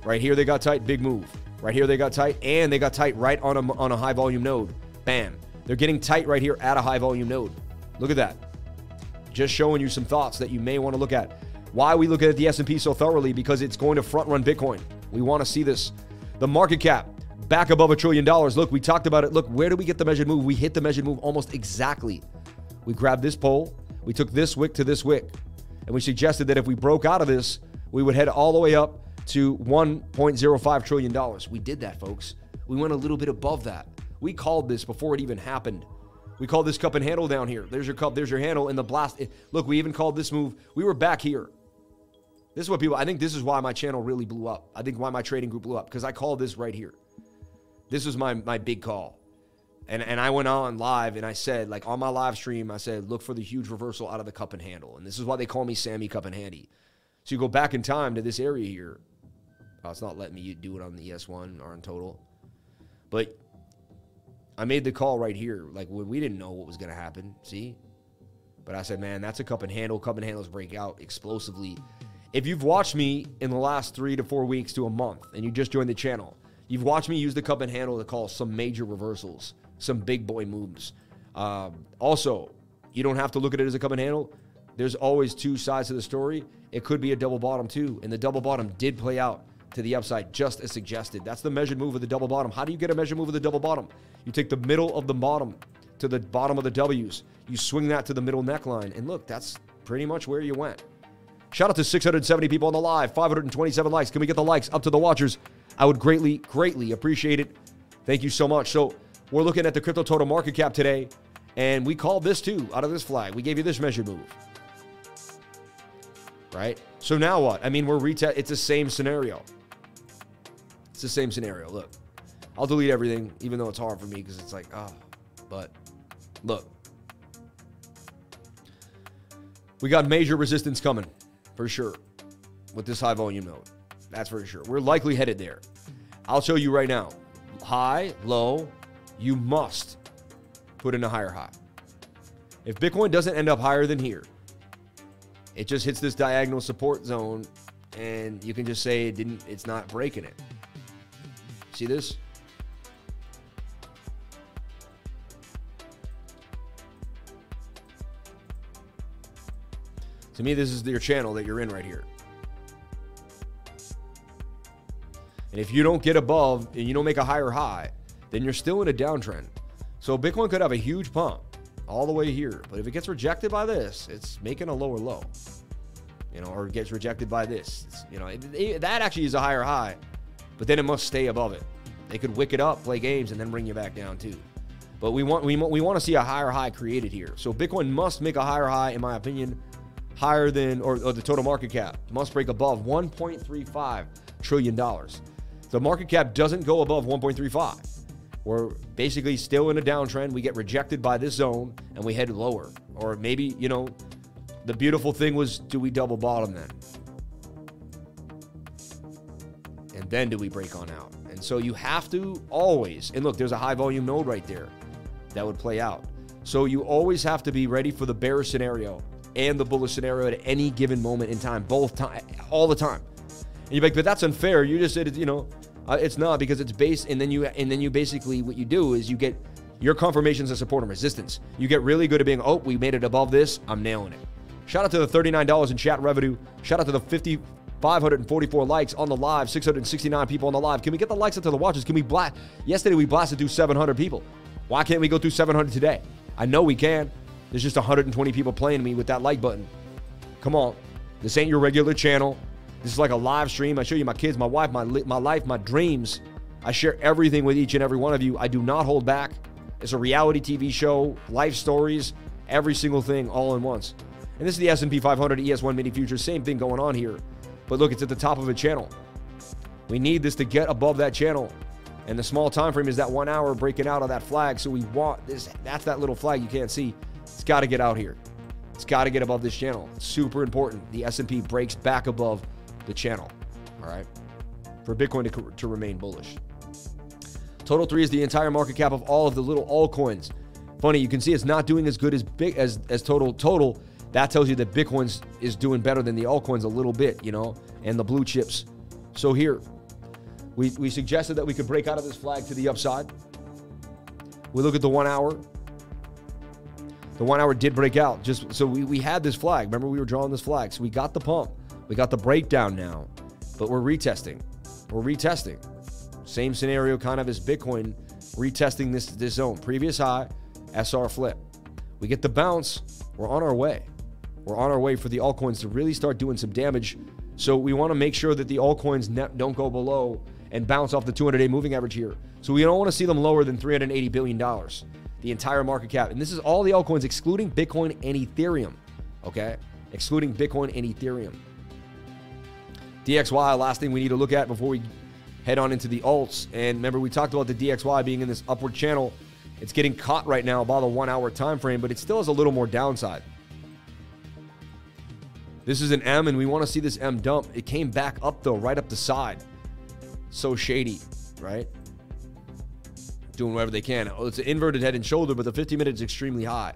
Right here, they got tight, big move. Right here, they got tight, and they got tight right on a, on a high volume node. Bam. They're getting tight right here at a high volume node. Look at that. Just showing you some thoughts that you may want to look at. Why we look at the S&P so thoroughly because it's going to front run Bitcoin. We want to see this. The market cap back above a trillion dollars. Look, we talked about it. Look, where do we get the measured move? We hit the measured move almost exactly. We grab this pole, we took this wick to this wick, and we suggested that if we broke out of this, we would head all the way up to 1.05 trillion dollars. We did that, folks. We went a little bit above that. We called this before it even happened. We called this cup and handle down here. There's your cup, there's your handle, and the blast. Look, we even called this move. We were back here. This is what people, I think this is why my channel really blew up. I think why my trading group blew up because I called this right here. This was my, my big call. And, and I went on live and I said, like on my live stream, I said, look for the huge reversal out of the cup and handle. And this is why they call me Sammy Cup and Handy. So you go back in time to this area here. Oh, it's not letting me do it on the ES1 or on total. But I made the call right here. Like we didn't know what was going to happen. See? But I said, man, that's a cup and handle. Cup and handles break out explosively. If you've watched me in the last three to four weeks to a month and you just joined the channel, you've watched me use the cup and handle to call some major reversals, some big boy moves. Um, also, you don't have to look at it as a cup and handle. There's always two sides to the story. It could be a double bottom too, and the double bottom did play out to the upside just as suggested. That's the measured move of the double bottom. How do you get a measured move of the double bottom? You take the middle of the bottom to the bottom of the W's. You swing that to the middle neckline, and look, that's pretty much where you went. Shout out to 670 people on the live, 527 likes. Can we get the likes up to the watchers? I would greatly, greatly appreciate it. Thank you so much. So, we're looking at the crypto total market cap today, and we called this too out of this flag. We gave you this measure move. Right? So, now what? I mean, we're retail, it's the same scenario. It's the same scenario. Look, I'll delete everything, even though it's hard for me because it's like, oh, but look, we got major resistance coming for sure with this high volume node. That's for sure. We're likely headed there. I'll show you right now. High, low, you must put in a higher high. If Bitcoin doesn't end up higher than here, it just hits this diagonal support zone and you can just say it didn't it's not breaking it. See this? To me, this is your channel that you're in right here. And if you don't get above and you don't make a higher high, then you're still in a downtrend. So Bitcoin could have a huge pump all the way here. But if it gets rejected by this, it's making a lower low. You know, or gets rejected by this. It's, you know, it, it, that actually is a higher high, but then it must stay above it. They could wick it up, play games, and then bring you back down too. But we want we, we want to see a higher high created here. So Bitcoin must make a higher high, in my opinion, higher than or, or the total market cap must break above 1.35 trillion dollars. The market cap doesn't go above 1.35. We're basically still in a downtrend. We get rejected by this zone and we head lower. Or maybe, you know, the beautiful thing was do we double bottom then? And then do we break on out? And so you have to always, and look, there's a high volume node right there that would play out. So you always have to be ready for the bear scenario and the bullish scenario at any given moment in time, both time, all the time. And you're like, but that's unfair. You just said, you know, uh, it's not because it's based, and then you and then you basically what you do is you get your confirmations of support and resistance. You get really good at being, oh, we made it above this. I'm nailing it. Shout out to the $39 in chat revenue. Shout out to the 50 544 likes on the live, 669 people on the live. Can we get the likes up to the watches? Can we blast? Yesterday we blasted through 700 people. Why can't we go through 700 today? I know we can. There's just 120 people playing me with that like button. Come on. This ain't your regular channel. This is like a live stream. I show you my kids, my wife, my, my life, my dreams. I share everything with each and every one of you. I do not hold back. It's a reality TV show, life stories, every single thing all in once. And this is the S&P 500 ES1 mini futures. Same thing going on here. But look, it's at the top of a channel. We need this to get above that channel. And the small time frame is that one hour breaking out of that flag. So we want this. That's that little flag you can't see. It's got to get out here. It's got to get above this channel. It's super important. The S&P breaks back above the channel. All right, for Bitcoin to, to remain bullish. Total three is the entire market cap of all of the little altcoins. Funny, you can see it's not doing as good as big as as total total. That tells you that Bitcoin's is doing better than the altcoins a little bit, you know, and the blue chips. So here, we, we suggested that we could break out of this flag to the upside. We look at the one hour. The one hour did break out. Just so we, we had this flag. Remember, we were drawing this flag. So we got the pump. We got the breakdown now. But we're retesting. We're retesting. Same scenario kind of as Bitcoin retesting this, this zone. Previous high, SR flip. We get the bounce. We're on our way. We're on our way for the altcoins to really start doing some damage. So we want to make sure that the altcoins don't go below and bounce off the 200 day moving average here. So we don't want to see them lower than $380 billion, the entire market cap. And this is all the altcoins excluding Bitcoin and Ethereum. Okay? Excluding Bitcoin and Ethereum. DXY, last thing we need to look at before we head on into the alts. And remember, we talked about the DXY being in this upward channel. It's getting caught right now by the one hour time frame, but it still has a little more downside. This is an M, and we want to see this M dump. It came back up, though, right up the side so shady, right? Doing whatever they can. Oh, it's an inverted head and shoulder, but the 50 minutes is extremely high.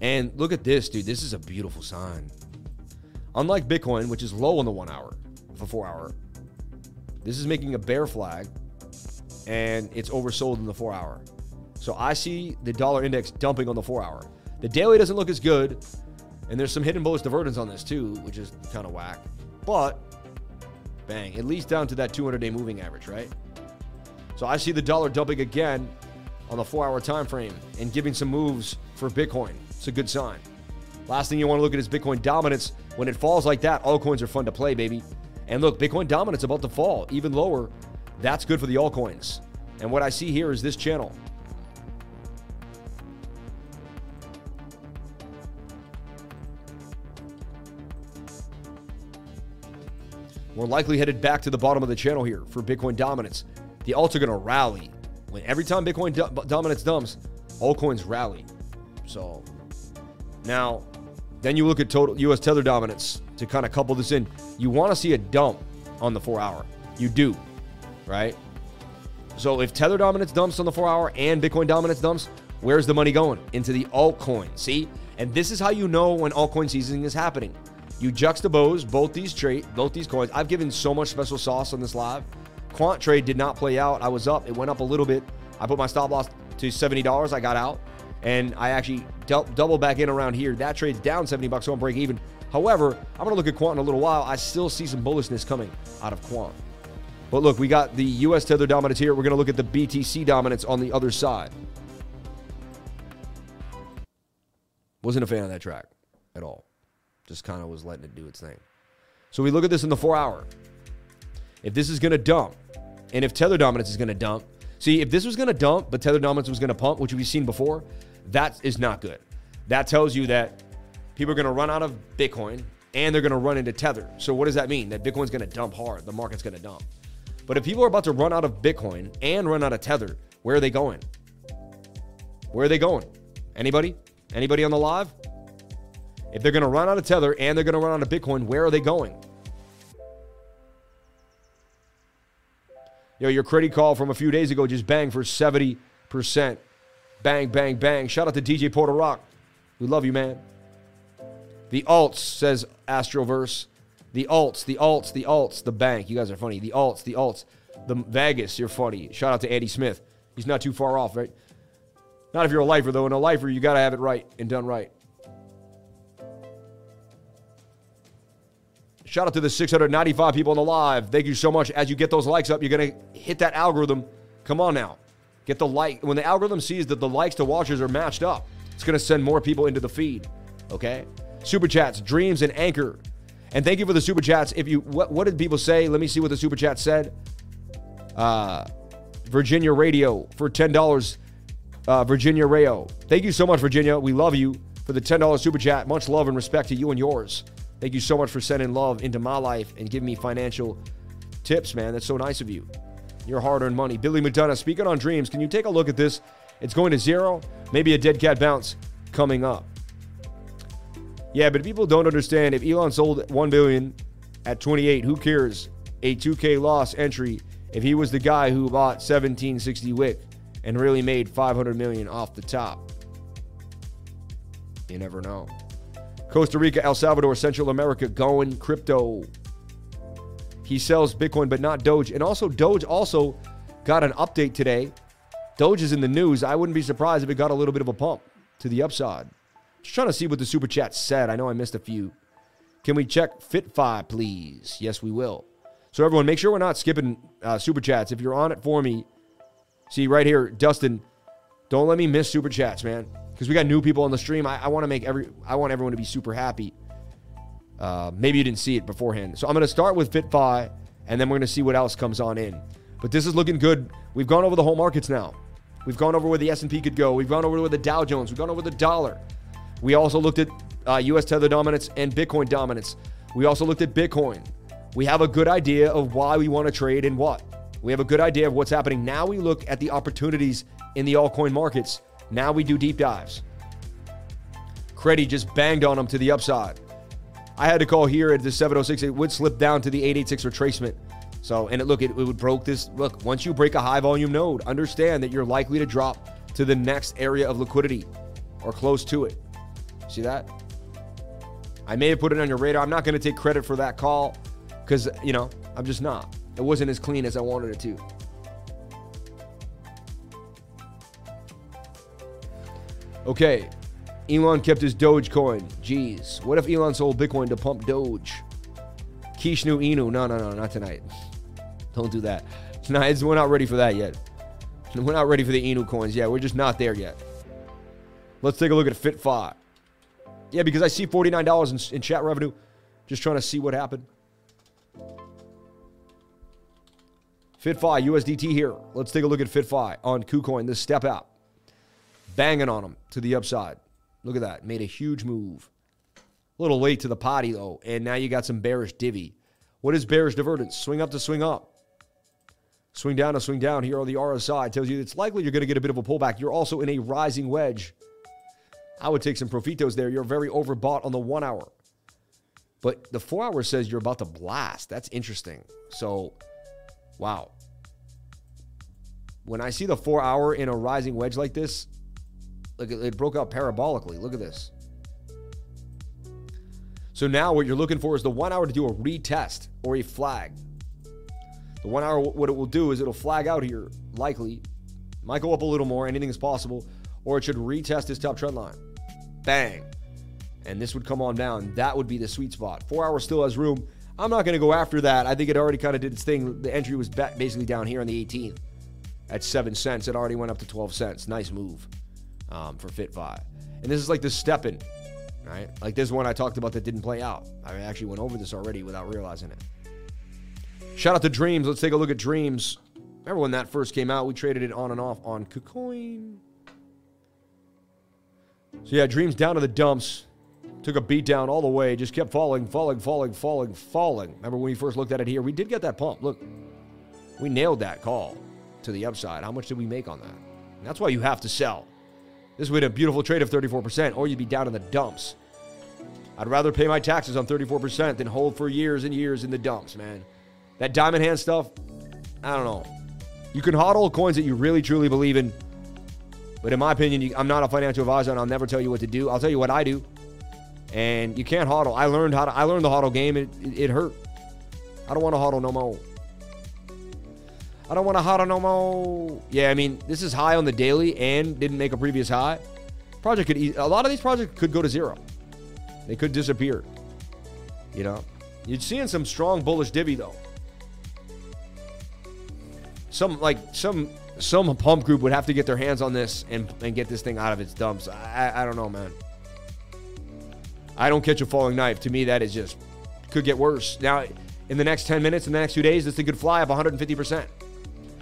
And look at this, dude. This is a beautiful sign. Unlike Bitcoin, which is low on the one hour, the four hour, this is making a bear flag and it's oversold in the four hour. So I see the dollar index dumping on the four hour. The daily doesn't look as good, and there's some hidden bullish divergence on this too, which is kind of whack. But Bang. At least down to that 200 day moving average, right? So I see the dollar dumping again on the four hour time frame and giving some moves for Bitcoin. It's a good sign. Last thing you want to look at is Bitcoin dominance. When it falls like that, altcoins are fun to play, baby. And look, Bitcoin dominance about to fall even lower. That's good for the altcoins. And what I see here is this channel. We're likely headed back to the bottom of the channel here for Bitcoin dominance. The alts are going to rally. When every time Bitcoin do- dominance dumps, altcoins rally. So now, then you look at total U.S. tether dominance to kind of couple this in. You want to see a dump on the four hour. You do, right? So if tether dominance dumps on the four hour and Bitcoin dominance dumps, where's the money going? Into the altcoin. See? And this is how you know when altcoin seasoning is happening. You juxtapose both these trade, both these coins. I've given so much special sauce on this live. Quant trade did not play out. I was up. It went up a little bit. I put my stop loss to $70. I got out. And I actually double back in around here. That trade's down 70 bucks, so I'm break even. However, I'm going to look at Quant in a little while. I still see some bullishness coming out of Quant. But look, we got the US Tether dominance here. We're going to look at the BTC dominance on the other side. Wasn't a fan of that track at all. Just kind of was letting it do its thing. So we look at this in the four hour. If this is going to dump, and if tether dominance is going to dump, see, if this was going to dump, but tether dominance was going to pump, which we've seen before, that is not good. That tells you that people are going to run out of Bitcoin and they're going to run into tether. So what does that mean? That Bitcoin's going to dump hard. The market's going to dump. But if people are about to run out of Bitcoin and run out of tether, where are they going? Where are they going? Anybody? Anybody on the live? If they're going to run out of Tether and they're going to run out of Bitcoin, where are they going? Yo, your credit call from a few days ago just banged for 70%. Bang, bang, bang. Shout out to DJ Porter Rock. We love you, man. The alts, says Astroverse. The alts, the alts, the alts, the bank. You guys are funny. The alts, the alts. The Vegas, you're funny. Shout out to Andy Smith. He's not too far off, right? Not if you're a lifer, though. In a lifer, you got to have it right and done right. Shout out to the 695 people on the live. Thank you so much. As you get those likes up, you're going to hit that algorithm. Come on now. Get the like when the algorithm sees that the likes to watchers are matched up, it's gonna send more people into the feed. Okay? Super chats, dreams, and anchor. And thank you for the super chats. If you what what did people say? Let me see what the super chat said. Uh Virginia Radio for ten dollars. Uh, Virginia Rayo. Thank you so much, Virginia. We love you for the $10 super chat. Much love and respect to you and yours. Thank you so much for sending love into my life and giving me financial tips, man. That's so nice of you. Your hard earned money. Billy McDonough, speaking on dreams, can you take a look at this? It's going to zero. Maybe a dead cat bounce coming up. Yeah, but people don't understand if Elon sold 1 billion at 28, who cares? A 2K loss entry if he was the guy who bought 1760 Wick and really made 500 million off the top. You never know. Costa Rica, El Salvador, Central America going crypto. He sells Bitcoin, but not Doge. And also, Doge also got an update today. Doge is in the news. I wouldn't be surprised if it got a little bit of a pump to the upside. Just trying to see what the super chat said. I know I missed a few. Can we check FitFi, please? Yes, we will. So, everyone, make sure we're not skipping uh, super chats. If you're on it for me, see right here, Dustin, don't let me miss super chats, man because we got new people on the stream. I, I want to make every I want everyone to be super happy. Uh, maybe you didn't see it beforehand, so I'm going to start with FitFi, and then we're going to see what else comes on in. But this is looking good. We've gone over the whole markets now. We've gone over where the S&P could go. We've gone over where the Dow Jones. We've gone over the dollar. We also looked at uh, U.S. Tether dominance and Bitcoin dominance. We also looked at Bitcoin. We have a good idea of why we want to trade and what. We have a good idea of what's happening. Now we look at the opportunities in the altcoin markets now we do deep dives. Credit just banged on him to the upside. I had to call here at the 706. It would slip down to the 886 retracement. So, and it look, it, it would broke this. Look, once you break a high volume node, understand that you're likely to drop to the next area of liquidity or close to it. See that? I may have put it on your radar. I'm not going to take credit for that call because, you know, I'm just not. It wasn't as clean as I wanted it to. Okay, Elon kept his Dogecoin. Jeez, what if Elon sold Bitcoin to pump Doge? Kishu Inu. No, no, no, not tonight. Don't do that. No, we're not ready for that yet. We're not ready for the Inu coins. Yeah, we're just not there yet. Let's take a look at FitFi. Yeah, because I see $49 in, in chat revenue. Just trying to see what happened. FitFi, USDT here. Let's take a look at FitFi on KuCoin, this step out banging on them to the upside. Look at that. Made a huge move. A little late to the potty, though. And now you got some bearish divvy. What is bearish divergence? Swing up to swing up. Swing down to swing down. Here on the RSI tells you it's likely you're going to get a bit of a pullback. You're also in a rising wedge. I would take some profitos there. You're very overbought on the one hour. But the four hour says you're about to blast. That's interesting. So, wow. When I see the four hour in a rising wedge like this, It broke out parabolically. Look at this. So now what you're looking for is the one hour to do a retest or a flag. The one hour, what it will do is it'll flag out here, likely. Might go up a little more, anything is possible, or it should retest this top trend line. Bang. And this would come on down. That would be the sweet spot. Four hours still has room. I'm not going to go after that. I think it already kind of did its thing. The entry was basically down here on the 18th at 7 cents. It already went up to 12 cents. Nice move um, for FitFi. And this is like the step in, right? Like this one I talked about that didn't play out. I actually went over this already without realizing it. Shout out to Dreams. Let's take a look at Dreams. Remember when that first came out? We traded it on and off on KuCoin. So yeah, Dreams down to the dumps. Took a beat down all the way. Just kept falling, falling, falling, falling, falling. Remember when we first looked at it here? We did get that pump. Look, we nailed that call to the upside. How much did we make on that? And that's why you have to sell. This would be a beautiful trade of 34%, or you'd be down in the dumps. I'd rather pay my taxes on 34% than hold for years and years in the dumps, man. That diamond hand stuff, I don't know. You can hodl coins that you really truly believe in, but in my opinion, you, I'm not a financial advisor, and I'll never tell you what to do. I'll tell you what I do, and you can't hodl. I learned how to. I learned the hodl game. It, it, it hurt. I don't want to hodl no more. I don't want to hodl no more. Yeah, I mean, this is high on the daily and didn't make a previous high. Project could, a lot of these projects could go to zero. They could disappear. You know, you're seeing some strong bullish divvy though. Some like some some pump group would have to get their hands on this and, and get this thing out of its dumps. I, I don't know, man. I don't catch a falling knife. To me, that is just could get worse. Now, in the next 10 minutes, in the next two days, this thing could fly up 150%.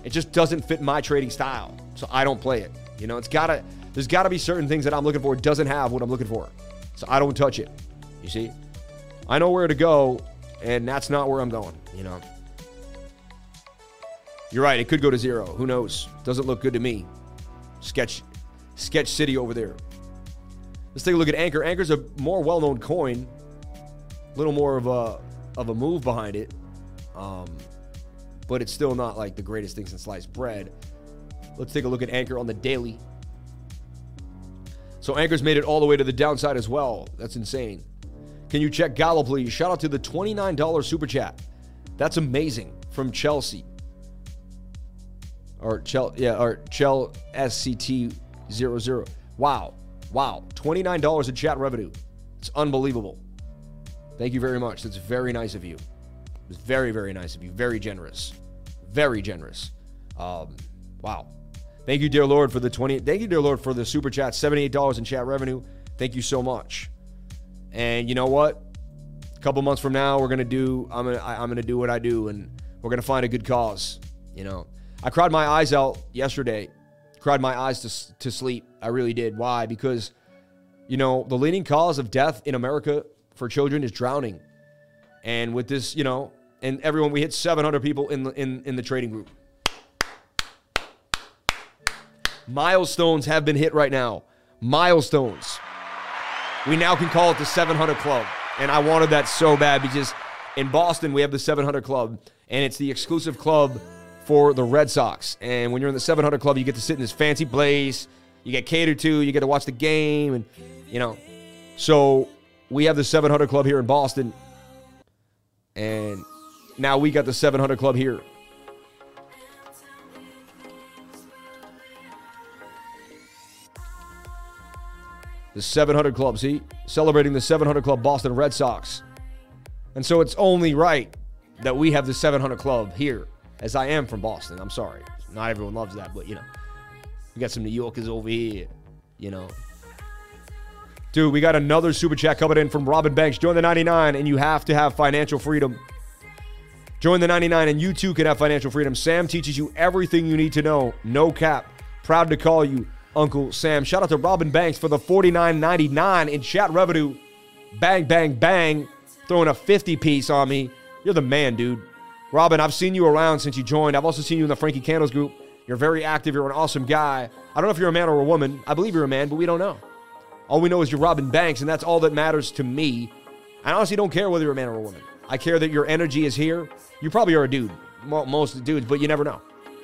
It just doesn't fit my trading style. So I don't play it. You know, it's gotta there's gotta be certain things that I'm looking for. It doesn't have what I'm looking for. So I don't touch it. You see? I know where to go, and that's not where I'm going, you know. You're right, it could go to zero. Who knows? Doesn't look good to me. Sketch Sketch City over there. Let's take a look at Anchor. Anchor's a more well-known coin. A little more of a of a move behind it. Um, but it's still not like the greatest thing since sliced bread. Let's take a look at Anchor on the daily. So Anchor's made it all the way to the downside as well. That's insane. Can you check Gala, please? Shout out to the $29 super chat. That's amazing from Chelsea. Or Chel, yeah, or Chel SCT00. Wow. Wow. $29 in chat revenue. It's unbelievable. Thank you very much. That's very nice of you. It's very, very nice of you. Very generous. Very generous. Um, wow. Thank you, dear Lord, for the 20. Thank you, dear Lord, for the super chat. $78 in chat revenue. Thank you so much. And you know what? A couple months from now, we're gonna do. I'm gonna. I'm gonna do what I do, and we're gonna find a good cause. You know, I cried my eyes out yesterday. Cried my eyes to to sleep. I really did. Why? Because, you know, the leading cause of death in America for children is drowning. And with this, you know, and everyone, we hit 700 people in the in in the trading group. Milestones have been hit right now. Milestones. We now can call it the 700 Club. And I wanted that so bad because in Boston, we have the 700 Club, and it's the exclusive club for the Red Sox. And when you're in the 700 Club, you get to sit in this fancy place, you get catered to, you get to watch the game, and, you know. So we have the 700 Club here in Boston, and now we got the 700 Club here. The 700 Club, see? Celebrating the 700 Club Boston Red Sox. And so it's only right that we have the 700 Club here, as I am from Boston. I'm sorry. Not everyone loves that, but you know, we got some New Yorkers over here, you know. Dude, we got another super chat coming in from Robin Banks. Join the 99, and you have to have financial freedom. Join the 99, and you too can have financial freedom. Sam teaches you everything you need to know. No cap. Proud to call you Uncle Sam. Shout out to Robin Banks for the $49.99 in chat revenue. Bang, bang, bang. Throwing a 50 piece on me. You're the man, dude. Robin, I've seen you around since you joined. I've also seen you in the Frankie Candles group. You're very active. You're an awesome guy. I don't know if you're a man or a woman. I believe you're a man, but we don't know. All we know is you're Robin Banks, and that's all that matters to me. I honestly don't care whether you're a man or a woman. I care that your energy is here. You probably are a dude, most dudes, but you never know.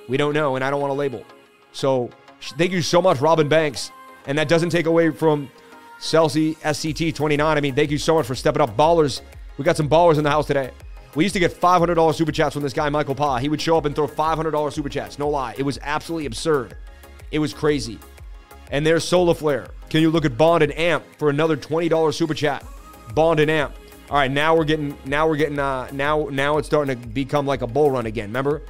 We don't know, and I don't want to label. So Thank you so much, Robin Banks. And that doesn't take away from Celsi SCT29. I mean, thank you so much for stepping up. Ballers. We got some ballers in the house today. We used to get $500 super chats from this guy, Michael Pa. He would show up and throw $500 super chats. No lie. It was absolutely absurd. It was crazy. And there's Solar Flare. Can you look at Bond and Amp for another $20 super chat? Bond and Amp. All right, now we're getting now we're getting uh now now it's starting to become like a bull run again. Remember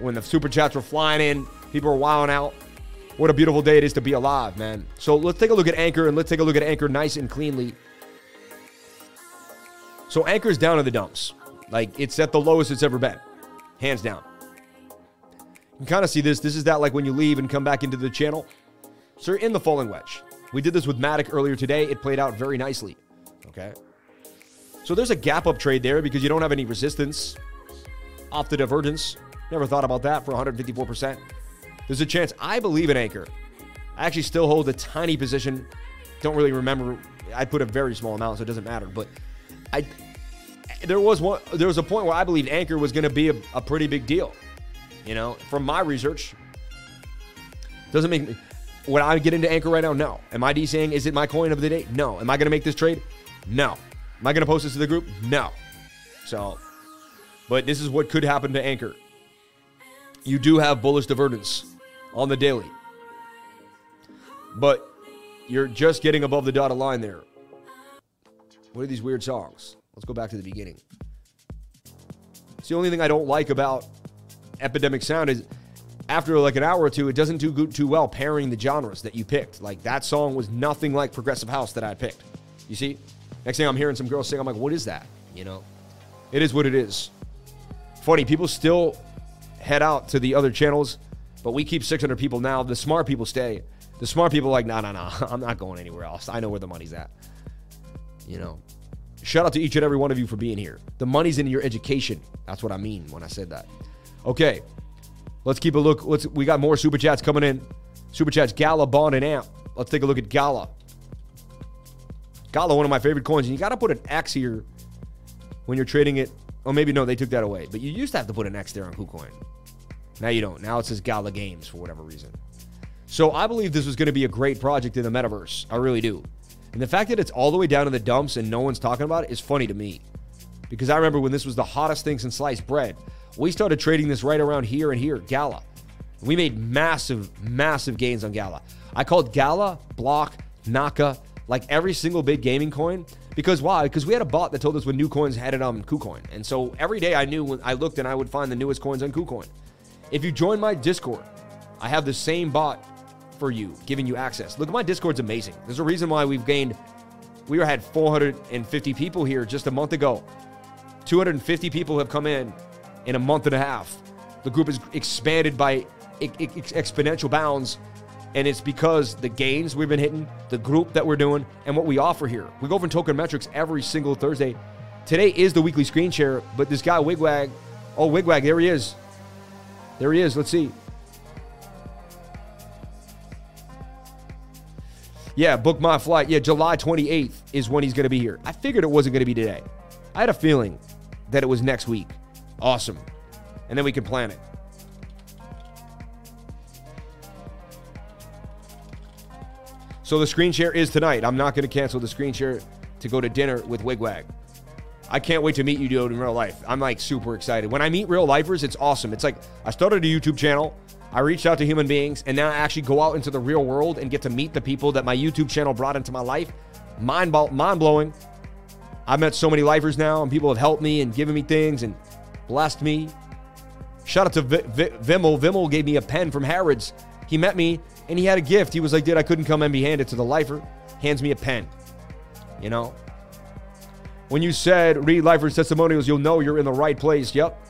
when the super chats were flying in, people were wilding out. What a beautiful day it is to be alive, man. So let's take a look at Anchor and let's take a look at Anchor nice and cleanly. So Anchor's down in the dumps. Like it's at the lowest it's ever been. Hands down. You can kind of see this. This is that like when you leave and come back into the channel. So you're in the falling wedge. We did this with Matic earlier today. It played out very nicely. Okay. So there's a gap up trade there because you don't have any resistance off the divergence. Never thought about that for 154%. There's a chance I believe in Anchor. I actually still hold a tiny position. Don't really remember. I put a very small amount, so it doesn't matter. But I there was one there was a point where I believed Anchor was going to be a, a, pretty big deal. You know, from my research, doesn't make me. When I get into Anchor right now, no. Am I saying is it my coin of the day? No. Am I going to make this trade? No. Am I going to post this to the group? No. So, but this is what could happen to Anchor. You do have bullish divergence on the daily. But you're just getting above the dotted line there. What are these weird songs? Let's go back to the beginning. It's the only thing I don't like about Epidemic Sound is after like an hour or two, it doesn't do too well pairing the genres that you picked. Like that song was nothing like progressive house that I picked. You see? Next thing I'm hearing some girls sing, I'm like, what is that? You know? It is what it is. Funny, people still head out to the other channels, but we keep 600 people now. The smart people stay. The smart people are like, nah, nah, nah, I'm not going anywhere else. I know where the money's at. You know? Shout out to each and every one of you for being here. The money's in your education. That's what I mean when I said that. Okay, let's keep a look. Let's we got more super chats coming in. Super chats, Gala, Bond, and Amp. Let's take a look at Gala. Gala, one of my favorite coins, and you got to put an X here when you're trading it. Or maybe no, they took that away. But you used to have to put an X there on KuCoin. Now you don't. Now it says Gala Games for whatever reason. So I believe this was going to be a great project in the metaverse. I really do. And the fact that it's all the way down in the dumps and no one's talking about it is funny to me. Because I remember when this was the hottest thing since sliced bread. We started trading this right around here and here, Gala. We made massive, massive gains on Gala. I called Gala, Block, Naka, like every single big gaming coin. Because why? Because we had a bot that told us when new coins had it on KuCoin. And so every day I knew when I looked and I would find the newest coins on KuCoin. If you join my Discord, I have the same bot for you, giving you access. Look, my Discord's amazing. There's a reason why we've gained, we had 450 people here just a month ago. 250 people have come in in a month and a half. The group has expanded by exponential bounds. And it's because the gains we've been hitting, the group that we're doing, and what we offer here. We go from token metrics every single Thursday. Today is the weekly screen share, but this guy Wigwag, oh Wigwag, there he is. There he is. Let's see. Yeah, book my flight. Yeah, July 28th is when he's going to be here. I figured it wasn't going to be today. I had a feeling that it was next week. Awesome. And then we can plan it. So the screen share is tonight. I'm not going to cancel the screen share to go to dinner with Wigwag. I can't wait to meet you, dude, in real life. I'm like super excited. When I meet real lifers, it's awesome. It's like I started a YouTube channel. I reached out to human beings and now I actually go out into the real world and get to meet the people that my YouTube channel brought into my life. Mind, mind blowing. I've met so many lifers now and people have helped me and given me things and blessed me. Shout out to v- v- Vimmel. Vimmel gave me a pen from Harrods. He met me and he had a gift. He was like, dude, I couldn't come be handed to the lifer. Hands me a pen. You know? When you said read lifers testimonials, you'll know you're in the right place. Yep.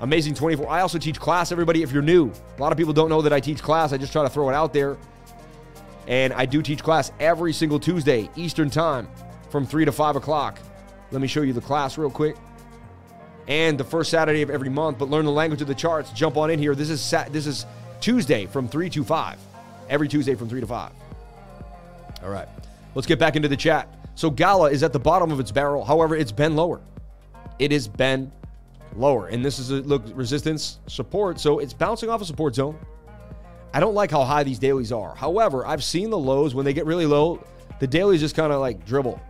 Amazing 24. I also teach class, everybody, if you're new. A lot of people don't know that I teach class. I just try to throw it out there. And I do teach class every single Tuesday, Eastern Time, from 3 to 5 o'clock. Let me show you the class real quick. And the first Saturday of every month, but learn the language of the charts. Jump on in here. This is this is Tuesday from 3 to 5. Every Tuesday from 3 to 5. All right. Let's get back into the chat. So Gala is at the bottom of its barrel. However, it's been lower. It has been lower. And this is a look resistance support, so it's bouncing off a support zone. I don't like how high these dailies are. However, I've seen the lows when they get really low, the dailies just kind of like dribble.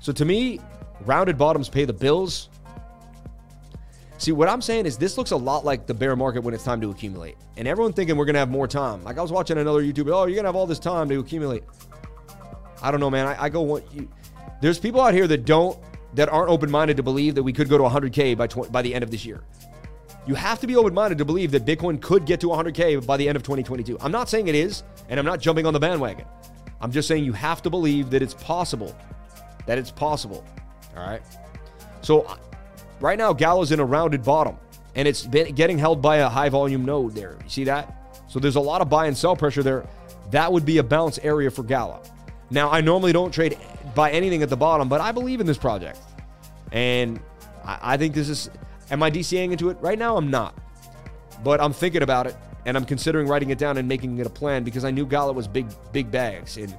So to me, rounded bottoms pay the bills. See, what I'm saying is this looks a lot like the bear market when it's time to accumulate. And everyone thinking we're going to have more time. Like I was watching another YouTuber, oh, you're going to have all this time to accumulate. I don't know, man. I, I go, want you, there's people out here that don't that aren't open minded to believe that we could go to 100K by, by the end of this year. You have to be open minded to believe that Bitcoin could get to 100K by the end of 2022. I'm not saying it is, and I'm not jumping on the bandwagon. I'm just saying you have to believe that it's possible. That it's possible. All right. So right now, Gala's in a rounded bottom, and it's been getting held by a high volume node there. You see that? So there's a lot of buy and sell pressure there. That would be a bounce area for Gala. Now, I normally don't trade buy anything at the bottom, but I believe in this project. And I, I think this is, am I DCAing into it? Right now, I'm not. But I'm thinking about it and I'm considering writing it down and making it a plan because I knew Gala was big, big bags. And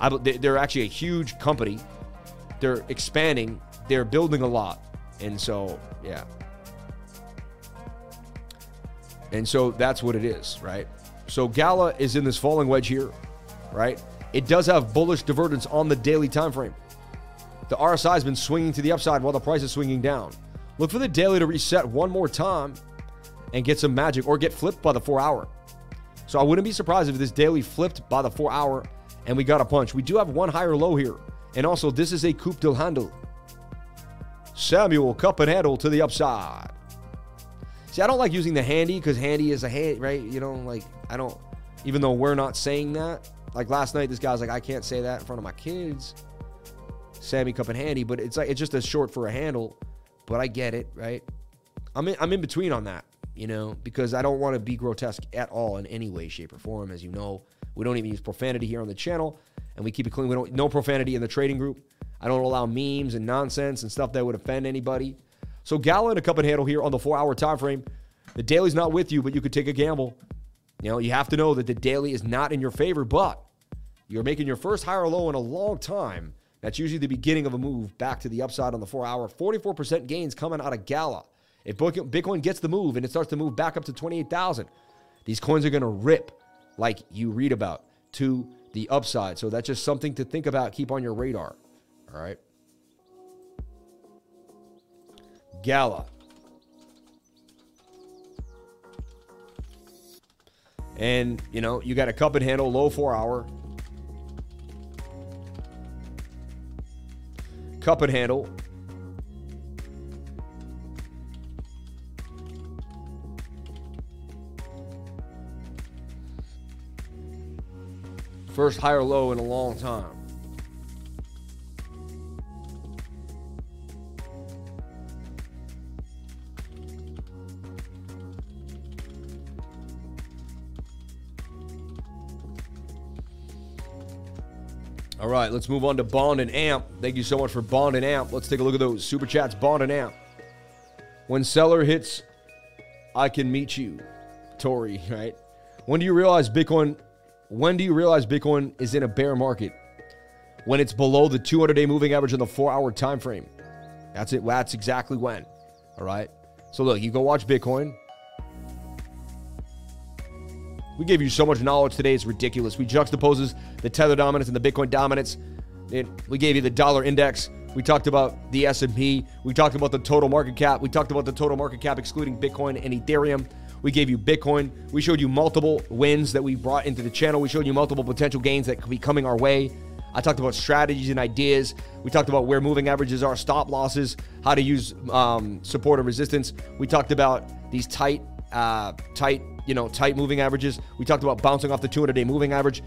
I, they're actually a huge company. They're expanding, they're building a lot. And so, yeah. And so that's what it is, right? So Gala is in this falling wedge here, right? It does have bullish divergence on the daily time frame. The RSI has been swinging to the upside while the price is swinging down. Look for the daily to reset one more time and get some magic or get flipped by the four hour. So I wouldn't be surprised if this daily flipped by the four hour and we got a punch. We do have one higher low here. And also, this is a coupe de handle. Samuel cup and handle to the upside. See, I don't like using the handy because handy is a hand, right? You know, like I don't. Even though we're not saying that, like last night, this guy's like, I can't say that in front of my kids. Sammy Cup and handy, but it's like it's just a short for a handle. But I get it, right? I'm in, I'm in between on that, you know, because I don't want to be grotesque at all in any way, shape, or form. As you know, we don't even use profanity here on the channel, and we keep it clean. We don't no profanity in the trading group. I don't allow memes and nonsense and stuff that would offend anybody. So Gala and a cup and handle here on the four-hour time frame. The daily's not with you, but you could take a gamble. You know, you have to know that the daily is not in your favor, but you're making your first higher low in a long time. That's usually the beginning of a move back to the upside on the four hour. 44% gains coming out of Gala. If Bitcoin gets the move and it starts to move back up to 28,000, these coins are going to rip like you read about to the upside. So that's just something to think about, keep on your radar. All right. Gala. And, you know, you got a cup and handle, low four hour. Cup and handle. First higher low in a long time. All right, let's move on to Bond and Amp. Thank you so much for Bond and Amp. Let's take a look at those super chats. Bond and Amp. When seller hits, I can meet you, Tori. Right? When do you realize Bitcoin? When do you realize Bitcoin is in a bear market? When it's below the 200-day moving average in the four-hour time frame. That's it. That's exactly when. All right. So look, you go watch Bitcoin. We gave you so much knowledge today, it's ridiculous. We juxtaposes the tether dominance and the Bitcoin dominance. It, we gave you the dollar index. We talked about the S&P. We talked about the total market cap. We talked about the total market cap excluding Bitcoin and Ethereum. We gave you Bitcoin. We showed you multiple wins that we brought into the channel. We showed you multiple potential gains that could be coming our way. I talked about strategies and ideas. We talked about where moving averages are, stop losses, how to use um, support and resistance. We talked about these tight, uh, tight you know, tight moving averages. We talked about bouncing off the 200 day moving average.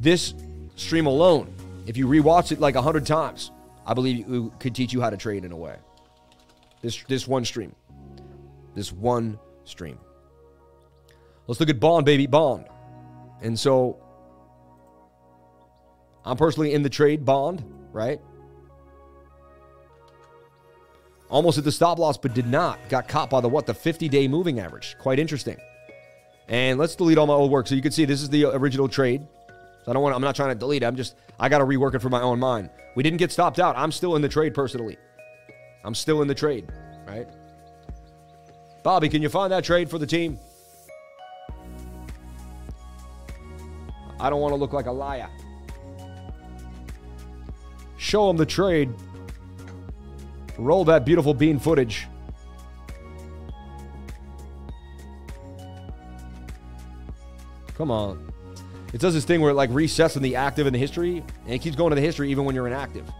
This stream alone, if you rewatch it like 100 times, I believe it could teach you how to trade in a way. This, this one stream. This one stream. Let's look at Bond, baby, Bond. And so I'm personally in the trade Bond, right? Almost at the stop loss, but did not. Got caught by the what? The 50 day moving average. Quite interesting. And let's delete all my old work. So you can see this is the original trade. So I don't want I'm not trying to delete it. I'm just I got to rework it for my own mind. We didn't get stopped out. I'm still in the trade personally. I'm still in the trade, right? Bobby, can you find that trade for the team? I don't want to look like a liar. Show them the trade. Roll that beautiful bean footage. Come on. It does this thing where it like resets in the active and the history, and it keeps going to the history even when you're inactive.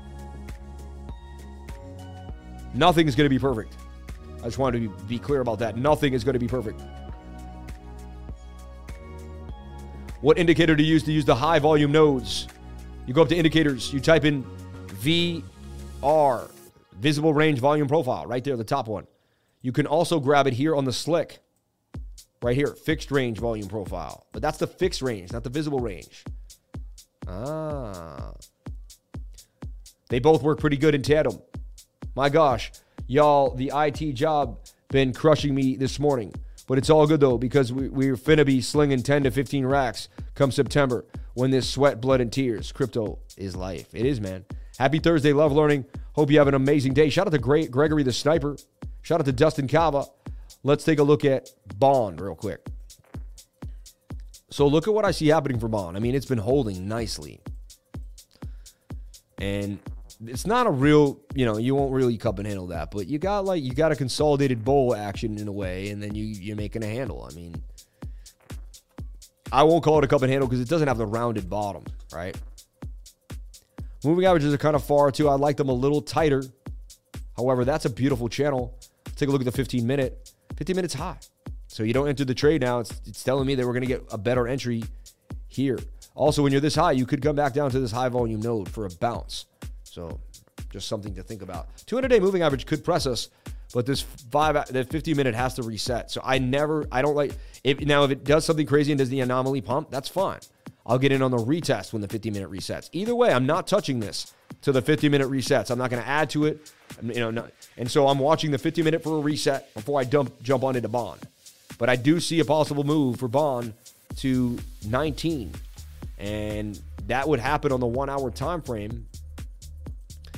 Nothing is going to be perfect. I just wanted to be clear about that. Nothing is going to be perfect. What indicator to use to use the high volume nodes? You go up to indicators, you type in VR, visible range volume profile, right there, the top one. You can also grab it here on the slick right here, fixed range volume profile. But that's the fixed range, not the visible range. Ah. They both work pretty good in tandem. My gosh, y'all, the IT job been crushing me this morning. But it's all good though, because we, we're finna be slinging 10 to 15 racks come September when this sweat, blood, and tears. Crypto is life. It is, man. Happy Thursday. Love learning. Hope you have an amazing day. Shout out to Gregory the Sniper. Shout out to Dustin Kava. Let's take a look at Bond real quick. So look at what I see happening for Bond. I mean, it's been holding nicely. And it's not a real, you know, you won't really cup and handle that, but you got like you got a consolidated bowl action in a way, and then you you're making a handle. I mean, I won't call it a cup and handle because it doesn't have the rounded bottom, right? Moving averages are kind of far too. I like them a little tighter. However, that's a beautiful channel. Take a look at the 15 minute. 50 minutes high. So you don't enter the trade now. It's, it's telling me that we're going to get a better entry here. Also, when you're this high, you could come back down to this high volume node for a bounce. So just something to think about. 200 day moving average could press us, but this five, that 50 minute has to reset. So I never, I don't like, if now if it does something crazy and does the anomaly pump, that's fine. I'll get in on the retest when the 50 minute resets. Either way, I'm not touching this to the 50 minute resets. I'm not going to add to it. You know, not, and so I'm watching the 50 minute for a reset before I dump jump on into Bond. But I do see a possible move for Bond to 19, and that would happen on the one hour time frame.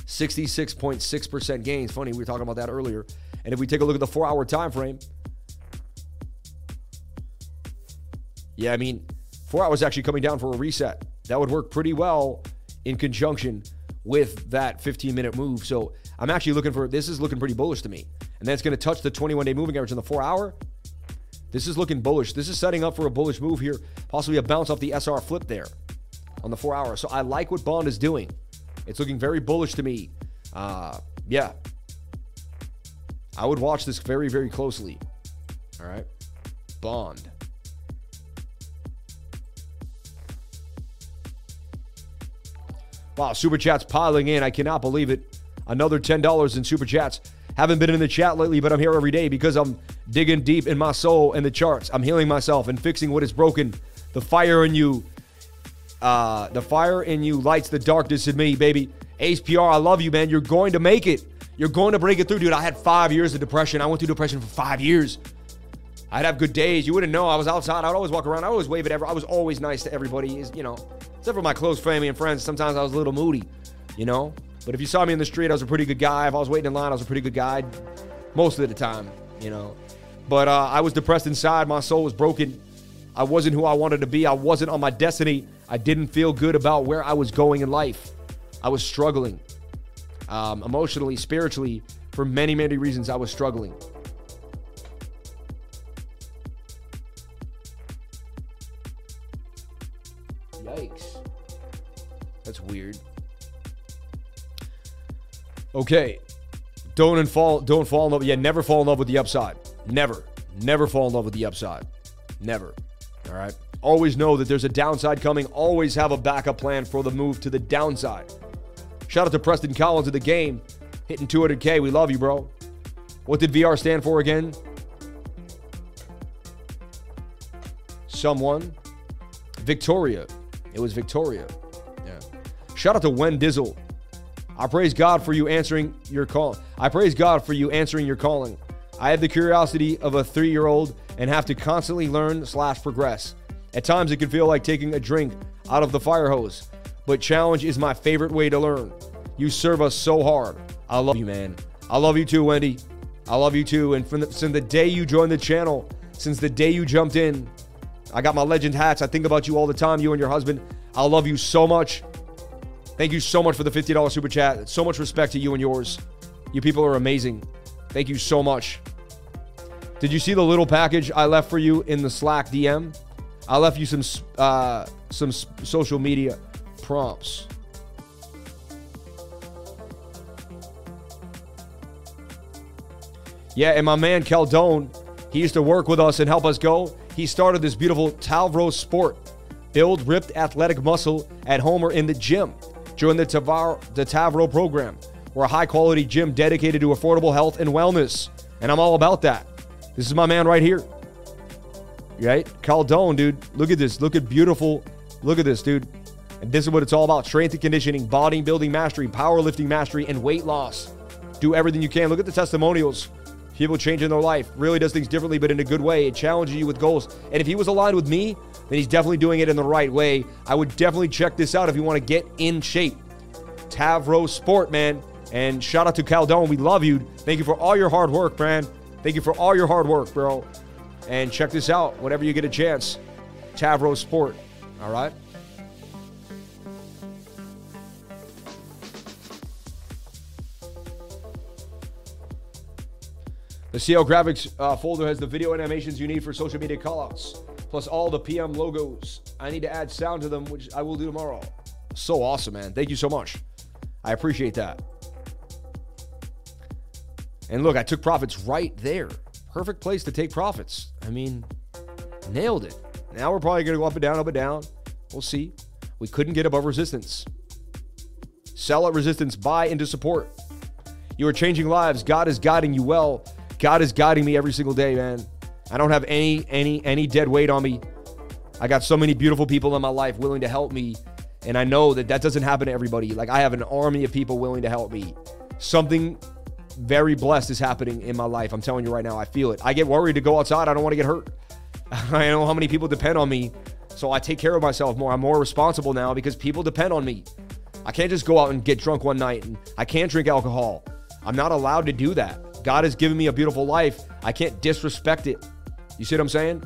66.6% gains. Funny, we were talking about that earlier. And if we take a look at the four hour time frame, yeah, I mean, four hours actually coming down for a reset. That would work pretty well in conjunction with that 15 minute move. So I'm actually looking for this is looking pretty bullish to me. And that's going to touch the 21 day moving average in the four hour. This is looking bullish. This is setting up for a bullish move here, possibly a bounce off the SR flip there on the four hour. So I like what Bond is doing. It's looking very bullish to me. Uh, yeah. I would watch this very, very closely. All right. Bond. Wow, super chats piling in. I cannot believe it. Another $10 in super chats. Haven't been in the chat lately, but I'm here every day because I'm digging deep in my soul and the charts. I'm healing myself and fixing what is broken. The fire in you, uh, the fire in you lights the darkness in me, baby. Ace PR, I love you, man. You're going to make it. You're going to break it through, dude. I had five years of depression. I went through depression for five years. I'd have good days. You wouldn't know. I was outside. I'd always walk around. I always wave at everyone. I was always nice to everybody. Is You know, except for my close family and friends. Sometimes I was a little moody, you know. But if you saw me in the street, I was a pretty good guy. If I was waiting in line, I was a pretty good guy most of the time, you know. But uh, I was depressed inside. My soul was broken. I wasn't who I wanted to be. I wasn't on my destiny. I didn't feel good about where I was going in life. I was struggling um, emotionally, spiritually. For many, many reasons, I was struggling. Weird. Okay. Don't fall don't fall in love. Yeah, never fall in love with the upside. Never. Never fall in love with the upside. Never. All right. Always know that there's a downside coming. Always have a backup plan for the move to the downside. Shout out to Preston Collins of the game, hitting 200K. We love you, bro. What did VR stand for again? Someone. Victoria. It was Victoria. Shout out to Wen Dizzle. I praise God for you answering your call. I praise God for you answering your calling. I have the curiosity of a three-year-old and have to constantly learn slash progress. At times, it can feel like taking a drink out of the fire hose, but challenge is my favorite way to learn. You serve us so hard. I love you, man. I love you too, Wendy. I love you too. And from the, since the day you joined the channel, since the day you jumped in, I got my legend hats. I think about you all the time, you and your husband. I love you so much. Thank you so much for the $50 super chat. So much respect to you and yours. You people are amazing. Thank you so much. Did you see the little package I left for you in the Slack DM? I left you some uh, some social media prompts. Yeah, and my man Caldone, he used to work with us and help us go. He started this beautiful Tavro sport. Build ripped athletic muscle at home or in the gym. Join the, Tavar, the Tavro program. We're a high quality gym dedicated to affordable health and wellness. And I'm all about that. This is my man right here. Right? Caldone, dude. Look at this. Look at beautiful. Look at this, dude. And this is what it's all about strength and conditioning, bodybuilding mastery, powerlifting mastery, and weight loss. Do everything you can. Look at the testimonials. People changing their life. Really does things differently, but in a good way. It challenges you with goals. And if he was aligned with me, then he's definitely doing it in the right way. I would definitely check this out if you want to get in shape. Tavro Sport, man. And shout out to Caldone. We love you. Thank you for all your hard work, man. Thank you for all your hard work, bro. And check this out whenever you get a chance. Tavro Sport. All right? The CL Graphics uh, folder has the video animations you need for social media callouts, plus all the PM logos. I need to add sound to them, which I will do tomorrow. So awesome, man. Thank you so much. I appreciate that. And look, I took profits right there. perfect place to take profits. I mean, nailed it. Now we're probably going to go up and down, up and down. We'll see. We couldn't get above resistance. Sell at resistance, buy into support. You are changing lives. God is guiding you well. God is guiding me every single day, man. I don't have any any any dead weight on me. I got so many beautiful people in my life willing to help me, and I know that that doesn't happen to everybody. Like I have an army of people willing to help me. Something very blessed is happening in my life. I'm telling you right now, I feel it. I get worried to go outside. I don't want to get hurt. I know how many people depend on me, so I take care of myself more. I'm more responsible now because people depend on me. I can't just go out and get drunk one night and I can't drink alcohol. I'm not allowed to do that. God has given me a beautiful life. I can't disrespect it. You see what I'm saying?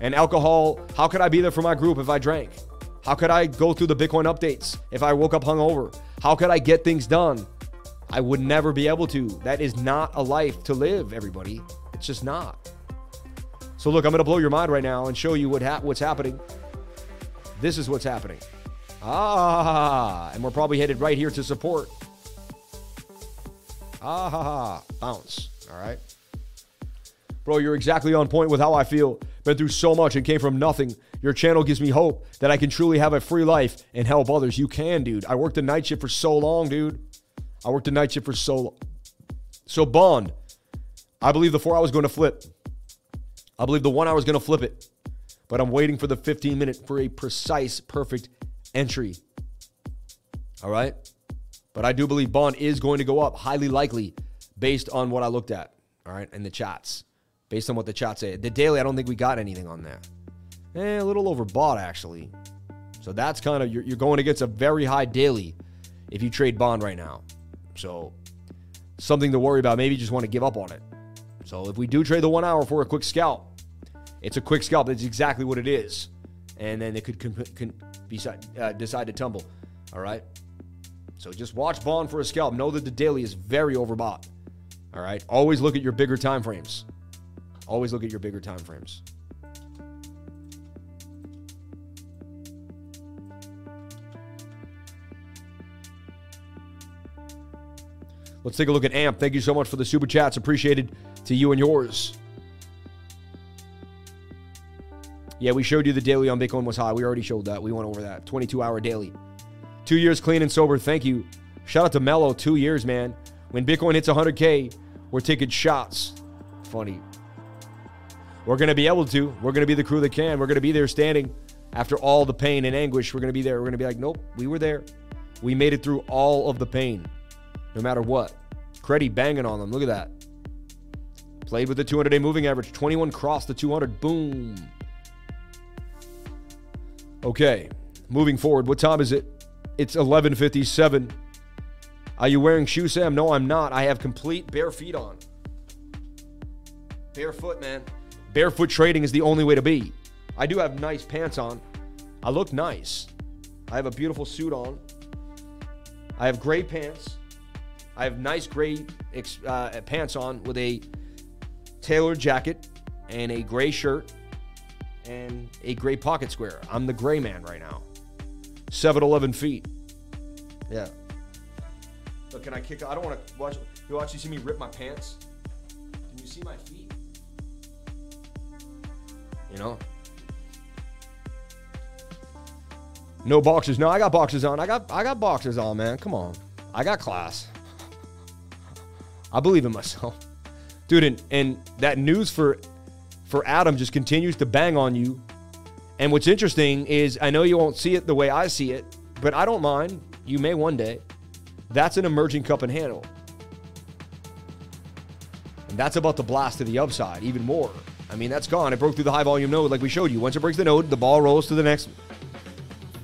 And alcohol, how could I be there for my group if I drank? How could I go through the Bitcoin updates if I woke up hungover? How could I get things done? I would never be able to. That is not a life to live, everybody. It's just not. So look, I'm going to blow your mind right now and show you what ha- what's happening. This is what's happening. Ah, and we're probably headed right here to support. Ah, bounce. All right. Bro, you're exactly on point with how I feel. Been through so much and came from nothing. Your channel gives me hope that I can truly have a free life and help others. You can, dude. I worked the night shift for so long, dude. I worked the night shift for so long. So, Bond, I believe the four hours is going to flip. I believe the one hour is going to flip it. But I'm waiting for the 15 minute for a precise, perfect entry. All right. But I do believe Bond is going to go up, highly likely, based on what I looked at. All right. In the chats, based on what the chat say. The daily, I don't think we got anything on that. Eh, a little overbought, actually. So that's kind of, you're, you're going against a very high daily if you trade Bond right now. So something to worry about. Maybe you just want to give up on it. So if we do trade the one hour for a quick scalp, it's a quick scalp. That's exactly what it is. And then it could be, uh, decide to tumble. All right. So just watch Bond for a scalp. Know that the daily is very overbought. All right. Always look at your bigger time frames. Always look at your bigger time frames. Let's take a look at AMP. Thank you so much for the super chats. Appreciated to you and yours. Yeah, we showed you the daily on Bitcoin was high. We already showed that. We went over that. 22 hour daily. Two years clean and sober. Thank you. Shout out to Mello. Two years, man. When Bitcoin hits 100K, we're taking shots. Funny. We're going to be able to. We're going to be the crew that can. We're going to be there standing after all the pain and anguish. We're going to be there. We're going to be like, nope, we were there. We made it through all of the pain, no matter what. Credit banging on them. Look at that. Played with the 200 day moving average. 21 crossed the 200. Boom. Okay, moving forward. What time is it? It's 11:57. Are you wearing shoes, Sam? No, I'm not. I have complete bare feet on. Barefoot, man. Barefoot trading is the only way to be. I do have nice pants on. I look nice. I have a beautiful suit on. I have gray pants. I have nice gray uh, pants on with a tailored jacket and a gray shirt and a gray pocket square. I'm the gray man right now. 7 11 feet. Yeah. But can I kick? I don't want to watch. You watch. You see me rip my pants. You know. No boxes. No, I got boxes on. I got I got boxes on, man. Come on. I got class. I believe in myself. Dude, and, and that news for for Atom just continues to bang on you. And what's interesting is I know you won't see it the way I see it, but I don't mind. You may one day. That's an emerging cup and handle. And that's about to blast to the upside even more. I mean, that's gone. It broke through the high volume node like we showed you. Once it breaks the node, the ball rolls to the next.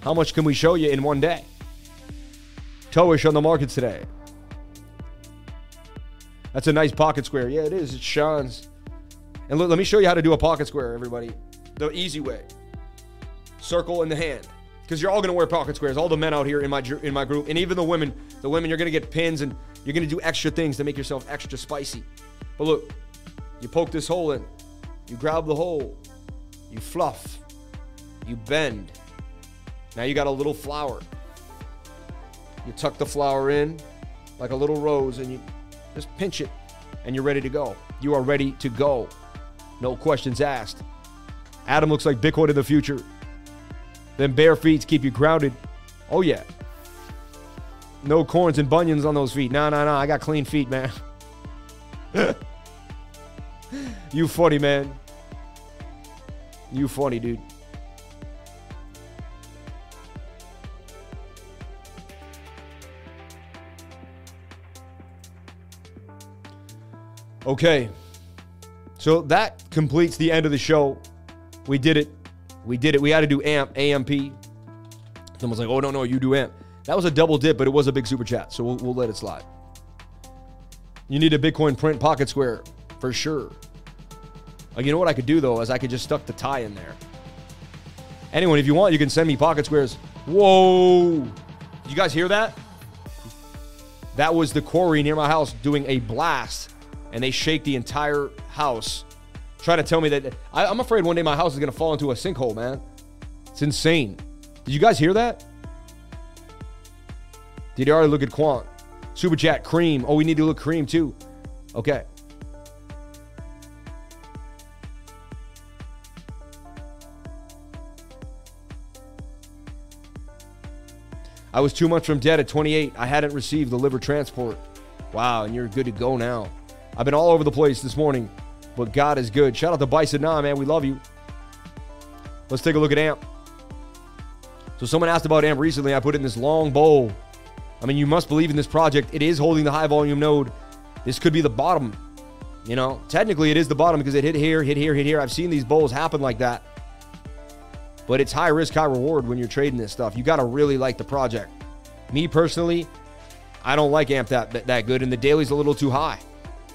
How much can we show you in one day? Towish on the markets today. That's a nice pocket square. Yeah, it is. It shines. And look, let me show you how to do a pocket square, everybody. The easy way. Circle in the hand. Because you're all going to wear pocket squares. All the men out here in my in my group, and even the women. The women, you're going to get pins and you're going to do extra things to make yourself extra spicy. But look, you poke this hole in. You grab the hole. You fluff. You bend. Now you got a little flower. You tuck the flower in like a little rose and you just pinch it and you're ready to go. You are ready to go. No questions asked. Atom looks like Bitcoin in the future. Then bare feet keep you grounded. Oh, yeah. No corns and bunions on those feet. Nah, nah, nah. I got clean feet, man. you funny, man. You funny, dude. Okay. So that completes the end of the show. We did it. We did it. We had to do AMP, AMP. Someone's like, oh, no, no, you do AMP. That was a double dip, but it was a big super chat. So we'll, we'll let it slide. You need a Bitcoin print pocket square for sure. Like, you know what I could do though is I could just stuck the tie in there. Anyone, if you want, you can send me pocket squares. Whoa! You guys hear that? That was the quarry near my house doing a blast, and they shake the entire house, trying to tell me that I, I'm afraid one day my house is gonna fall into a sinkhole, man. It's insane. Did you guys hear that? Did you already look at Quant? Super chat, cream. Oh, we need to look cream too. Okay. I was two months from dead at 28. I hadn't received the liver transport. Wow, and you're good to go now. I've been all over the place this morning, but God is good. Shout out to Bison Nah, man. We love you. Let's take a look at AMP. So someone asked about AMP recently. I put it in this long bowl. I mean, you must believe in this project. It is holding the high volume node. This could be the bottom. You know, technically it is the bottom because it hit here, hit here, hit here. I've seen these bowls happen like that. But it's high risk, high reward when you're trading this stuff. You got to really like the project. Me personally, I don't like AMP that, that good, and the daily's a little too high.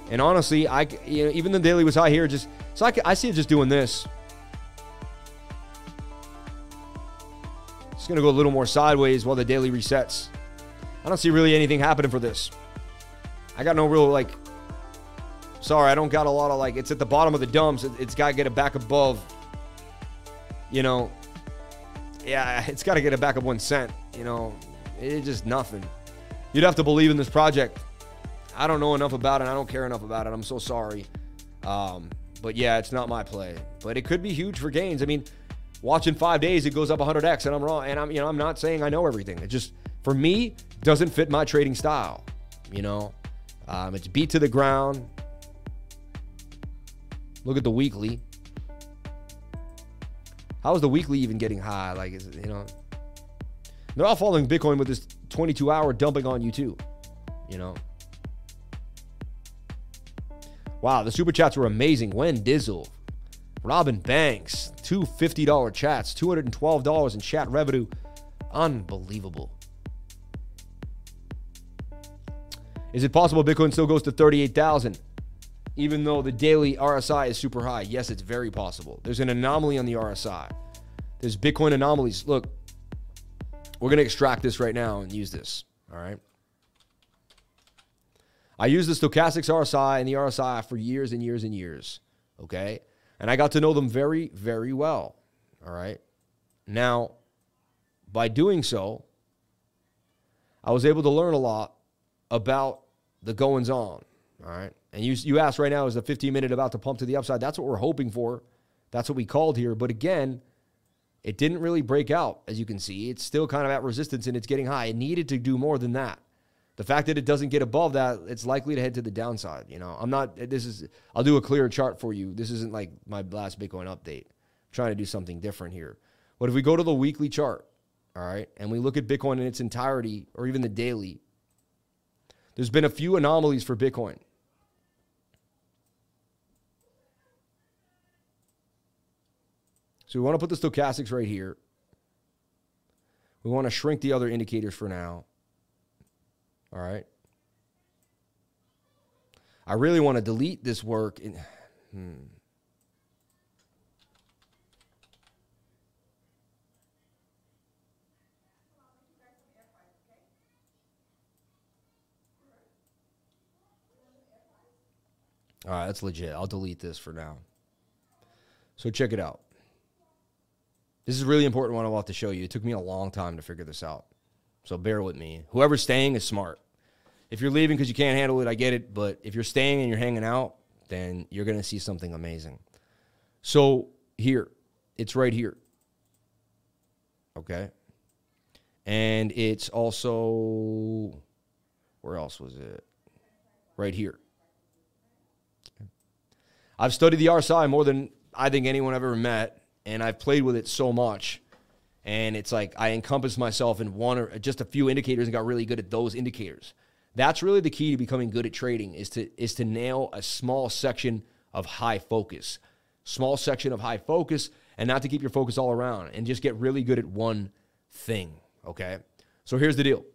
And honestly, I you know even the daily was high here. Just so I, I see it just doing this. It's gonna go a little more sideways while the daily resets. I don't see really anything happening for this. I got no real like. Sorry, I don't got a lot of like. It's at the bottom of the dumps. It, it's got to get it back above. You know, yeah, it's got to get it back up one cent. You know, it's just nothing. You'd have to believe in this project. I don't know enough about it. I don't care enough about it. I'm so sorry. Um, but yeah, it's not my play. But it could be huge for gains. I mean, watching five days, it goes up 100x, and I'm wrong. And I'm, you know, I'm not saying I know everything. It just for me doesn't fit my trading style. You know, um, it's beat to the ground. Look at the weekly. How is the weekly even getting high? Like, is you know, they're all following Bitcoin with this 22 hour dumping on you too. You know. Wow, the super chats were amazing. Wen Dizzle, Robin Banks, two $50 chats, $212 in chat revenue. Unbelievable. Is it possible Bitcoin still goes to 38,000 even though the daily RSI is super high? Yes, it's very possible. There's an anomaly on the RSI. There's Bitcoin anomalies. Look, we're going to extract this right now and use this. All right. I used the stochastics RSI and the RSI for years and years and years. Okay. And I got to know them very, very well. All right. Now, by doing so, I was able to learn a lot about the goings on. All right. And you, you asked right now, is the 15 minute about to pump to the upside? That's what we're hoping for. That's what we called here. But again, it didn't really break out, as you can see. It's still kind of at resistance and it's getting high. It needed to do more than that. The fact that it doesn't get above that, it's likely to head to the downside. You know, I'm not, this is, I'll do a clearer chart for you. This isn't like my last Bitcoin update. I'm trying to do something different here. But if we go to the weekly chart, all right, and we look at Bitcoin in its entirety or even the daily, there's been a few anomalies for Bitcoin. So we want to put the stochastics right here. We want to shrink the other indicators for now. All right. I really want to delete this work. In, hmm. All right, that's legit. I'll delete this for now. So check it out. This is really important one I'm about to show you. It took me a long time to figure this out. So bear with me. Whoever's staying is smart. If you're leaving because you can't handle it, I get it. But if you're staying and you're hanging out, then you're going to see something amazing. So here, it's right here. Okay. And it's also, where else was it? Right here. I've studied the RSI more than I think anyone I've ever met, and I've played with it so much. And it's like I encompassed myself in one or just a few indicators and got really good at those indicators. That's really the key to becoming good at trading is to is to nail a small section of high focus. Small section of high focus and not to keep your focus all around and just get really good at one thing, okay? So here's the deal.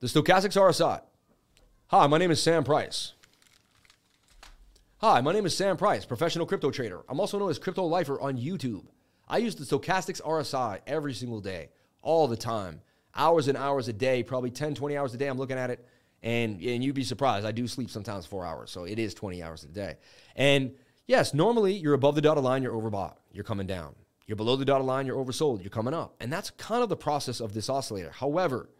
The stochastics are RSI. Hi, my name is Sam Price. Hi, my name is Sam Price, professional crypto trader. I'm also known as Crypto Lifer on YouTube. I use the Stochastics RSI every single day, all the time, hours and hours a day, probably 10, 20 hours a day. I'm looking at it, and, and you'd be surprised. I do sleep sometimes four hours, so it is 20 hours a day. And yes, normally you're above the dotted line, you're overbought, you're coming down. You're below the dotted line, you're oversold, you're coming up. And that's kind of the process of this oscillator. However,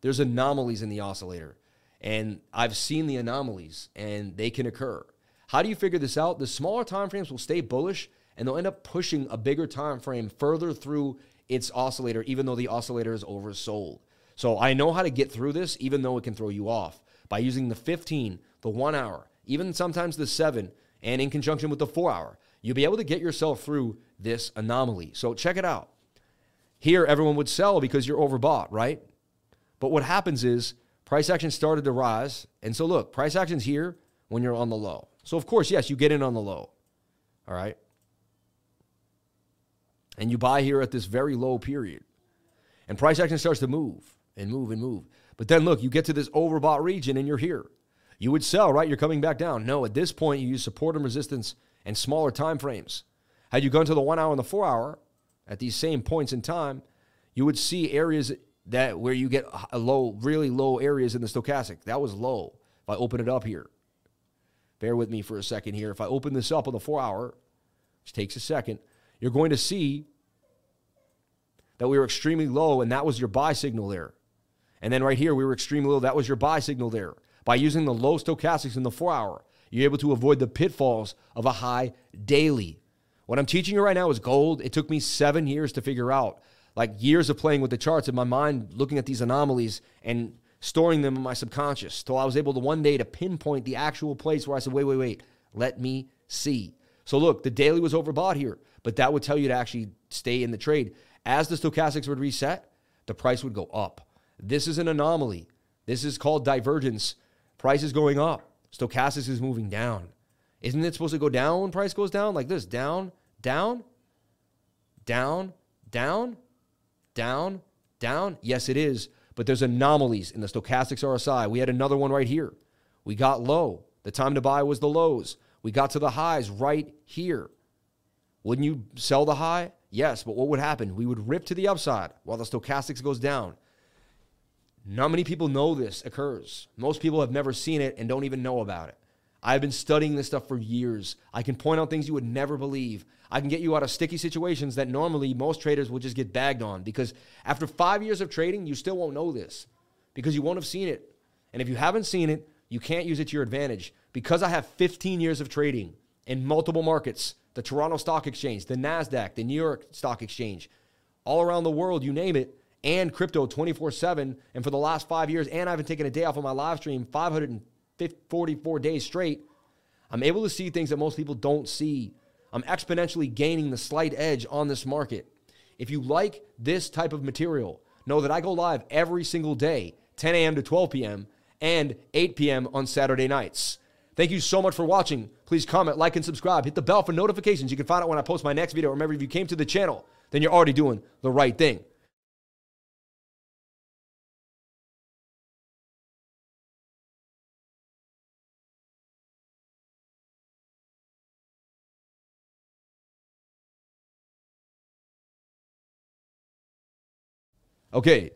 there's anomalies in the oscillator, and I've seen the anomalies, and they can occur. How do you figure this out? The smaller time frames will stay bullish and they'll end up pushing a bigger time frame further through its oscillator, even though the oscillator is oversold. So I know how to get through this, even though it can throw you off by using the 15, the one hour, even sometimes the seven, and in conjunction with the four hour. You'll be able to get yourself through this anomaly. So check it out. Here, everyone would sell because you're overbought, right? But what happens is price action started to rise. And so look, price action's here when you're on the low. So, of course, yes, you get in on the low. All right. And you buy here at this very low period. And price action starts to move and move and move. But then look, you get to this overbought region and you're here. You would sell, right? You're coming back down. No, at this point, you use support and resistance and smaller time frames. Had you gone to the one hour and the four hour at these same points in time, you would see areas that where you get a low, really low areas in the stochastic. That was low. If I open it up here, Bear with me for a second here. If I open this up on the four hour, which takes a second, you're going to see that we were extremely low, and that was your buy signal there. And then right here, we were extremely low. That was your buy signal there. By using the low stochastics in the four hour, you're able to avoid the pitfalls of a high daily. What I'm teaching you right now is gold. It took me seven years to figure out, like years of playing with the charts in my mind, looking at these anomalies and storing them in my subconscious till I was able to one day to pinpoint the actual place where I said, wait, wait, wait, let me see. So look, the daily was overbought here, but that would tell you to actually stay in the trade. As the stochastics would reset, the price would go up. This is an anomaly. This is called divergence. Price is going up. Stochastics is moving down. Isn't it supposed to go down when price goes down? Like this down, down, down, down, down, down. Yes, it is but there's anomalies in the stochastics RSI. We had another one right here. We got low. The time to buy was the lows. We got to the highs right here. Wouldn't you sell the high? Yes, but what would happen? We would rip to the upside while the stochastics goes down. Not many people know this occurs. Most people have never seen it and don't even know about it. I've been studying this stuff for years. I can point out things you would never believe. I can get you out of sticky situations that normally most traders will just get bagged on because after five years of trading, you still won't know this because you won't have seen it. And if you haven't seen it, you can't use it to your advantage. Because I have 15 years of trading in multiple markets the Toronto Stock Exchange, the NASDAQ, the New York Stock Exchange, all around the world, you name it, and crypto 24 7. And for the last five years, and I haven't taken a day off on my live stream, 500. 44 days straight, I'm able to see things that most people don't see. I'm exponentially gaining the slight edge on this market. If you like this type of material, know that I go live every single day, 10 a.m. to 12 p.m., and 8 p.m. on Saturday nights. Thank you so much for watching. Please comment, like, and subscribe. Hit the bell for notifications. You can find out when I post my next video. Remember, if you came to the channel, then you're already doing the right thing. Okay.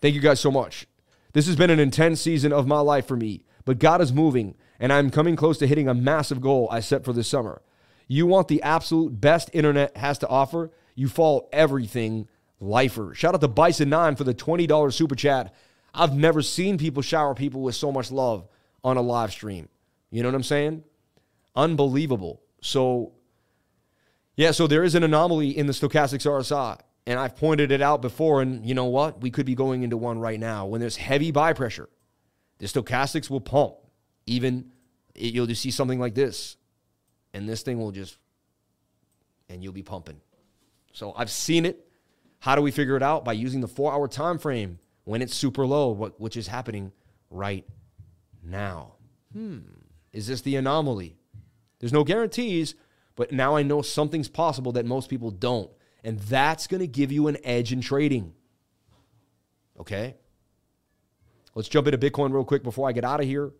Thank you guys so much. This has been an intense season of my life for me, but God is moving, and I'm coming close to hitting a massive goal I set for this summer. You want the absolute best internet has to offer? You follow everything lifer. Shout out to Bison9 for the $20 super chat. I've never seen people shower people with so much love on a live stream. You know what I'm saying? Unbelievable. So, yeah, so there is an anomaly in the stochastics RSI. And I've pointed it out before. And you know what? We could be going into one right now. When there's heavy buy pressure, the stochastics will pump. Even you'll just see something like this. And this thing will just, and you'll be pumping. So I've seen it. How do we figure it out? By using the four hour time frame when it's super low, which is happening right now. Hmm. Is this the anomaly? There's no guarantees, but now I know something's possible that most people don't. And that's going to give you an edge in trading. Okay? Let's jump into Bitcoin real quick before I get out of here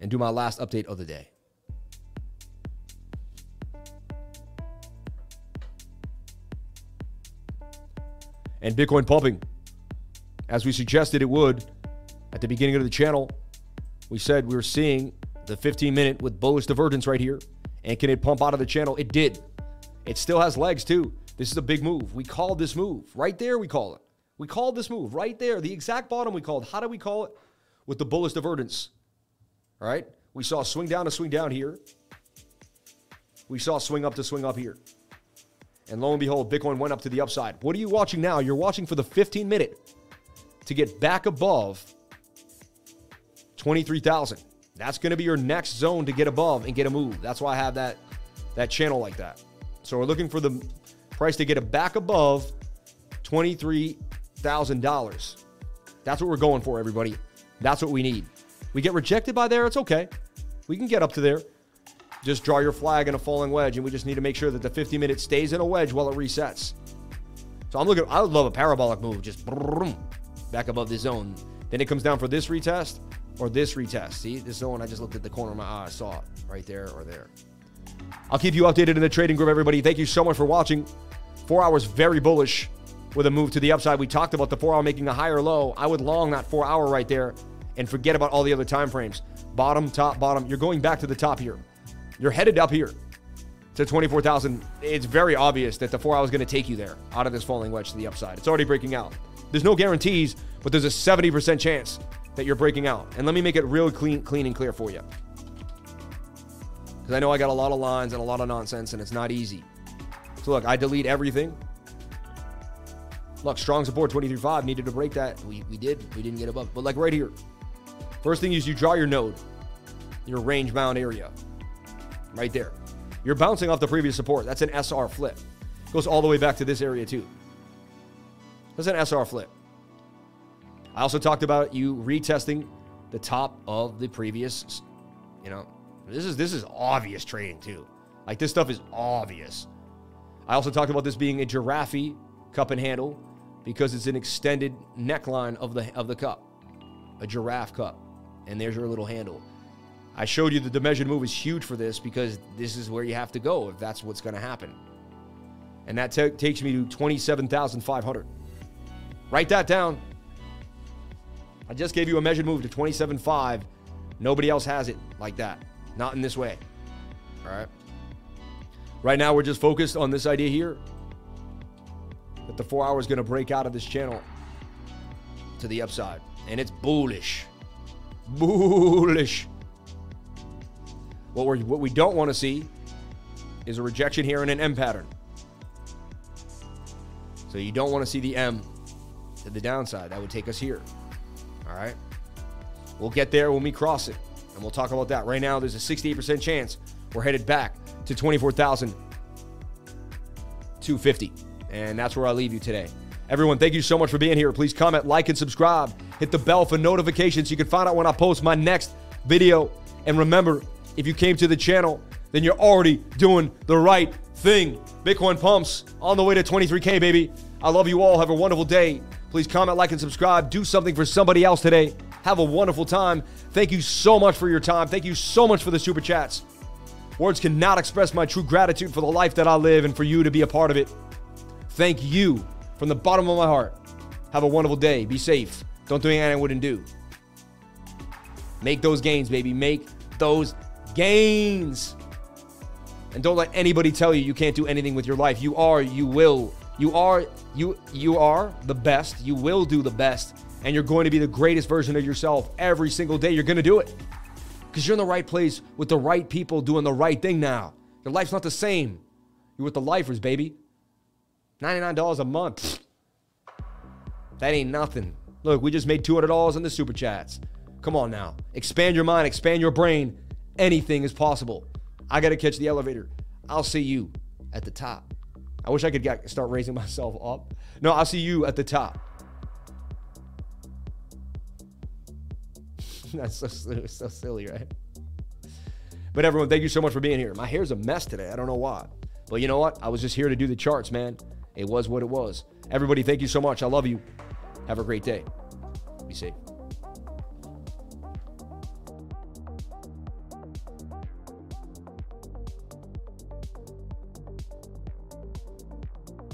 and do my last update of the day. And Bitcoin pumping, as we suggested it would at the beginning of the channel. We said we were seeing the 15 minute with bullish divergence right here. And can it pump out of the channel? It did. It still has legs too. This is a big move. We called this move. Right there, we call it. We called this move right there. The exact bottom we called. How do we call it? With the bullish divergence. All right? We saw swing down to swing down here. We saw swing up to swing up here. And lo and behold, Bitcoin went up to the upside. What are you watching now? You're watching for the 15 minute to get back above 23,000. That's going to be your next zone to get above and get a move. That's why I have that that channel like that. So we're looking for the price to get it back above $23,000. That's what we're going for, everybody. That's what we need. We get rejected by there, it's okay. We can get up to there. Just draw your flag in a falling wedge, and we just need to make sure that the 50 minute stays in a wedge while it resets. So I'm looking, I would love a parabolic move, just back above the zone. Then it comes down for this retest or this retest. See, this zone, I just looked at the corner of my eye, I saw it right there or there. I'll keep you updated in the trading group, everybody. Thank you so much for watching. Four hours very bullish with a move to the upside. We talked about the four hour making a higher low. I would long that four hour right there and forget about all the other time frames. Bottom, top, bottom. You're going back to the top here. You're headed up here to 24,000. It's very obvious that the four hour is going to take you there out of this falling wedge to the upside. It's already breaking out. There's no guarantees, but there's a 70% chance that you're breaking out. And let me make it real clean, clean and clear for you. Because I know I got a lot of lines and a lot of nonsense, and it's not easy. So look, I delete everything. Look, strong support 23.5 needed to break that. We, we did. We didn't get above. But like right here, first thing is you draw your node, your range bound area, right there. You're bouncing off the previous support. That's an SR flip. Goes all the way back to this area too. That's an SR flip. I also talked about you retesting the top of the previous, you know, this is this is obvious trading too. Like this stuff is obvious. I also talked about this being a giraffe cup and handle because it's an extended neckline of the of the cup. A giraffe cup. And there's your little handle. I showed you that the measured move is huge for this because this is where you have to go if that's what's going to happen. And that t- takes me to 27,500. Write that down. I just gave you a measured move to 27.5. Nobody else has it like that. Not in this way. All right. Right now, we're just focused on this idea here that the four hour is going to break out of this channel to the upside. And it's bullish. Bullish. What, we what we don't want to see is a rejection here in an M pattern. So you don't want to see the M to the downside. That would take us here. All right. We'll get there when we cross it, and we'll talk about that. Right now, there's a 68% chance we're headed back to 24,250. And that's where I leave you today. Everyone, thank you so much for being here. Please comment, like, and subscribe. Hit the bell for notifications so you can find out when I post my next video. And remember, if you came to the channel, then you're already doing the right thing. Bitcoin pumps on the way to 23K, baby. I love you all. Have a wonderful day. Please comment, like, and subscribe. Do something for somebody else today. Have a wonderful time. Thank you so much for your time. Thank you so much for the super chats. Words cannot express my true gratitude for the life that I live and for you to be a part of it. Thank you from the bottom of my heart. Have a wonderful day. Be safe. Don't do anything I wouldn't do. Make those gains, baby. Make those gains. And don't let anybody tell you you can't do anything with your life. You are, you will you are you you are the best. You will do the best and you're going to be the greatest version of yourself every single day. You're going to do it. Because you're in the right place with the right people doing the right thing now. Your life's not the same. You're with the lifers, baby. $99 a month. That ain't nothing. Look, we just made $200 in the super chats. Come on now. Expand your mind, expand your brain. Anything is possible. I got to catch the elevator. I'll see you at the top. I wish I could get, start raising myself up. No, I'll see you at the top. That's so, so silly, right? But everyone, thank you so much for being here. My hair's a mess today. I don't know why. But you know what? I was just here to do the charts, man. It was what it was. Everybody, thank you so much. I love you. Have a great day. Be safe.